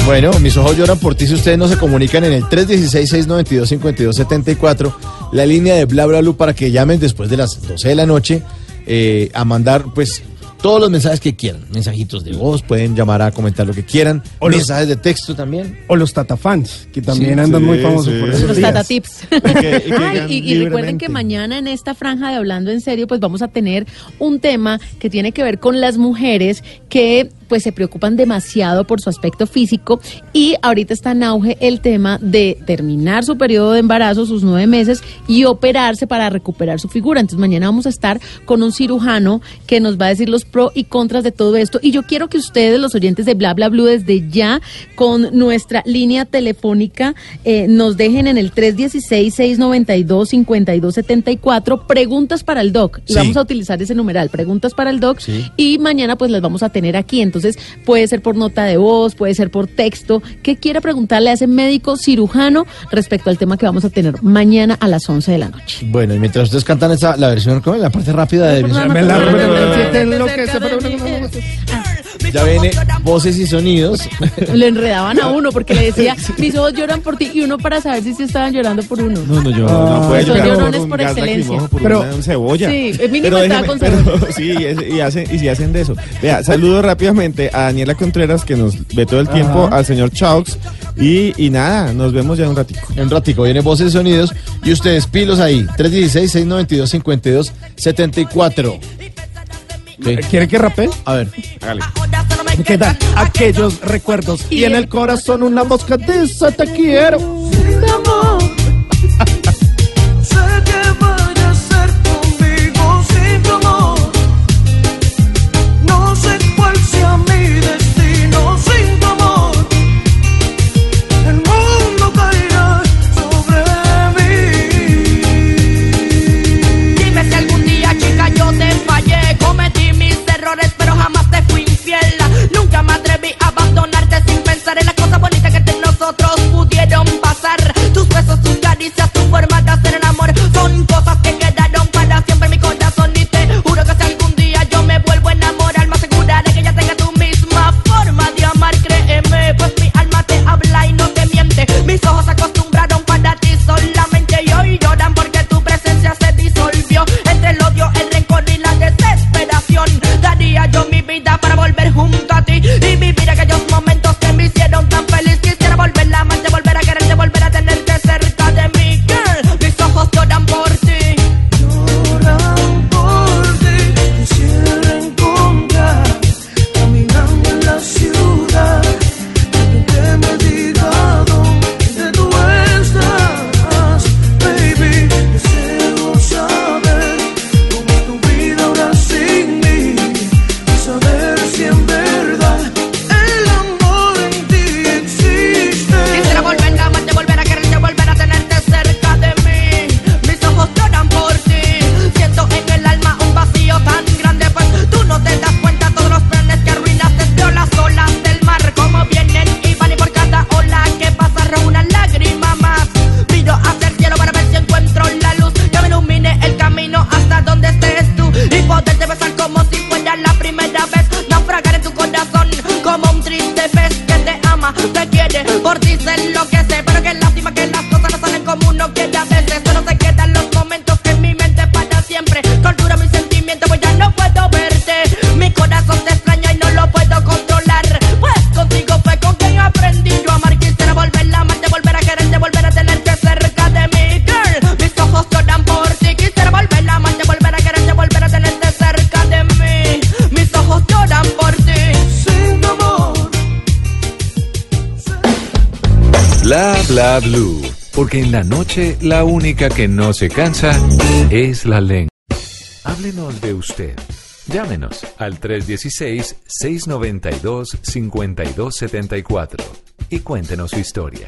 Bueno, mis ojos lloran por ti si ustedes no se comunican en el 316-692-5274, la línea de Bla Bla Blue para que llamen después de las 12 de la noche eh, a mandar pues todos los mensajes que quieran, mensajitos de voz, pueden llamar a comentar lo que quieran, O los- mensajes de texto también. O los tatafans, que también Sí, andan sí, muy famosos sí. por esos Los días. Tata Tips. que Ay, digan y, y recuerden que mañana en esta franja de Hablando en Serio, pues vamos a tener un tema que tiene que ver con las mujeres que pues se preocupan demasiado por su aspecto físico y ahorita está en auge el tema de terminar su periodo de embarazo, sus nueve meses y operarse para recuperar su figura. Entonces mañana vamos a estar con un cirujano que nos va a decir los pros y contras de todo esto y yo quiero que ustedes, los oyentes de Bla Bla Blue, desde ya con nuestra línea telefónica eh, nos dejen en el 316-692-5274 preguntas para el doc. Y Sí. vamos a utilizar ese numeral, preguntas para el doc. Y mañana pues las vamos a tener aquí. Entonces puede ser por nota de voz, puede ser por texto. ¿Qué quiera preguntarle a ese médico cirujano respecto al tema que vamos a tener mañana a las 11 de la noche? Bueno, y mientras ustedes cantan esa, la versión, ¿cómo? La parte rápida de Ya viene voces y sonidos. Le enredaban a uno porque le decía, mis ojos lloran por ti y uno para saber si se estaban llorando por uno. No, no, yo Ah, no puedo son llorar llorones un por excelencia. por Pero- una cebolla. Sí, mínimo déjeme- con pero cebolla. sí, es- y, hacen, y si hacen de eso. Vea, saludo rápidamente a Daniela Contreras que nos ve todo el tiempo, Ajá. al señor Chaux y, y nada, nos vemos ya un ratico. En un ratico viene voces y sonidos y ustedes pilos ahí, 316-692-5274. ¿Quiere que rapee? A ver. Hágale. Quedan aquellos recuerdos y en el corazón una mosca dice te quiero. otros pudieron pasar. Tus besos, tus caricias, tu forma de hacer el amor son cosas que quedaron para siempre en mi corazón. Y te juro que si algún día yo me vuelvo a enamorar, más segura de que ya tenga tu misma forma de amar. Créeme, pues mi alma te habla y no te miente. Mis ojos se acostumbraron para ti solamente y hoy lloran porque tu presencia se disolvió entre el odio, el rencor y la desesperación. Daría yo mi vida para volver junto a ti y mi vida Blue. Porque en la noche la única que no se cansa es la lengua. Háblenos de usted. Llámenos al 316-692-5274 y cuéntenos su historia.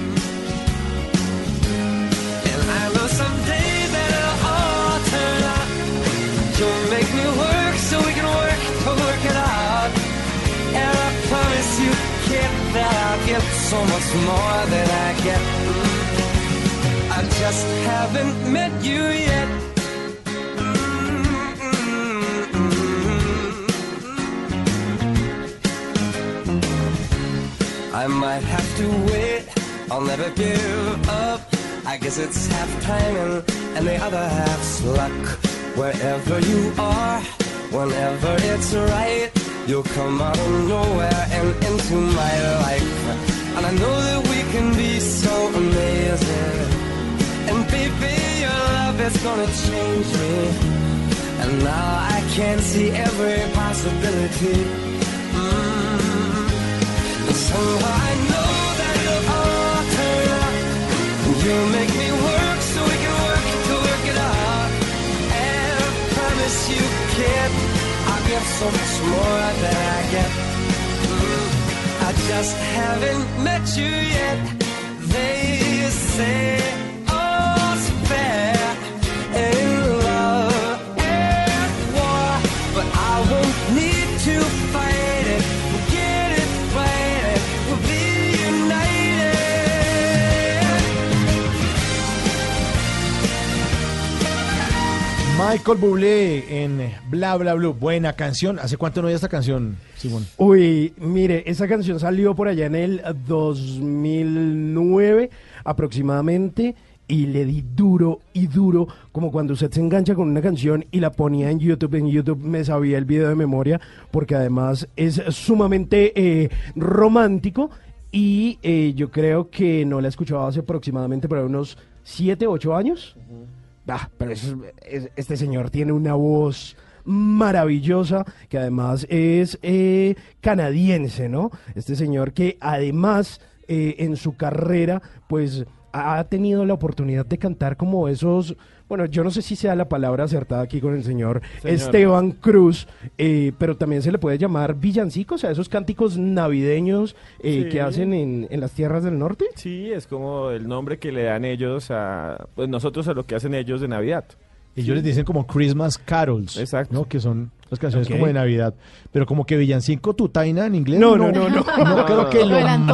That I'll get so much more than I get. I just haven't met you yet. I might have to wait, I'll never give up. I guess it's half timing and the other half's luck. Wherever you are, whenever it's right, you'll come out of nowhere and into my life. And I know that we can be so amazing. And baby, your love is gonna change me. And now I can see every possibility. Mm. And somehow I know that it'll all turn. And you'll make me work so we can work to work it out. And I promise you, kid, Get so much more than I get. I just haven't met you yet. They say Michael Bublé en Bla Bla Blue. Buena canción. ¿Hace cuánto no hay esta canción, Simón? Uy, mire, esa canción salió por allá en el 2009 aproximadamente y le di duro y duro, como cuando usted se engancha con una canción y la ponía en YouTube. En YouTube me sabía el video de memoria porque además es sumamente eh, romántico y eh, yo creo que no la escuchaba hace aproximadamente por unos 7, 8 años. Ah, pero este señor tiene una voz maravillosa que además es eh, canadiense, ¿no? Este señor que además eh, en su carrera pues ha tenido la oportunidad de cantar como esos, bueno, yo no sé si sea la palabra acertada aquí con el señor, Señor. Esteban Cruz, eh, pero también se le puede llamar villancicos, a esos cánticos navideños eh, Sí. que hacen en, en las tierras del norte. Sí, es como el nombre que le dan ellos a, pues nosotros a lo que hacen ellos de Navidad. Ellos les dicen como Christmas Carols. Exacto. ¿no? Que son las canciones Ok. como de Navidad. Pero como que Villancico Tutaina en inglés. No, no, no, no. No creo que lo.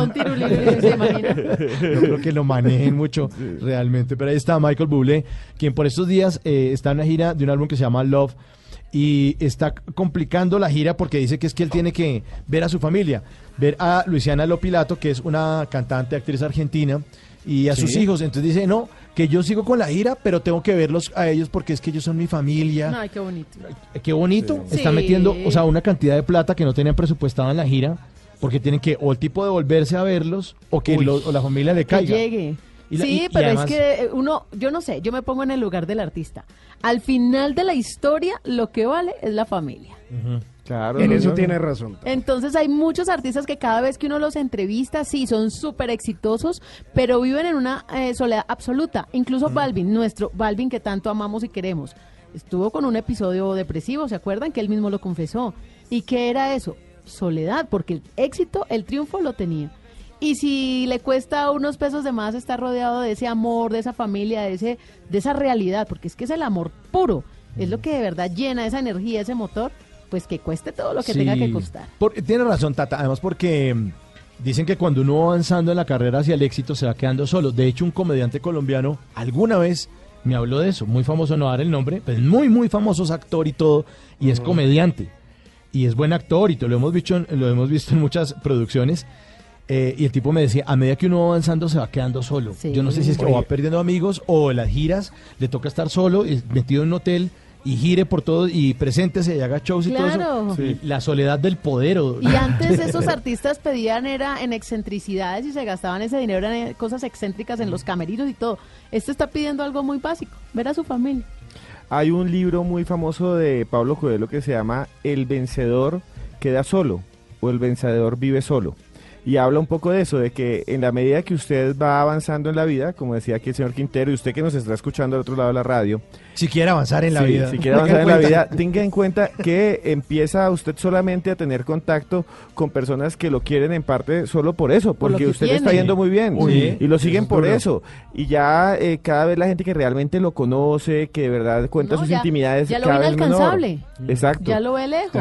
No creo que lo manejen mucho realmente. Pero ahí está Michael Bublé, quien por estos días eh, está en una gira de un álbum que se llama Love. Y está complicando la gira porque dice que es que él tiene que ver a su familia, ver a Luisiana Lopilato, que es una cantante, actriz argentina, y a Sí. sus hijos. Entonces dice, no, que yo sigo con la gira, pero tengo que verlos a ellos porque es que ellos son mi familia. Ay, qué bonito. Eh, Qué bonito. Sí. Está Sí. metiendo, o sea, una cantidad de plata que no tenían presupuestada en la gira, porque tienen que o el tipo de volverse a verlos o que lo- o la familia le Que caiga. llegue. Y la- sí, y- y pero además- es que eh, uno, yo no sé, yo me pongo en el lugar del artista. Al final de la historia, lo que vale es la familia. Claro. En no, eso no. tiene razón. Entonces hay muchos artistas que cada vez que uno los entrevista, sí, son súper exitosos, pero viven en una eh, soledad absoluta. Incluso Balvin, nuestro Balvin que tanto amamos y queremos, estuvo con un episodio depresivo, ¿se acuerdan? Que él mismo lo confesó. ¿Y qué era eso? Soledad, porque el éxito, el triunfo lo tenía. Y si le cuesta unos pesos de más estar rodeado de ese amor, de esa familia, de, ese, de esa realidad, porque es que es el amor puro, es lo que de verdad llena esa energía, ese motor, pues que cueste todo lo que Sí. tenga que costar. Por- tiene razón, Tata. Además, porque mm, dicen que cuando uno va avanzando en la carrera hacia el éxito se va quedando solo. De hecho, un comediante colombiano alguna vez me habló de eso. Muy famoso, no dar el nombre, pero es muy, muy famoso, es actor y todo, y es comediante. Y es buen actor, y todo, lo hemos visto en, lo hemos visto en muchas producciones. Eh, y el tipo me decía, a medida que uno va avanzando se va quedando solo. Sí. Yo no sé si es que o va perdiendo amigos o las giras le toca estar solo, y metido en un hotel y gire por todo y preséntese y haga shows y todo eso. La soledad del poder. Y antes esos artistas pedían era en excentricidades y se gastaban ese dinero en cosas excéntricas en los camerinos y todo. Este está pidiendo algo muy básico, ver a su familia. Hay un libro muy famoso de Pablo Coelho que se llama El vencedor queda solo o El vencedor vive solo. Y habla un poco de eso, de que en la medida que usted va avanzando en la vida, como decía aquí el señor Quintero, y usted que nos está escuchando al otro lado de la radio, Si quiere avanzar en la Sí, vida. Si quiere avanzar en la vida, tenga en cuenta que empieza usted solamente a tener contacto con personas que lo quieren en parte solo por eso, porque que usted le está yendo muy bien y lo siguen eso es por duro. eso. Y ya eh, cada vez la gente que realmente lo conoce, que de verdad cuenta No, sus ya- intimidades, ya lo cada ve vez menor. inalcanzable. Exacto. Ya lo ve lejos.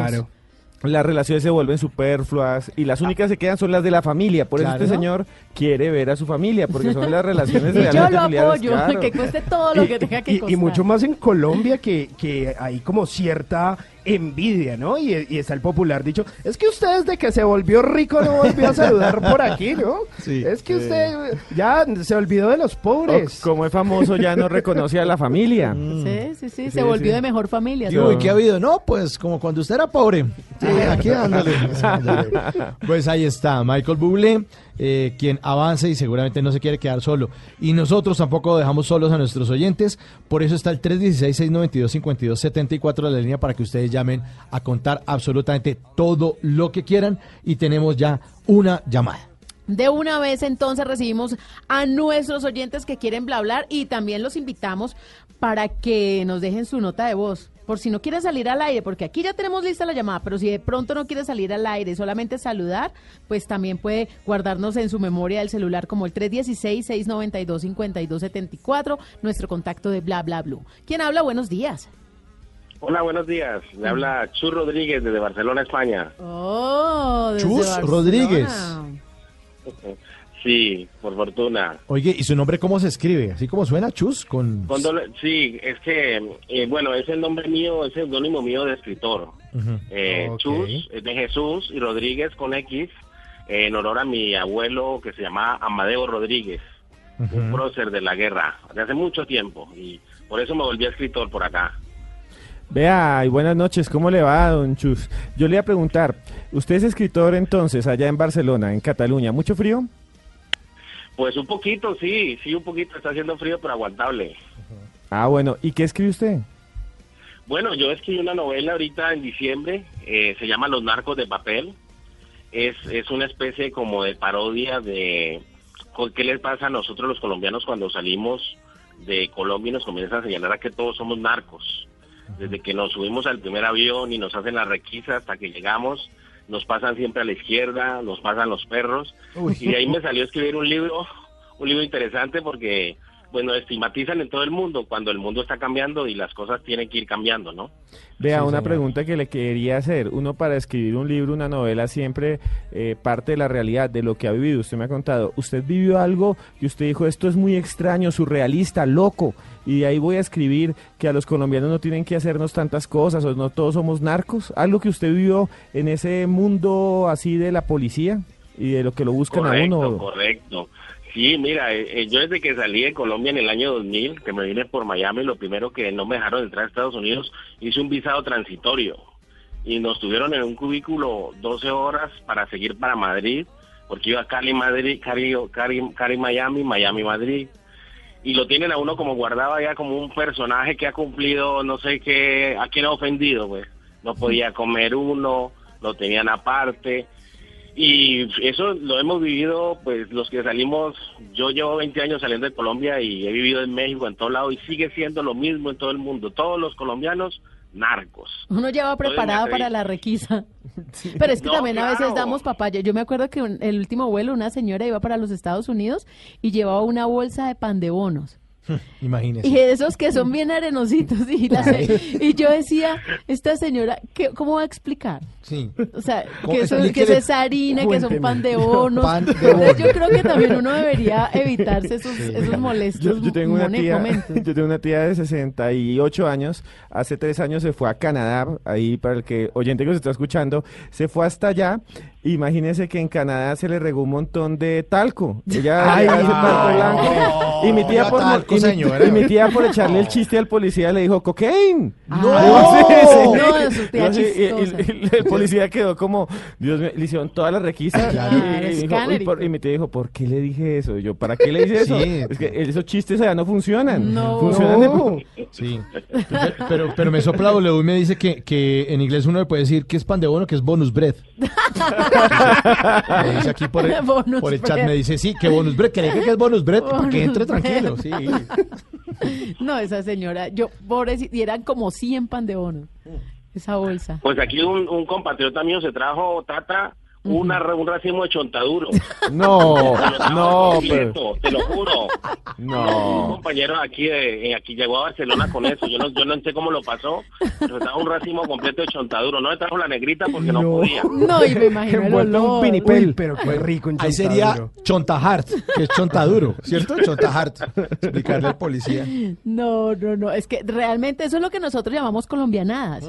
Las relaciones se vuelven superfluas y las únicas que quedan son las de la familia. Por eso este señor quiere ver a su familia, porque son las relaciones Y yo lo apoyo, claro. que cueste todo lo que tenga que y, costar. y mucho más en Colombia que, que hay como cierta envidia, ¿no? Y, y está el popular dicho, es que usted desde que se volvió rico no volvió a saludar por aquí, ¿no? Sí. es que usted ya se olvidó de los pobres. O como es famoso ya no reconoce a la familia. Sí, sí, sí, Sí, se volvió sí. de mejor familia. Uy, ¿qué ha habido? No, pues como cuando usted era pobre. Sí, aquí ándale. ándale. Pues ahí está, Michael Bublé, eh, quien avanza y seguramente no se quiere quedar solo. Y nosotros tampoco dejamos solos a nuestros oyentes, por eso está el 316-692-5274 de la línea para que ustedes llamen a contar absolutamente todo lo que quieran y tenemos ya una llamada. De una vez entonces recibimos a nuestros oyentes que quieren bla hablar y también los invitamos para que nos dejen su nota de voz. Por si no quiere salir al aire, porque aquí ya tenemos lista la llamada, pero si de pronto no quiere salir al aire, solamente saludar, pues también puede guardarnos en su memoria del celular como el 316-692-5274, nuestro contacto de bla bla blue. ¿Quién habla? Buenos días. Hola, buenos días. Le habla Chus Rodríguez desde Barcelona, España. Oh, desde Chus Barcelona. Rodríguez. Sí, por fortuna. Oye, ¿y su nombre cómo se escribe? ¿Así como suena, Chus? Con... Con doble- sí, es que, eh, bueno, es el nombre mío, es el seudónimo mío de escritor. Eh. Chus, es de Jesús y Rodríguez con X, eh, en honor a mi abuelo que se llamaba Amadeo Rodríguez, un prócer de la guerra, de hace mucho tiempo. Y por eso me volví escritor por acá. Vea, y buenas noches, ¿cómo le va, don Chus? Yo le iba a preguntar, usted es escritor entonces allá en Barcelona, en Cataluña, ¿mucho frío? Pues un poquito, sí, sí, un poquito. Está haciendo frío, pero aguantable. Ah, bueno, ¿y qué escribe usted? Bueno, yo escribí una novela ahorita en diciembre, eh, se llama Los Narcos de Papel. Es, es una especie como de parodia de qué les pasa a nosotros los colombianos cuando salimos de Colombia y nos comienzan a señalar a que todos somos narcos. Desde que nos subimos al primer avión y nos hacen la requisa hasta que llegamos, nos pasan siempre a la izquierda, nos pasan los perros. Uy. Y de ahí me salió escribir un libro, un libro interesante porque, bueno, estigmatizan en todo el mundo cuando el mundo está cambiando y las cosas tienen que ir cambiando, ¿no? Vea, Sí, una señor. pregunta que le quería hacer. Uno para escribir un libro, una novela, siempre eh, parte de la realidad, de lo que ha vivido. Usted me ha contado, usted vivió algo y usted dijo, esto es muy extraño, surrealista, loco. Y de ahí voy a escribir que a los colombianos no tienen que hacernos tantas cosas, o no todos somos narcos. Algo que usted vivió en ese mundo así de la policía y de lo que lo buscan correcto, a uno. Correcto. Sí, mira, eh, eh, yo desde que salí de Colombia en el año 2000, que me vine por Miami, lo primero que no me dejaron entrar a Estados Unidos, hice un visado transitorio. Y nos tuvieron en un cubículo 12 horas para seguir para Madrid, porque iba a Cali, Madrid, Cali, Cali, Cali, Miami, Miami, Madrid. Y lo tienen a uno como guardado allá como un personaje que ha cumplido, no sé qué, a quién ha ofendido, pues. no podía comer uno, lo tenían aparte. Y eso lo hemos vivido, pues los que salimos, yo llevo 20 años saliendo de Colombia y he vivido en México, en todo lado, y sigue siendo lo mismo en todo el mundo. Todos los colombianos, narcos. Uno ya va preparado para la requisa. Pero es que No, también a veces damos papaya. Yo me acuerdo que un- el último vuelo una señora iba para los Estados Unidos y llevaba una bolsa de pan de bonos. Imagínese. Y esos que son bien arenositos. Y, la y yo decía, esta señora, ¿qué, ¿cómo va a explicar? Sí. O sea, que, eso- que es harina, que son pan de bonos. Pan de Entonces bonos. yo creo que también uno debería evitarse esos, Sí. esos molestos Yo, yo tengo una tía, momentos. yo tengo una tía de 68 años. Hace tres años se fue a Canadá. Ahí para el que oyente que se está escuchando, se fue hasta allá. Imagínese que en Canadá se le regó un montón de talco. Ella Ay, hace talco no. blanco. Y mi tía por talco, y mi- señora. y mi tía por echarle el chiste al policía le dijo cocaine. No. No, No, sí, y- y- chistosa. y el policía quedó como, Dios mío, le hicieron toda la requisa. Claro. y- Claro, y, dijo, escáner "Uy, y por- y mi tía dijo, ¿por qué le dije eso? Y yo, ¿para qué le hice eso? Sí. Es que esos chistes allá no funcionan. No. Funcionan de- No. Sí. Pero, pero me sopla W y me dice que, que en inglés uno le puede decir que es pan de bono, que es bonus bread. Me dice aquí por el, Bonus por el chat, bread. me dice, sí, que bonus bread, que que es bonus bread, para que entre tranquilo. Sí. No, esa señora, yo, pobrecita, y eran como 100 pan de bono, esa bolsa. Pues aquí un, un compatriota mío se trajo, Tata, una, un racimo de chontaduro. No, no, completo, te lo juro. Un No. compañero aquí de, aquí llegó a Barcelona con eso. Yo no, yo no sé cómo lo pasó. Pero trajo un racimo completo de chontaduro. No le trajo la negrita porque no, podía. No, y me imagino el en un olor. pinipel. pero qué rico Ahí sería chontahart, que es chontaduro, ¿cierto? Chontahart. Explicarle al policía. No, no, no, es que realmente eso es lo que nosotros llamamos colombianadas.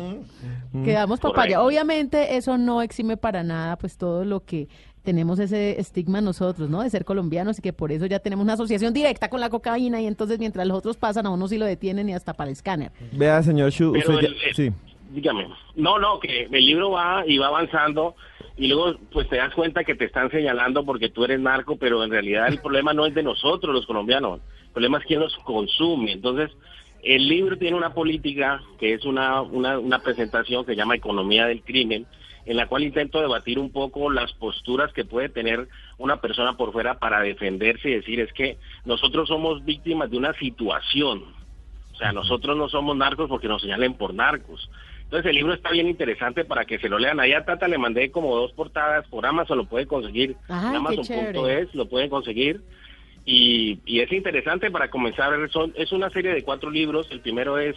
Que damos papaya. Correcto. Obviamente eso no exime para nada pues todo lo que tenemos ese estigma nosotros, ¿no? De ser colombianos y que por eso ya tenemos una asociación directa con la cocaína y entonces mientras los otros pasan a uno sí lo detienen y hasta para el escáner. Vea, señor Shu, Pero usted ya- el- el- sí. Dígame. No, no, que el libro va y va avanzando y luego pues te das cuenta que te están señalando porque tú eres narco, pero en realidad el problema no es de nosotros los colombianos, el problema es quién los consume. Entonces, el libro tiene una política que es una, una, una presentación que se llama Economía del Crimen, en la cual intento debatir un poco las posturas que puede tener una persona por fuera para defenderse y decir es que nosotros somos víctimas de una situación, o sea, nosotros no somos narcos porque nos señalen por narcos. Entonces el libro está bien interesante para que se lo lean. Ahí a Tata le mandé como dos portadas por Amazon, lo puede conseguir. En. Amazon.es lo pueden conseguir. Y, y es interesante para comenzar. Son, es una serie de cuatro libros. El primero es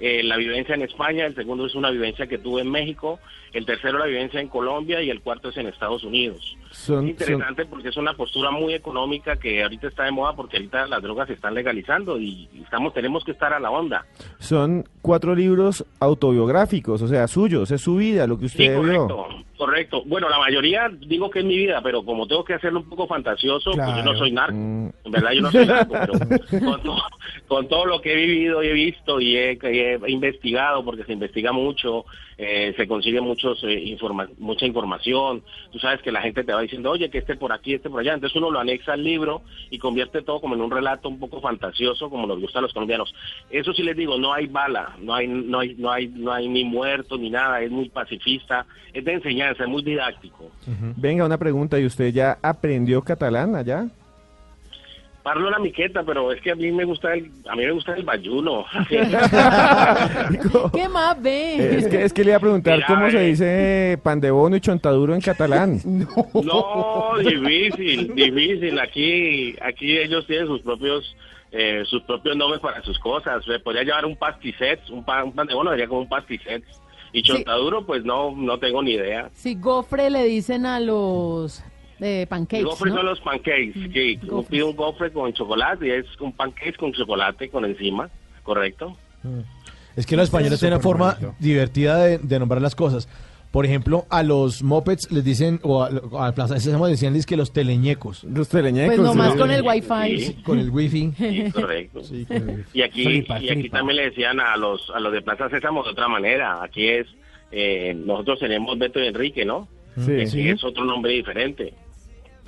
eh, la vivencia en España, el segundo es una vivencia que tuve en México, el tercero la vivencia en Colombia y el cuarto es en Estados Unidos. Son- es interesante porque es una postura muy económica que ahorita está de moda porque ahorita las drogas se están legalizando y estamos tenemos que estar a la onda. Son cuatro libros autobiográficos, o sea, suyos, es su vida, lo que Sí, usted vio. correcto, correcto. Bueno, la mayoría digo que es mi vida, pero como tengo que hacerlo un poco fantasioso, pues yo no soy narco. Mm. En verdad yo no soy narco, pero con todo, con todo lo que he vivido y he visto y he, y he investigado, porque se investiga mucho, eh, se consigue muchos, eh, informa- mucha información. Tú sabes que la gente te va diciendo, oye, que este por aquí, este por allá. Entonces uno lo anexa al libro y convierte todo como en un relato un poco fantasioso, como nos gusta a los colombianos. Eso sí les digo, no hay bala, no hay, no hay, no hay, no hay ni muertos ni nada, es muy pacifista, es de enseñanza, es muy didáctico. Venga, una pregunta, ¿y usted ya aprendió catalán allá? Parlo la miqueta, pero es que a mí me gusta el, a mí me gusta el bayuno. ¿Qué más ve? Eh, Es que, es que le iba a preguntar Mira, cómo se eh. dice pan de bono y chontaduro en catalán. No, difícil, difícil. Aquí, aquí ellos tienen sus propios, eh, sus propios nombres para sus cosas. Se podría llevar un pasticet, un pan, un pan de bono sería como un pasticet. Y chontaduro, pues no, no tengo ni idea. Si gofre le dicen a los eh, pancakes, gofres ¿no? son los pancakes, sí. Uno pide un gofre con chocolate y es un pancake con chocolate con encima, ¿correcto? Es que los españoles tienen una forma divertida de, de nombrar las cosas. Por ejemplo, a los mopeds les dicen, o a, a la plaza Sésamo decían que los teleñecos. Los teleñecos. Pues nomás con el wifi. Sí. Con el wifi. Sí, correcto. Sí, el- Y aquí, Flipa, y aquí también le decían a los, a los de Plaza Sésamo de otra manera. Aquí es, eh, nosotros tenemos Beto y Enrique, ¿no? Sí. Aquí Sí. es otro nombre diferente.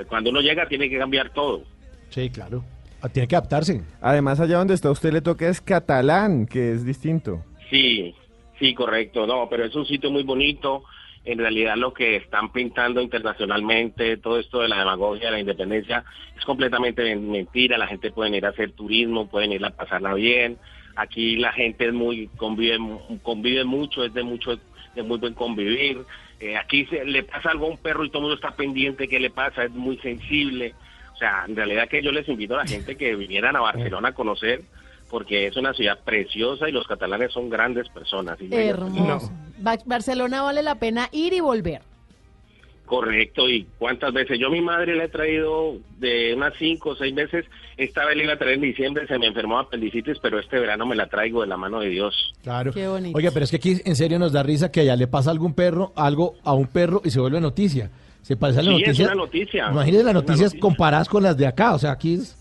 Cuando uno llega tiene que cambiar todo. Sí, claro. Ah, Tiene que adaptarse. Además, allá donde está usted le toca es catalán, que es distinto. Sí, Sí, correcto, no, pero es un sitio muy bonito. En realidad lo que están pintando internacionalmente, todo esto de la demagogia, de la independencia, es completamente men- mentira. La gente puede ir a hacer turismo, pueden ir a pasarla bien. Aquí la gente es muy convive, convive mucho, es de mucho, de muy buen convivir. Eh, aquí se, le pasa algo a un perro y todo el mundo está pendiente qué le pasa, es muy sensible. O sea, en realidad que yo les invito a la gente que vinieran a Barcelona a conocer, porque es una ciudad preciosa y los catalanes son grandes personas. y Hermoso. Ba- Barcelona vale la pena ir y volver. Correcto, y cuántas veces. Yo a mi madre la he traído de unas cinco o seis veces. Esta vez la iba a traer en diciembre, se me enfermó de apendicitis, pero este verano me la traigo de la mano de Dios. Claro. Qué bonito. Oiga, pero es que aquí en serio nos da risa que allá le pasa algún perro, algo a un perro y se vuelve noticia. Se parece a la Sí, es noticia. una noticia. Imagínense las Es noticias noticia. comparadas con las de acá. O sea, aquí es-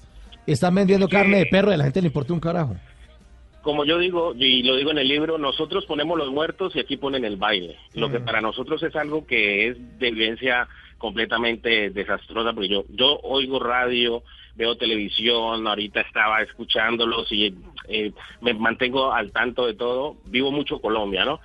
están vendiendo Es que- carne de perro y a la gente le importa un carajo. Como yo digo, y lo digo en el libro, nosotros ponemos los muertos y aquí ponen el baile. Lo que Mm. para nosotros es algo que es de vivencia completamente desastrosa, porque yo, yo oigo radio, veo televisión, ahorita estaba escuchándolos y eh, me mantengo al tanto de todo. Vivo mucho Colombia, ¿no?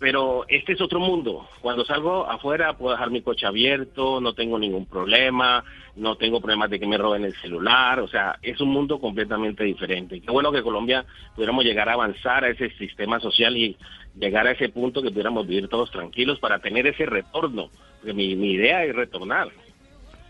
Pero este es otro mundo. Cuando salgo afuera puedo dejar mi coche abierto, no tengo ningún problema, no tengo problemas de que me roben el celular, o sea, es un mundo completamente diferente. Qué bueno que Colombia pudiéramos llegar a avanzar a ese sistema social y llegar a ese punto que pudiéramos vivir todos tranquilos para tener ese retorno. Porque mi, mi idea es retornar.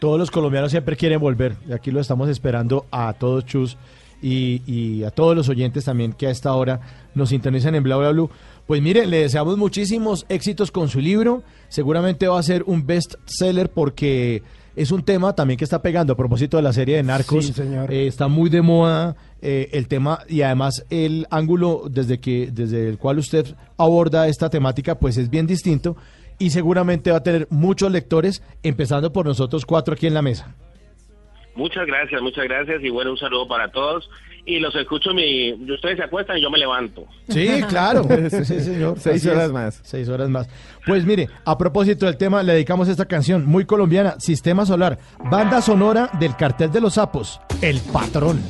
Todos los colombianos siempre quieren volver. Y aquí lo estamos esperando a todos, Chus, y, y a todos los oyentes también que a esta hora nos sintonizan en Bla Bla Blue. Pues mire, le deseamos muchísimos éxitos con su libro. Seguramente va a ser un best seller porque es un tema también que está pegando a propósito de la serie de Narcos. Sí, señor. Eh, está muy de moda eh, el tema y además el ángulo desde que desde el cual usted aborda esta temática pues es bien distinto y seguramente va a tener muchos lectores, empezando por nosotros cuatro aquí en la mesa. Muchas gracias, muchas gracias y bueno, un saludo para todos. Y los escucho, mi, ustedes se acuestan y yo me levanto. Sí, claro. Sí, señor. Seis horas es. más. Seis horas más. Pues mire, a propósito del tema, le dedicamos esta canción muy colombiana, Sistema Solar, banda sonora del cartel de los sapos, El Patrón.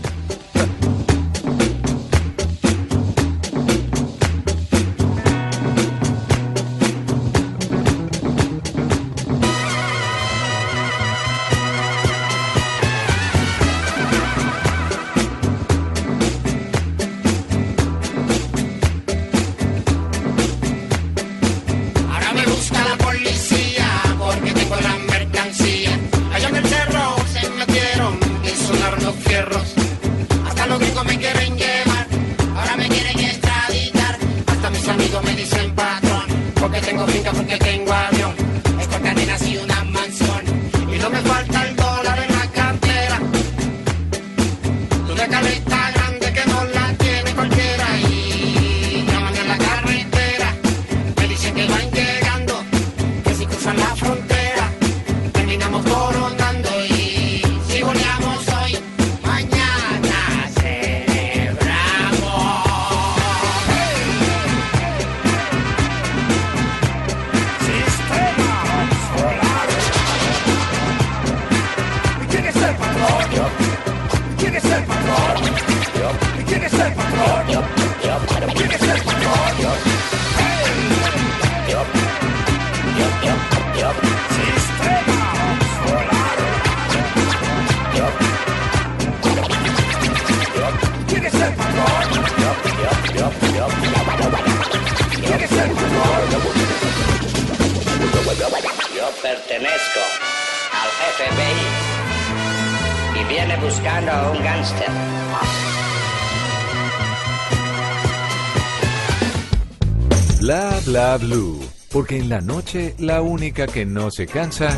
Porque en la noche la única que no se cansa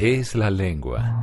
es la lengua.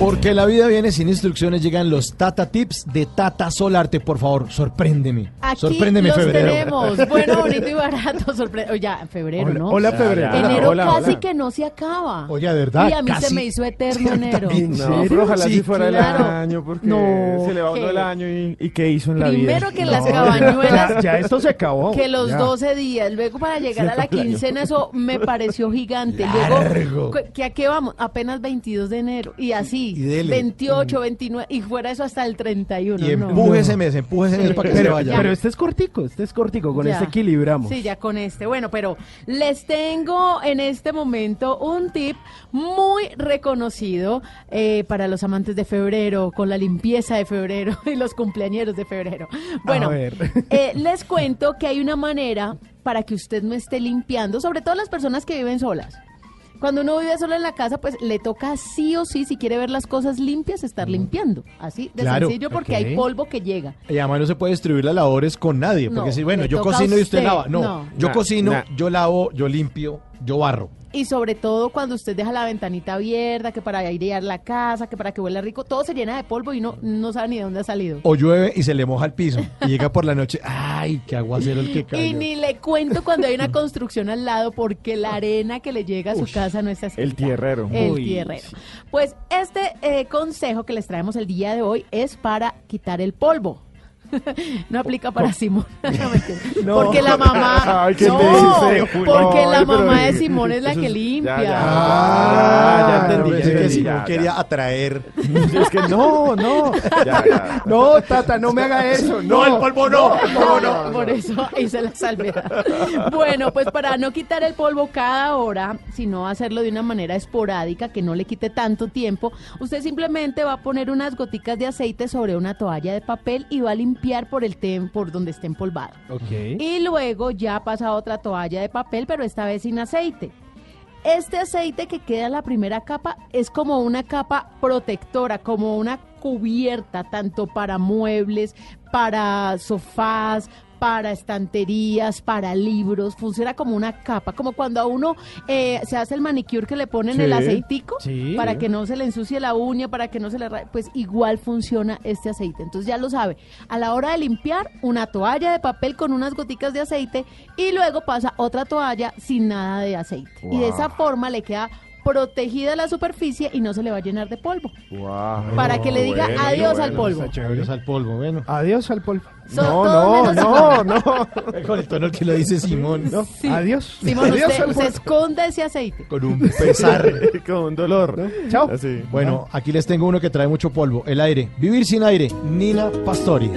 Porque la vida viene sin instrucciones, llegan los Tata Tips de Tata Solarte. Por favor, sorpréndeme. Aquí sorpréndeme, los febrero. tenemos. Bueno, bonito y barato. Sorpre oh, ya, febrero, Hola- ¿no? hola, febrero. Enero Hola, casi hola. que no se acaba. Oye, de verdad, Y a mí se casi. me hizo eterno enero. No, pero ojalá Sí, si fuera claro. el año, porque No, se le va uno el año y, y qué hizo en la Primero vida. que las cabañuelas. Ya, esto se acabó. Que los Ya. 12 días, luego para llegar a la Se quincena, eso me pareció gigante. Largo. Luego, ¿que- ¿que a qué vamos? Apenas 22 de enero. Y así, Sí, Y dele. 28, 29 y fuera eso hasta el 31. Y no. empújese mes, empújese mes para que se vaya. pero este es cortico, este es cortico, con Ya. este equilibramos. Sí, ya con este. Bueno, pero les tengo en este momento un tip muy reconocido eh, para los amantes de febrero, con la limpieza de febrero y los cumpleañeros de febrero. Bueno, eh, les cuento que hay una manera para que usted no esté limpiando, sobre todo las personas que viven solas. Cuando uno vive solo en la casa, pues le toca sí o sí, si quiere ver las cosas limpias, estar limpiando. Así de Claro, sencillo, porque ok. hay polvo que llega. Y además no se puede distribuir las labores con nadie. No, Porque si, bueno, yo cocino y usted usted. lava. No, No. yo Nah, cocino, nah. yo lavo, yo limpio, yo barro. Y sobre todo cuando usted deja la ventanita abierta, que para airear la casa, que para que huela rico, todo se llena de polvo y no, no sabe ni de dónde ha salido. O llueve y se le moja el piso. Y llega por la noche, ¡ay, qué aguacero el que Y cae! ni le cuento cuando hay una construcción al lado, porque la arena que le llega a su casa no está escrita. el tierrero. El Uy. tierrero. Pues este eh, consejo que les traemos el día de hoy es para quitar el polvo. No aplica para Simón. No. Porque la mamá. Ay, ¿qué no, te dice, Julio? porque la mamá de Simón es la que limpia. ya. Ah, entendí. que Simón ya. quería atraer. Es que no, no. No, Tata, no me haga eso. No, el polvo no. No, no, por eso hice la salvedad. Bueno, pues para no quitar el polvo cada hora, sino hacerlo de una manera esporádica, que no le quite tanto tiempo, usted simplemente va a poner unas goticas de aceite sobre una toalla de papel y va a limpiar por el tem por donde esté empolvado. Y luego ya pasa otra toalla de papel, pero esta vez sin aceite. Este aceite que queda en la primera capa es como una capa protectora, como una cubierta, tanto para muebles, para sofás, para estanterías, para libros. Funciona como una capa, como cuando a uno eh, se hace el manicure que le ponen Sí, el aceitico sí. para que no se le ensucie la uña, para que no se le... Pues igual funciona este aceite. Entonces ya lo sabe. A la hora de limpiar, una toalla de papel con unas goticas de aceite y luego pasa otra toalla sin nada de aceite. Y de esa forma le queda protegida la superficie y no se le va a llenar de polvo. Wow. Para que le diga Bueno, adiós al polvo. Adiós al polvo, bueno. Adiós al polvo. So- No, no, no, no. Con el tono que lo dice Simón, ¿no? Sí. Adiós. Simón, Adiós usted, al usted esconda ese aceite. Con un pesar. Con un dolor. Chao. Así. Bueno, aquí les tengo uno que trae mucho polvo, el aire. Vivir sin aire, Nina Pastori.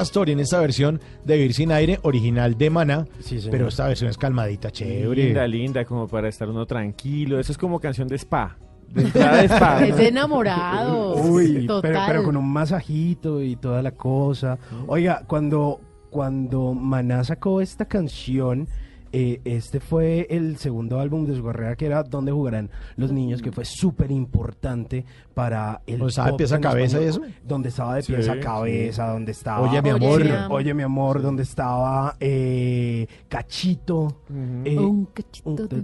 Niña Pastori en esta versión de Vivir sin aire, original de Maná. Sí, pero esta versión es calmadita, chévere. Linda, linda, como para estar uno tranquilo. Eso es como canción de spa. De entrada de spa. Es ¿no? de enamorados. Uy, Total. pero, pero con un masajito y toda la cosa. Oiga, cuando, cuando Maná sacó esta canción, eh, este fue el segundo álbum de su carrera que era Donde jugarán los niños, que fue súper importante para el ¿Donde estaba de pies a cabeza y eso? Donde estaba de Sí, pies a sí. cabeza, donde estaba... Oye, mi amor. Oye, mi amor, donde estaba eh, Cachito. eh, Un cachito de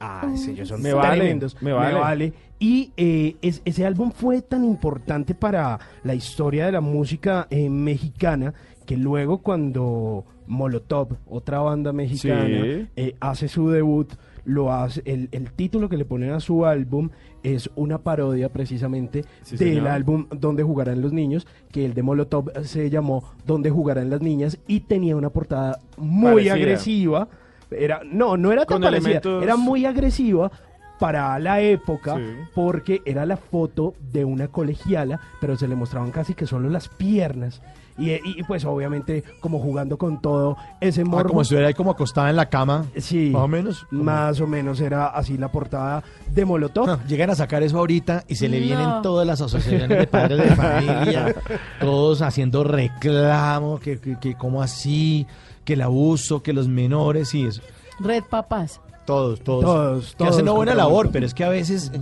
Ah, sí, ellos son Me vale, tremendos. me vale. Y eh, es- ese álbum fue tan importante para la historia de la música eh, mexicana que luego cuando Molotov, otra banda mexicana, Sí. eh, hace su debut, lo hace, el, el título que le ponen a su álbum es una parodia precisamente Sí, del señor. álbum Donde jugarán los niños, que el de Molotov se llamó Donde jugarán las niñas y tenía una portada muy agresiva. Era, no, no era tan parecida, elementos- era muy agresiva para la época Sí. porque era la foto de una colegiala, pero se le mostraban casi que solo las piernas. Y, y, pues obviamente como jugando con todo ese Ah, morbo. como estuviera ahí como acostada en la cama. Sí. Más o menos. Más o menos era así la portada de Molotov. Ah, Llegan a sacar eso ahorita y se le No. vienen todas las asociaciones de padres de familia, todos haciendo reclamo, que, que, que cómo así, que el abuso, que los menores y eso. Red Papás. Todos, todos. Todos, que todos hacen una buena labor, pero es que a veces eh,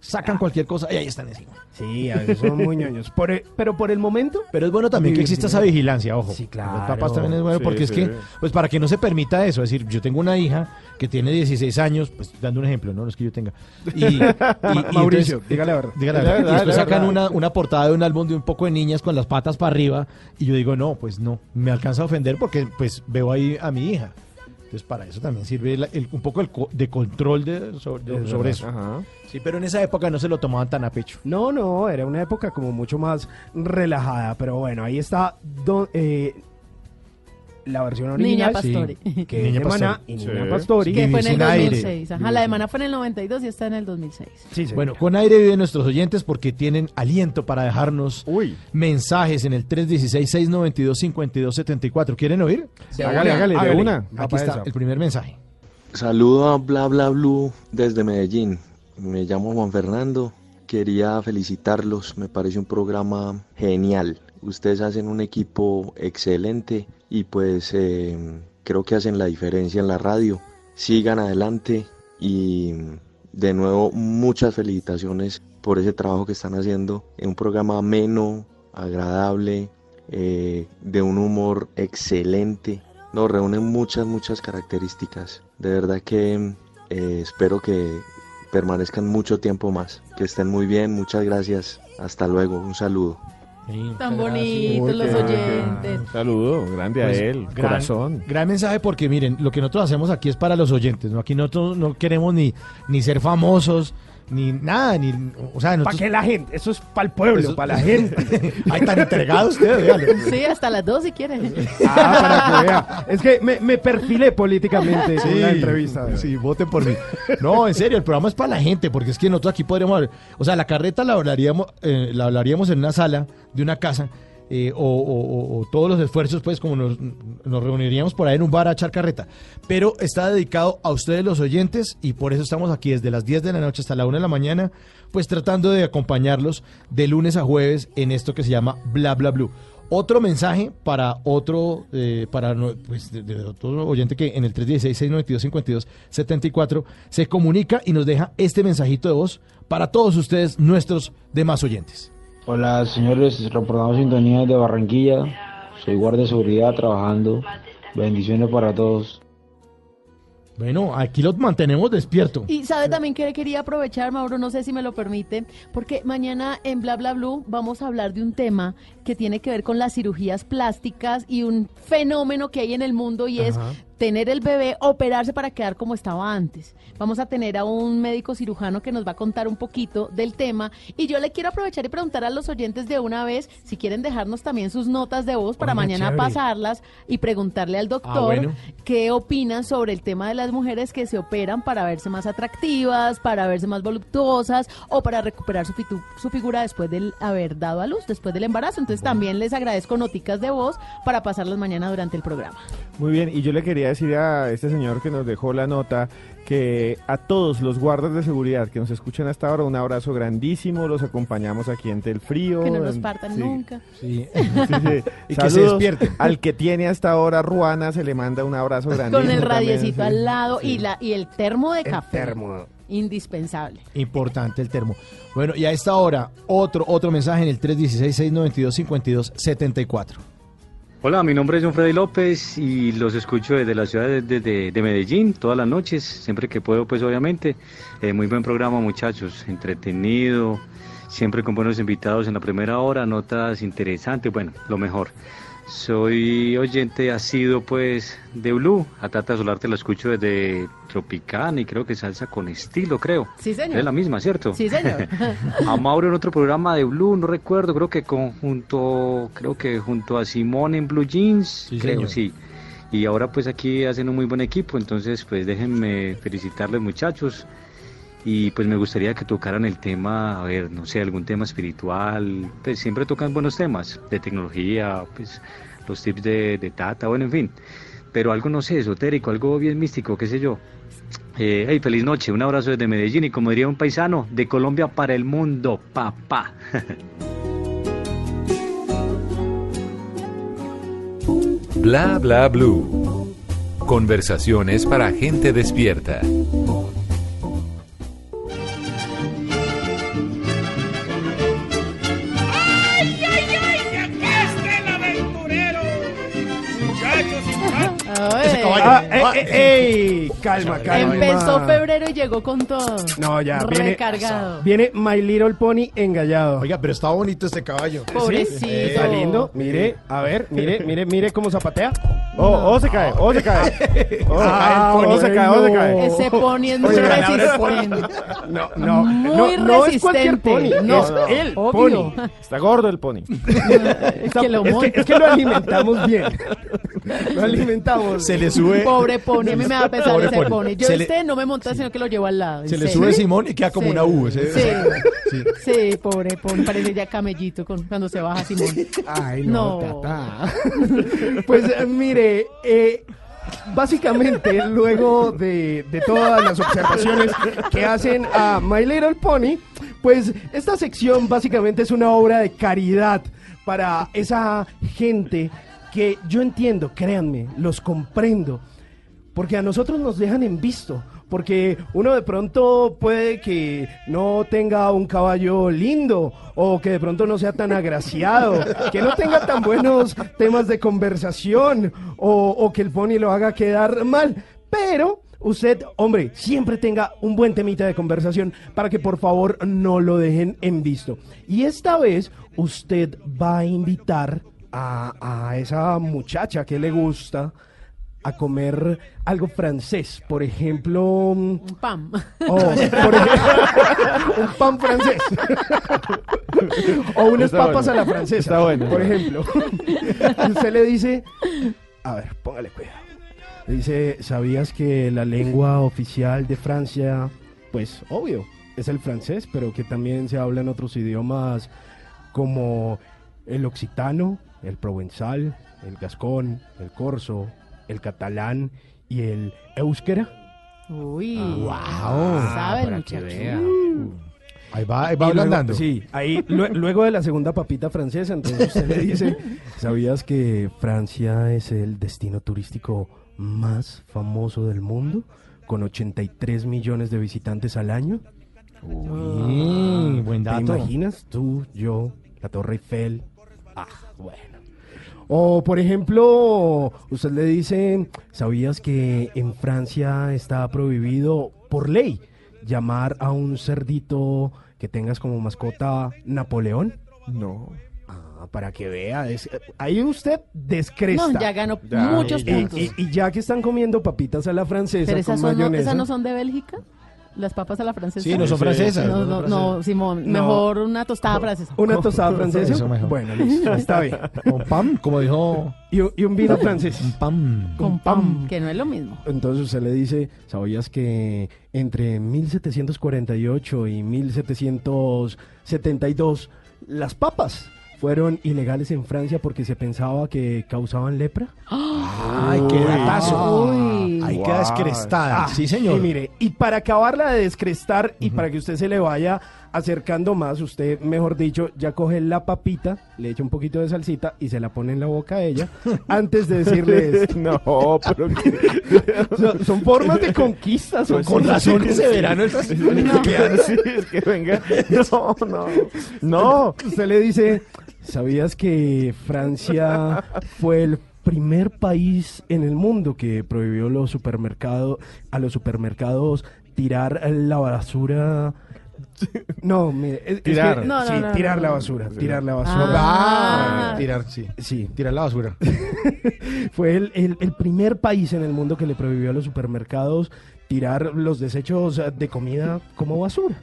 sacan cualquier cosa y ahí están encima. Sí, a veces son muy ñoños. Por e- pero por el momento. Pero es bueno también que exista esa vigilancia, ojo. Sí, claro. Los papás también es bueno Sí, porque es sí. que, pues para que no se permita eso, es decir, yo tengo una hija que tiene 16 años, pues dando un ejemplo, no, no es que yo tenga. Y, y- y Mauricio, entonces- dígale la verdad. dígale la verdad. Y después la sacan verdad. una, una portada de un álbum de un poco de niñas con las patas para arriba y yo digo, no, pues no, me alcanza a ofender porque pues veo ahí a mi hija. Entonces para eso también sirve el- un poco el co- de control de, sobre, de- eso. Ajá. Sí, pero en esa época no se lo tomaban tan a pecho. No, no, era una época como mucho más relajada, pero bueno, ahí está don- eh, la versión original. Niña Pastori. Que Niña Pastori. y Sí. Niña Pastori. Que fue en el sin aire. 2006. Ajá, la de Maná fue en el 92 y está en el 2006. Sí, sí. Bueno, con aire viven nuestros oyentes porque tienen aliento para dejarnos Uy. mensajes en el 316-692-5274. ¿Quieren oír? Hágale, hágale, de una. Aquí está esa. el primer mensaje. Saludo a Bla Bla Blue desde Medellín. Me llamo Juan Fernando. Quería felicitarlos. Me parece un programa genial. Ustedes hacen un equipo excelente y pues eh, creo que hacen la diferencia en la radio. Sigan adelante y de nuevo muchas felicitaciones por ese trabajo que están haciendo. Es un programa ameno, agradable, eh, de un humor excelente. Nos reúnen muchas, muchas características. De verdad que eh, espero que permanezcan mucho tiempo más. Que estén muy bien, muchas gracias. Hasta luego, un saludo. Tan bonitos los oyentes. Un saludo, grande a Pues, él, gran- corazón. Gran mensaje porque miren, lo que nosotros hacemos aquí es para los oyentes, ¿no? Aquí nosotros no queremos ni, ni ser famosos, ni nada, ni, o sea, ¿Para nosotros... qué la gente? Eso es para el pueblo, Eso- para la gente. Ay, tan entregado usted, dígale. Sí, hasta las dos si quieren. Ah, para que vea. Es que me, me perfilé políticamente con la entrevista. Sí, voten por mí. No, en serio, el programa es para la gente, porque es que nosotros aquí podríamos. O sea, la carreta la hablaríamos, eh, la hablaríamos en una sala de una casa, eh, o, todos los esfuerzos, pues, como nos, nos reuniríamos por ahí en un bar a echar carreta. Pero está dedicado a ustedes, los oyentes, y por eso estamos aquí desde las 10 de la noche hasta la 1 de la mañana, pues tratando de acompañarlos de lunes a jueves en esto que se llama Bla Bla Blue. Otro mensaje para otro, eh, para pues, de otro oyente que en el 316-692-5274 se comunica y nos deja este mensajito de voz para todos ustedes, nuestros demás oyentes. Hola señores, reportamos sintonía desde Barranquilla. Soy guardia de seguridad trabajando. Bendiciones para todos. Bueno, aquí los mantenemos despierto. Y sabe también que quería aprovechar, Mauro, no sé si me lo permite, porque mañana en Bla Bla Blue vamos a hablar de un tema que tiene que ver con las cirugías plásticas y un fenómeno que hay en el mundo y es. Tener el bebé, operarse para quedar como estaba antes. Vamos a tener a un médico cirujano que nos va a contar un poquito del tema y yo le quiero aprovechar y preguntar a los oyentes de una vez si quieren dejarnos también sus notas de voz para mañana chévere. pasarlas y preguntarle al doctor Ah, bueno. qué opinan sobre el tema de las mujeres que se operan para verse más atractivas, para verse más voluptuosas o para recuperar su, fitu- su figura después de haber dado a luz, después del embarazo. Entonces también les agradezco noticas de voz para pasarlas mañana durante el programa. Muy bien, y yo le quería decir a este señor que nos dejó la nota que a todos los guardas de seguridad que nos escuchan hasta ahora, un abrazo grandísimo. Los acompañamos aquí en Tel Frío. Que no nos partan sí. nunca. Sí. Sí, sí. Y que se despierte. Al que tiene hasta ahora Ruana se le manda un abrazo grandísimo. Con el también, radiecito sí. al lado y la y el termo de café. termo. Indispensable. Importante el termo. Bueno, y a esta hora, otro, otro mensaje en el 316-692-5274. Hola, mi nombre es John Freddy López y los escucho desde la ciudad de, de- de Medellín todas las noches, siempre que puedo, pues obviamente. Eh, muy buen programa, muchachos, entretenido, siempre con buenos invitados en la primera hora, notas interesantes, bueno, lo mejor. Soy oyente asido pues de Blue, a Tata Solar te lo escucho desde Tropicana y creo que salsa con estilo, creo. Sí, señor. Es la misma, ¿cierto? Sí, señor. a Mauro en otro programa de Blue, no recuerdo, creo que conjunto, creo que junto a Simón en Blue Jeans, creo, señor. sí. Y ahora pues aquí hacen un muy buen equipo, entonces pues déjenme felicitarles muchachos. Y pues me gustaría que tocaran el tema, a ver, no sé, algún tema espiritual, pues siempre tocan buenos temas, de tecnología, pues los tips de, de Tata, bueno, en fin. Pero algo, no sé, esotérico, algo bien místico, qué sé yo. Eh, hey, feliz noche, un abrazo desde Medellín y como diría un paisano, de Colombia para el mundo, papá. Bla bla blue. Conversaciones para gente despierta. Ay. Ah, eh, eh, ey, calma, calma. Empezó febrero y llegó con todo. No, ya, viene, Recargado. viene My Little Pony engallado. Oiga, pero está bonito este caballo. Pobrecito. Está lindo. Mire, a ver, mire, mire, mire cómo zapatea. Oh, oh, se cae, oh, se cae. Oh, Ah, oh, se cae, oh, se cae. Ese pony es muy Oye, resistente. No, no, Muy no, no es cualquier pony, resistente. no, No, es el obvio. pony. Está gordo el pony. Está- que lo es, que, es que lo alimentamos bien. Lo alimentamos. Se le sube. Pobre pony, a mí me da pesar Pobre ese pony. pony. Yo Se le- este no me monta, sino que lo llevo al lado. Se le sube Simón y queda como Sí. una U. ese- Sí. Sí. Sí, pobre pony, parece ya camellito con, cuando se baja Simón. Ay, no, No. tata. Pues eh, mire, eh, básicamente luego de, de todas las observaciones que hacen a My Little Pony, pues esta sección básicamente es una obra de caridad para esa gente que yo entiendo, créanme, los comprendo. Porque a nosotros nos dejan en visto. Porque uno de pronto puede que no tenga un caballo lindo o que de pronto no sea tan agraciado, que no tenga tan buenos temas de conversación o, que el pony lo haga quedar mal. Pero usted, hombre, siempre tenga un buen temita de conversación para que por favor no lo dejen en visto. Y esta vez usted va a invitar a, a esa muchacha que le gusta a comer algo francés, por ejemplo, un Pam. Oh, por ejemplo, un pan francés. o unas Está papas bueno. a la francesa, Está bueno. por ejemplo. Usted le dice, a ver, póngale cuidado. Le dice, ¿sabías que la lengua oficial de Francia, pues obvio, es el francés, pero que también se habla en otros idiomas como el occitano, el provenzal, el gascón, el corso, el catalán y el euskera? Uy. wow. ¿Sabe para que muchacho? vea. Ahí va, ahí va luego- ablandando. Sí, ahí lue- luego de la segunda papita francesa, entonces usted le dice, ¿sabías que Francia es el destino turístico más famoso del mundo? Con 83 millones de visitantes al año. Uy, buen ¿Te dato. imaginas? Tú, yo, la Torre Eiffel. Ah, bueno. O, por ejemplo, usted le dice, ¿sabías que en Francia está prohibido por ley llamar a un cerdito que tengas como mascota Napoleón? No. Ah, para que vea. es- ahí usted descresta. No, ya ganó Ya. muchos Y- puntos. Y, y ya que están comiendo papitas a la francesa Pero esas, con son, no, mayonesa. ¿esas no son de Bélgica? Las papas a la francesa. Sí, no son francesas, No, no no. Simón, No. mejor una tostada francesa. ¿Una tostada francesa? Eso mejor. Bueno, listo, está bien. Con pam, como dijo. Y, un- y un vino francés. Un pam. Con pam, que no es lo mismo. Entonces usted le dice, ¿sabías que entre 1748 y 1772 las papas fueron ilegales en Francia porque se pensaba que causaban lepra. Ay, qué datazo. Uy. Ahí queda descrestada. Ah, sí, señor. Y mire, y para acabarla de descrestar y para que usted se le vaya acercando más, usted, mejor dicho, ya coge la papita, le echa un poquito de salsita y se la pone en la boca a ella antes de decirle esto. No, pero son, son formas de conquista, son Pues Con razón ese verano Sí, es que venga. No, no. No. Usted le dice, ¿sabías que Francia fue el primer país en el mundo que prohibió los supermercados a los supermercados tirar la basura? No, mire, es, es Tirar. que- No, no, sí, no, tirar no, la no. basura, tirar la basura. Ah, tirar, sí. Sí, Tirar la basura. fue el, el- el primer país en el mundo que le prohibió a los supermercados tirar los desechos de comida como basura.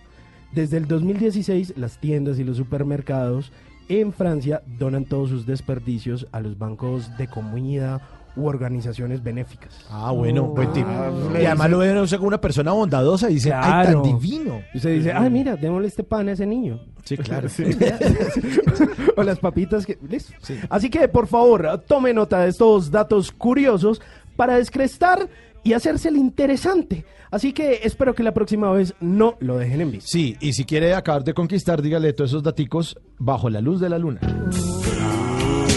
Desde el 2016, las tiendas y los supermercados en Francia donan todos sus desperdicios a los bancos de comida u organizaciones benéficas. Ah, bueno, buen tip. Ah, y además lo ven usted como una persona bondadosa y dice, ay, tan divino. Y usted dice, ay, mira, démosle este pan a ese niño. Sí, claro. o las papitas que... Listo. Así que, por favor, tome nota de estos datos curiosos para descrestar y hacerse el interesante. Así que espero que la próxima vez no lo dejen en visto. Sí, y si quiere acabar de conquistar, dígale todos esos daticos bajo la luz de la luna.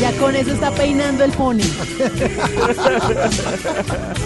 Ya con eso está peinando el pony.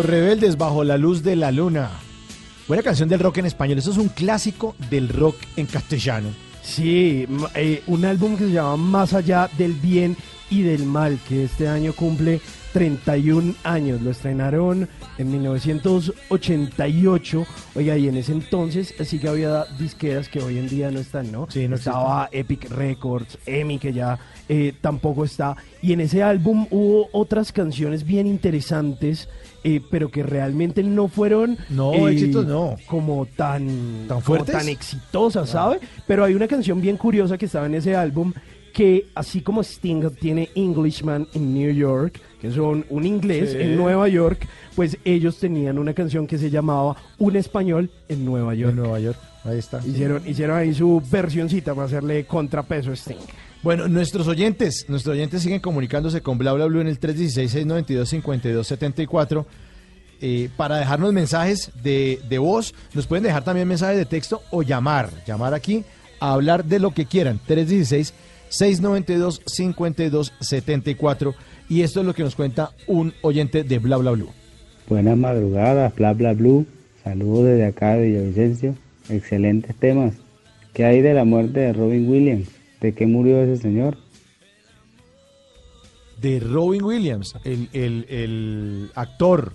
Los rebeldes bajo la luz de la luna. Buena canción del rock en español. Eso es un clásico del rock en castellano. Sí, eh, un álbum que se llama Más allá del bien y del mal, que este año cumple 31 años. Lo estrenaron en 1988. Oiga, y en ese entonces sí que había disqueras que hoy en día no están, ¿no? Sí, no Estaba Epic Records, EMI, que ya eh, tampoco está. Y en ese álbum hubo otras canciones bien interesantes, eh, pero que realmente no fueron... No, éxitos no. Como tan... ¿Tan fuertes? tan exitosa, ¿sabe? Pero hay una canción bien curiosa que estaba en ese álbum que así como Sting tiene Englishman in New York, que son un inglés Sí. en Nueva York, pues ellos tenían una canción que se llamaba Un español en Nueva York. En Nueva York, ahí está. Hicieron, hicieron ahí su versioncita para hacerle contrapeso a Sting. Bueno, nuestros oyentes, nuestros oyentes siguen comunicándose con Bla Bla Blue en el 316-692-5274 eh, para dejarnos mensajes de, de voz. Nos pueden dejar también mensajes de texto o llamar. Llamar aquí a hablar de lo que quieran. 316-692-5274. Y esto es lo que nos cuenta un oyente de Bla Bla Blue. Buenas madrugadas, bla bla blue. Saludos desde acá de Villavicencio. Excelentes temas. ¿Qué hay de la muerte de Robin Williams? ¿De qué murió ese señor? De Robin Williams, el, el- el actor,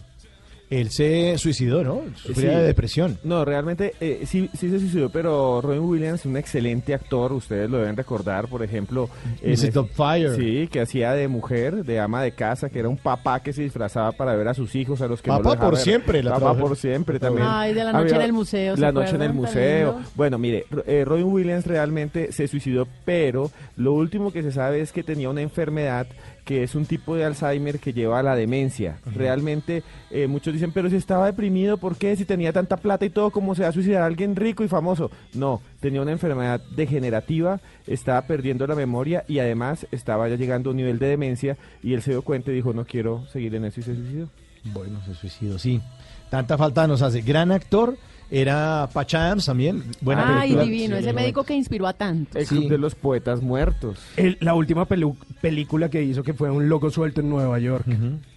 él se suicidó, ¿no? Sufría Sí. de depresión. No, realmente eh, sí, sí se suicidó, pero Robin Williams es un excelente actor, ustedes lo deben recordar, por ejemplo... Mrs. el- Doubtfire. Sí, que hacía de mujer, de ama de casa, que era un papá que se disfrazaba para ver a sus hijos, a los que no Papá lo dejaba por ver. siempre, la Papá por siempre también. Ay, de la noche en el museo, ¿se La noche en el museo. Bueno, mire, eh, Robin Williams realmente se suicidó, pero lo último que se sabe es que tenía una enfermedad que es un tipo de Alzheimer que lleva a la demencia. Realmente eh, muchos dicen, pero si estaba deprimido, ¿por qué? Si tenía tanta plata y todo, ¿cómo se va a suicidar alguien rico y famoso? No, tenía una enfermedad degenerativa, estaba perdiendo la memoria y además estaba ya llegando a un nivel de demencia y él se dio cuenta y dijo, no quiero seguir en eso y se suicidó. Bueno, se suicidó, sí. Tanta falta nos hace. Gran actor. Era Patch Adams también. Buena Ay, película. divino, Sí, ese médico que inspiró a tanto. El Club de los Poetas Muertos. El- la última pelu- película que hizo que fue un loco suelto en Nueva York.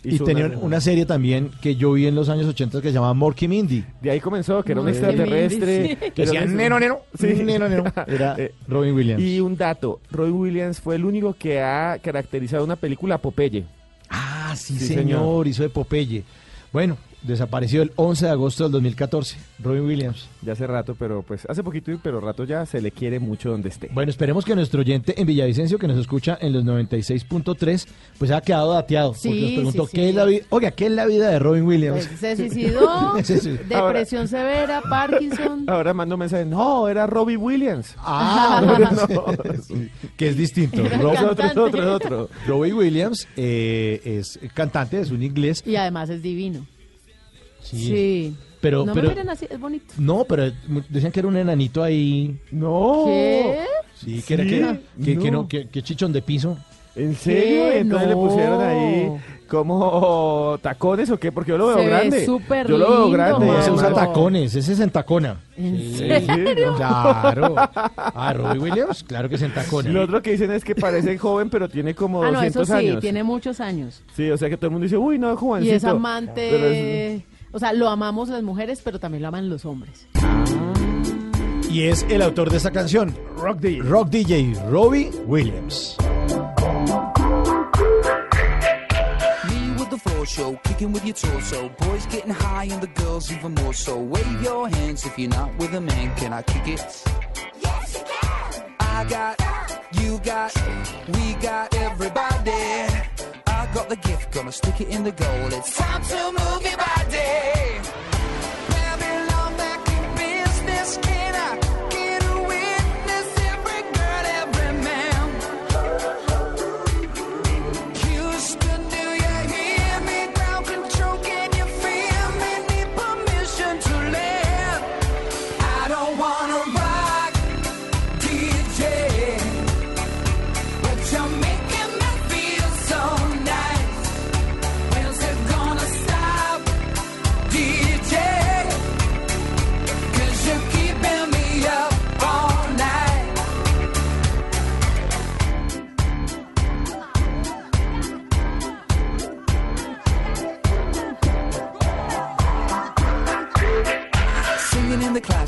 Y Hizo tenía una- una, serie también que yo vi en los años 80 que se llamaba Morky Mindy. De ahí comenzó, que era un extraterrestre. Sí. que era un- "Neno, neno, neno, neno". Era Eh, Robin Williams. Y un dato, Robin Williams fue el único que ha caracterizado una película Popeye. Ah, sí, Sí, señor, señor. hizo de Popeye. Bueno, desapareció el 11 de agosto del 2014. Robin Williams. Ya hace rato, pero pues hace poquito, pero rato ya se le quiere mucho donde esté. Bueno, esperemos que nuestro oyente en Villavicencio, que nos escucha en los 96.3, pues haya quedado dateado. Sí, porque nos preguntó, sí, ¿qué es la vida? Oiga, ¿qué es la vida de Robin Williams? Pues, se suicidó, Se suicidó. depresión severa, Parkinson. Ahora mando un mensaje, no, era Robbie Williams. Ah, no. sí, que es distinto. Era Rob- Es otro, otro, otro. Robbie Williams eh, es cantante, es un inglés. Y además es divino. Sí. Sí. Pero, no pero, me miren así, es bonito. no, pero decían que era un enanito ahí. No. ¿Qué? Sí, que era Sí, que, que, que no. no, que, que chichón de piso. ¿En serio? ¿Qué? Entonces le pusieron ahí como tacones o qué, porque yo lo veo Se ve grande. súper yo lo veo lindo, grande. Se usa tacones, ese es en tacona. ¿En Sí, serio? Claro. Ah, Robbie Williams, claro que es en tacona. Lo otro que dicen es que parece joven, pero tiene como Ah, no, eso 200 sí, años. tiene muchos años. Sí, o sea que todo el mundo dice, uy, no, es Y jovencito. es amante. Pero es- O sea, lo amamos las mujeres, pero también lo aman los hombres. Y es el autor de esta canción, Rock DJ. Rock DJ, Robbie Williams. Me with the floor show, kicking with your torso. Boys getting high and the girls even more so. Wave your hands if you're not with a man. Can I kick it? Yes, you can. I got, you got, we got everybody. I got the gift, gonna stick it in the goal. It's time to move your body. Babylon back in business.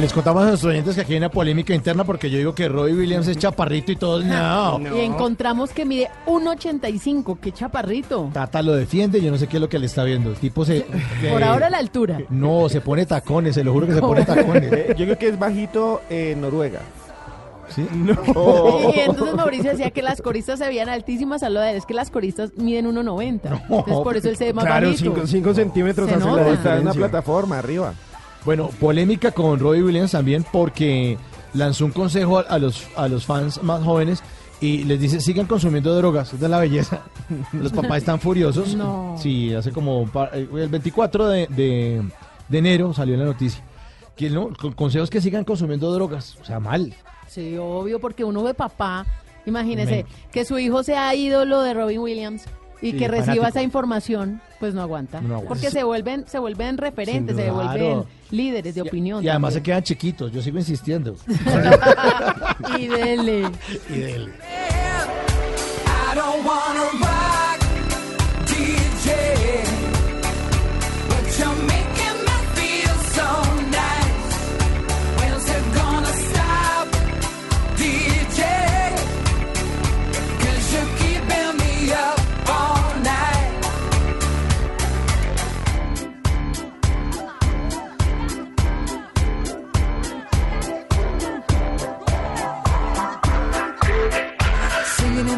Les contamos a nuestros oyentes que aquí hay una polémica interna porque yo digo que Robbie Williams es chaparrito y todos no. Y encontramos que mide 1.85, qué chaparrito. Tata lo defiende, yo no sé qué es lo que le está viendo. El tipo se... Por eh, ahora la altura. No, se pone tacones, se lo juro que se pone tacones. Eh, Yo creo que es bajito en Noruega. ¿Sí? Oh. Y entonces Mauricio decía que las coristas se veían altísimas a lo de él. Es que las coristas miden 1.90. Entonces por eso él se ve más Claro, bajito. 5 centímetros Se hace nota. la Está en una plataforma arriba. Bueno, polémica con Robbie Williams también porque lanzó un consejo a, a los, a los fans más jóvenes y les dice, sigan consumiendo drogas, es de la belleza. Los papás están furiosos. No. Sí, hace como par- eh, el 24 de, de- de enero salió la noticia. Que no, con consejos que sigan consumiendo drogas, o sea, mal. Sí, obvio, porque uno ve papá, imagínese, que su hijo sea ídolo de Robin Williams y Sí, que reciba fanático. esa información, pues no aguanta. No aguanta. Porque se vuelven, se vuelven referentes, se vuelven líderes de opinión. Y además se quedan chiquitos, yo sigo insistiendo. y dele. y dele. I don't wanna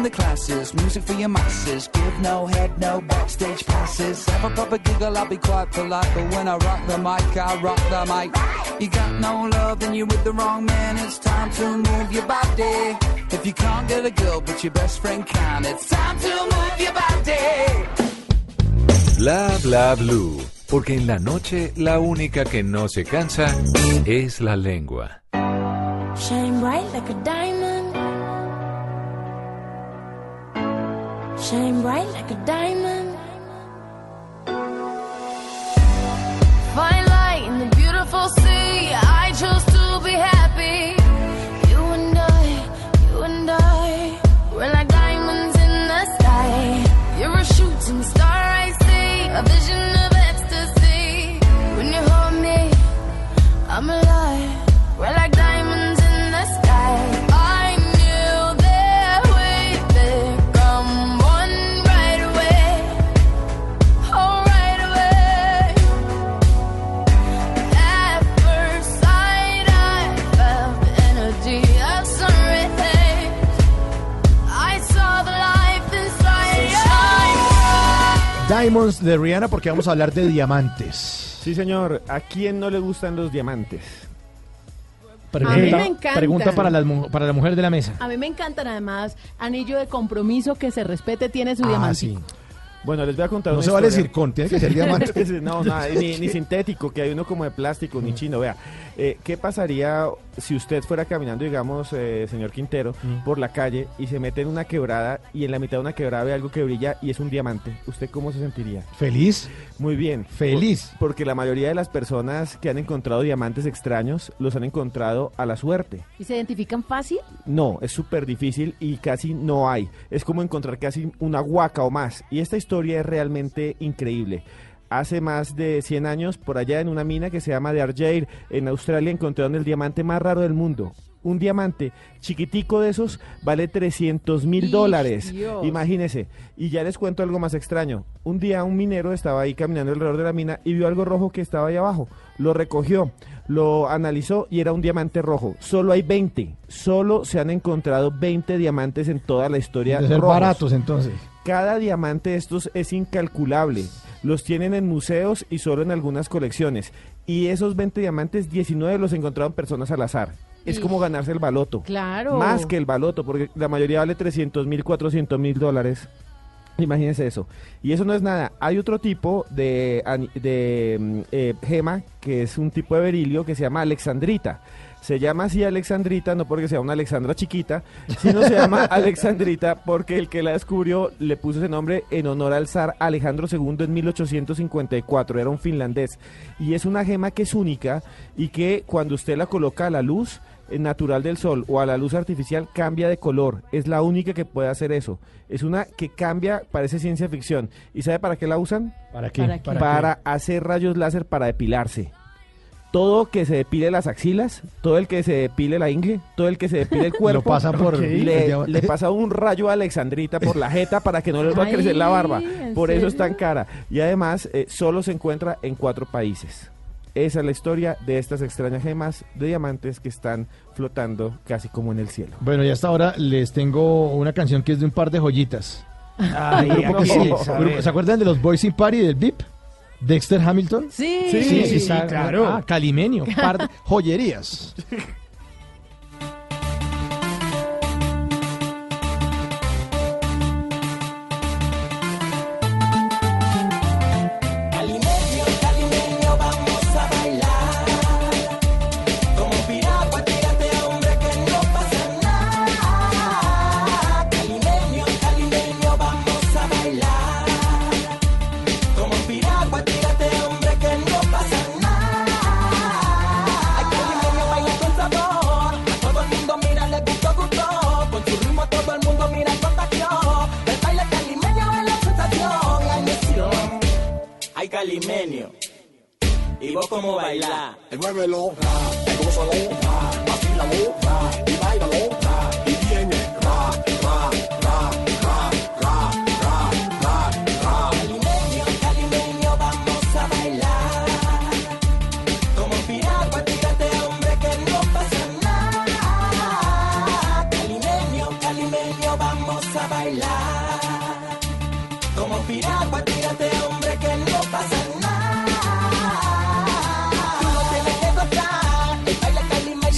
the classes, music for your masses. Give no head, no backstage passes. Have a proper giggle, I'll be quite polite. But when I rock the mic, I rock the mic. You got no love, then you're with the wrong man. It's time to move your body. If you can't get a girl, but your best friend can, it's time to move your body. Bla bla blue. Porque en la noche la única que no se cansa es la lengua. Shine bright like a diamond. Shine bright like a diamond. Fine Diamonds de Rihanna porque vamos a hablar de diamantes. Sí, señor. ¿A quién no le gustan los diamantes? A mí me encanta. pregunta para, las para la mujer de la mesa. A mí me encantan además anillo de compromiso que se respete, tiene su Ah, diamante. sí. Bueno, les voy a contar No una se vale historia. zircón, tiene que ser diamante. no, nada, ni, ni sintético, que hay uno como de plástico, ni chino. Vea, eh, ¿qué pasaría si usted fuera caminando, digamos, eh, señor Quintero, Mm. por la calle y se mete en una quebrada y en la mitad de una quebrada ve algo que brilla y es un diamante? ¿Usted cómo se sentiría? ¿Feliz? Muy bien. Feliz. Por- porque la mayoría de las personas que han encontrado diamantes extraños los han encontrado a la suerte. ¿Y se identifican fácil? No, es súper difícil y casi no hay. Es como encontrar casi una huaca o más. Y esta historia es realmente increíble. Hace más de 100 años, por allá en una mina que se llama de Argyle, en Australia, encontraron el diamante más raro del mundo. Un diamante chiquitico de esos vale 300 mil ¡Ish, dólares. Dios! Imagínese. Y ya les cuento algo más extraño. Un día un minero estaba ahí caminando alrededor de la mina y vio algo rojo que estaba ahí abajo. Lo recogió, lo analizó y era un diamante rojo. Solo hay 20. Solo se han encontrado 20 diamantes en toda la historia. De ser rojos. baratos entonces. Cada diamante de estos es incalculable. Los tienen en museos y solo en algunas colecciones. Y esos 20 diamantes, 19 los encontraron personas al azar. Es como ganarse el baloto. Claro. Más que el baloto, porque la mayoría vale 300 mil, 400 mil dólares. Imagínense eso. Y eso no es nada. Hay otro tipo de, de mm, eh, gema, que es un tipo de berilio que se llama alexandrita. Se llama así Alexandrita, no porque sea una Alexandra chiquita, sino se llama Alexandrita porque el que la descubrió le puso ese nombre en honor al zar Alejandro II en 1854. Era un finlandés. Y es una gema que es única y que cuando usted la coloca a la luz natural del sol o a la luz artificial cambia de color. Es la única que puede hacer eso. Es una que cambia, parece ciencia ficción. ¿Y sabe para qué la usan? ¿Para qué? ¿Para qué? Para hacer rayos láser para depilarse. Todo que se depile las axilas, todo el que se depile la ingle, todo el que se depile el cuerpo, pasa por- le, pasa un rayo a Alexandrita por la jeta para que no les va a crecer la barba. Ay, ¿en Por eso es tan cara. Y además, eh, solo se encuentra en cuatro países. Esa es la historia de estas extrañas gemas de diamantes que están flotando casi como en el cielo. Bueno, y hasta ahora les tengo una canción que es de un par de joyitas. Ay, Un grupo que aquí, sí, a grupo- ver. ¿Se acuerdan de los Boys in Party del VIP? Dexter Hamilton. Sí. Sí, sí, sa- claro. Ah, Calimenio, par de joyerías. Ay, calimenio. ¿Y vos cómo bailás? Muévelo, gózalo, vacílalo, y bailalo,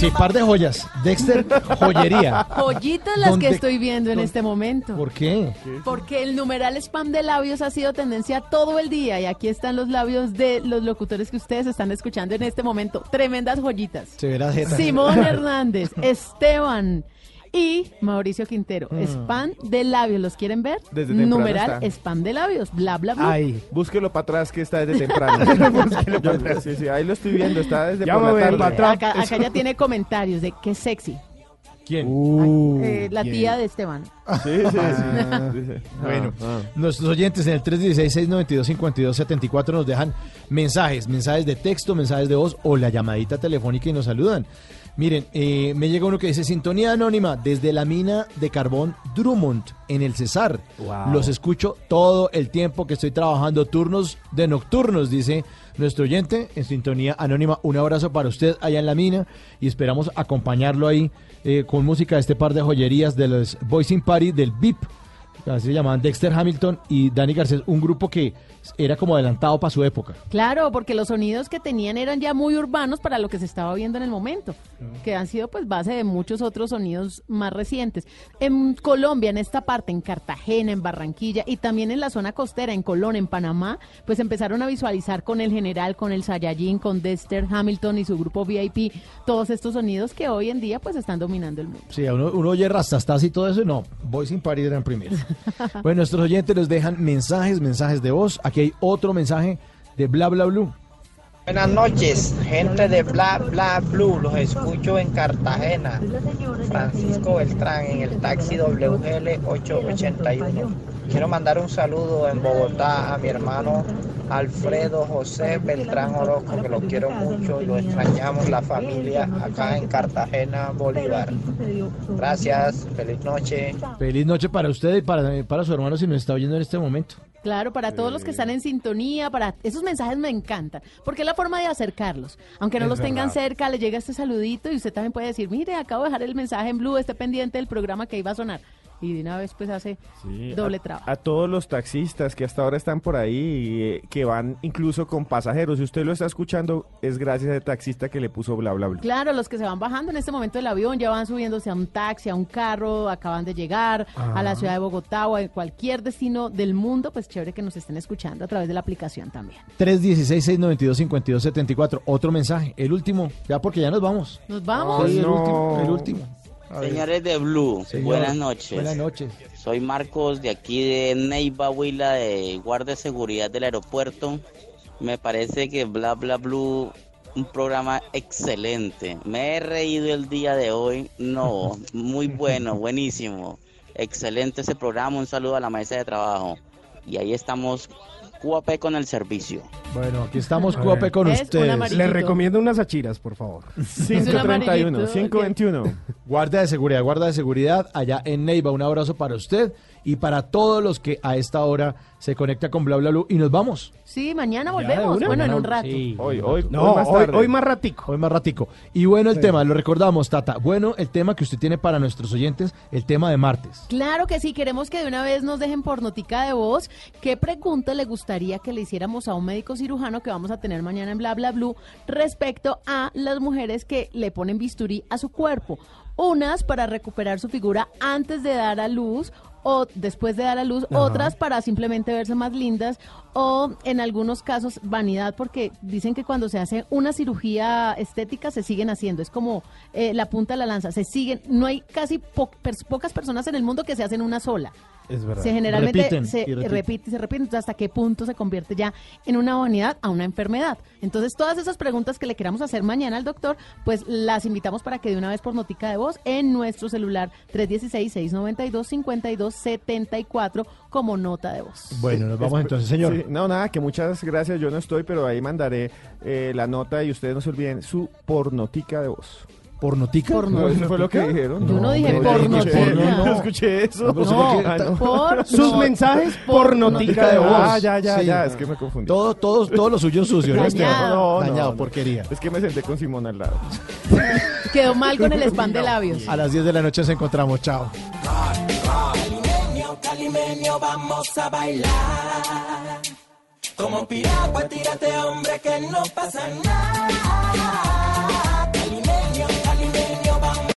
Sí, par de joyas. Dexter, joyería. Joyitas las ¿Dónde- que estoy viendo en dónde- este momento. ¿Por qué? Porque el numeral spam de labios ha sido tendencia todo el día y aquí están los labios de los locutores que ustedes están escuchando en este momento. Tremendas joyitas. Se verá jeta. Simón Hernández, Esteban y Mauricio Quintero. Spam de labios, ¿los quieren ver? Desde numeral está. spam de labios, bla bla bla. Ay, Búsquelo para atrás que está desde temprano. Búsquelo atrás. sí, sí, ahí lo estoy viendo, está desde Ya por la voy a tarde. pa' atrás. Acá, acá ya tiene comentarios de qué sexy. ¿Quién? Uh, Eh, la tía de Esteban. Sí, sí, sí. Ah, sí, sí. Bueno, Ah, ah. nuestros oyentes en el 316-692-5274 nos dejan mensajes, mensajes de texto, mensajes de voz o la llamadita telefónica y nos saludan. Miren, eh, me llega uno que dice sintonía anónima desde la mina de carbón Drummond en el Cesar. Wow. Los escucho todo el tiempo que estoy trabajando turnos de nocturnos, dice nuestro oyente en sintonía anónima. Un abrazo para usted allá en la mina y esperamos acompañarlo ahí eh, con música de este par de joyerías de los Boys in Party del VIP. Así se llamaban Dexter Hamilton y Danny Garcés, un grupo que era como adelantado para su época. Claro, porque los sonidos que tenían eran ya muy urbanos para lo que se estaba viendo en el momento, que han sido pues base de muchos otros sonidos más recientes. En Colombia, en esta parte, en Cartagena, en Barranquilla y también en la zona costera, en Colón, en Panamá, pues empezaron a visualizar con el general, con el Saiyajin, con Dexter Hamilton y su grupo VIP, todos estos sonidos que hoy en día pues están dominando el mundo. Sí, uno, uno oye Rastastas y todo eso, y no, Boys in Party eran primero. bueno, nuestros oyentes nos dejan mensajes, mensajes de voz. Aquí hay otro mensaje de Bla Bla Blue. Buenas noches, gente de Bla Bla Blue, los escucho en Cartagena. Francisco Beltrán en el taxi WGL 881. Quiero mandar un saludo en Bogotá a mi hermano Alfredo José Beltrán Orozco, que lo quiero mucho y lo extrañamos la familia acá en Cartagena, Bolívar. Gracias, feliz noche. Feliz noche para usted y para, para su hermano si nos está oyendo en este momento. Claro, para todos los que están en sintonía, para esos mensajes me encantan, porque es la forma de acercarlos. Aunque no Es los tengan verdad. cerca, le llega este saludito y usted también puede decir, mire, acabo de dejar el mensaje en blue, esté pendiente del programa que iba a sonar. Y de una vez pues hace Sí, doble trabajo. A, todos los taxistas que hasta ahora están por ahí, eh, que van incluso con pasajeros. Si usted lo está escuchando, es gracias al taxista que le puso bla bla bla. Claro, los que se van bajando en este momento del avión ya van subiéndose a un taxi, a un carro, acaban de llegar a la Ah. ciudad de Bogotá o a cualquier destino del mundo, pues chévere que nos estén escuchando a través de la aplicación también. 316-692-5274. Otro mensaje, el último, ya porque ya nos vamos. Nos vamos. Sí, el no. último, el último. Señores de Blue, Señor, buenas noches. Buenas noches. Soy Marcos de aquí de Neiva, Huila, de guardia de seguridad del aeropuerto. Me parece que Bla Bla Blue, un programa excelente. Me he reído el día de hoy. No, muy bueno, buenísimo. Excelente ese programa. Un saludo a la mesa de trabajo. Y ahí estamos QAP con el servicio. Bueno, aquí estamos QAP con Es ustedes. amarillito. Le recomiendo unas achiras, por favor. 531, amarillito, 521. Guarda de seguridad, guarda de seguridad allá en Neiva. Un abrazo para usted y para todos los que a esta hora se conecta con Bla Bla Blue. Y nos vamos. Sí, mañana ¿Ya de volvemos. Bueno, en un rato. sí. Hoy, hoy, No, hoy más hoy, tarde. hoy más ratico. Hoy más ratico. Y bueno, el Sí. tema, lo recordamos, Tata. Bueno, el tema que usted tiene para nuestros oyentes, el tema de martes. Claro que sí, queremos que de una vez nos dejen por notica de voz qué pregunta le gustaría que le hiciéramos a un médico cirujano que vamos a tener mañana en Bla Bla Blue respecto a las mujeres que le ponen bisturí a su cuerpo. Unas para recuperar su figura antes de dar a luz o después de dar a luz, Ajá. otras para simplemente verse más lindas o en algunos casos vanidad porque dicen que cuando se hace una cirugía estética se siguen haciendo, es como eh, la punta de la lanza, se siguen, no hay casi po- pers- pocas personas en el mundo que se hacen una sola. Es verdad. Se generalmente Repiten se repiten. repite y se repite, entonces hasta qué punto se convierte ya en una vanidad a una enfermedad. Entonces todas esas preguntas que le queramos hacer mañana al doctor, pues las invitamos para que de una vez por notica de voz en nuestro celular 316-692-5274 como nota de voz. Bueno, nos vamos entonces, señor. Sí, no, nada, que muchas gracias. Yo no estoy, pero ahí mandaré eh, la nota y ustedes no se olviden su pornotica de voz. ¿Pornotica? No, eso fue lo que dijeron. Yo no dije pornotica. escuché- No. No escuché eso. Ah, no. por Sus no. mensajes por notica de voz. Ah, ya, ya, Sí. ya, es que me confundí. Todo, todo, todo lo suyo sucio, ¿no? Dañado. Esteban? No, no, Dañado, no. porquería. Es que me senté con Simón al lado. Quedó mal con el spam de labios. A las 10 de la noche nos encontramos. Chao. Calimenio, calimenio, vamos a bailar. Como piragua, tírate, hombre, que no pasa nada.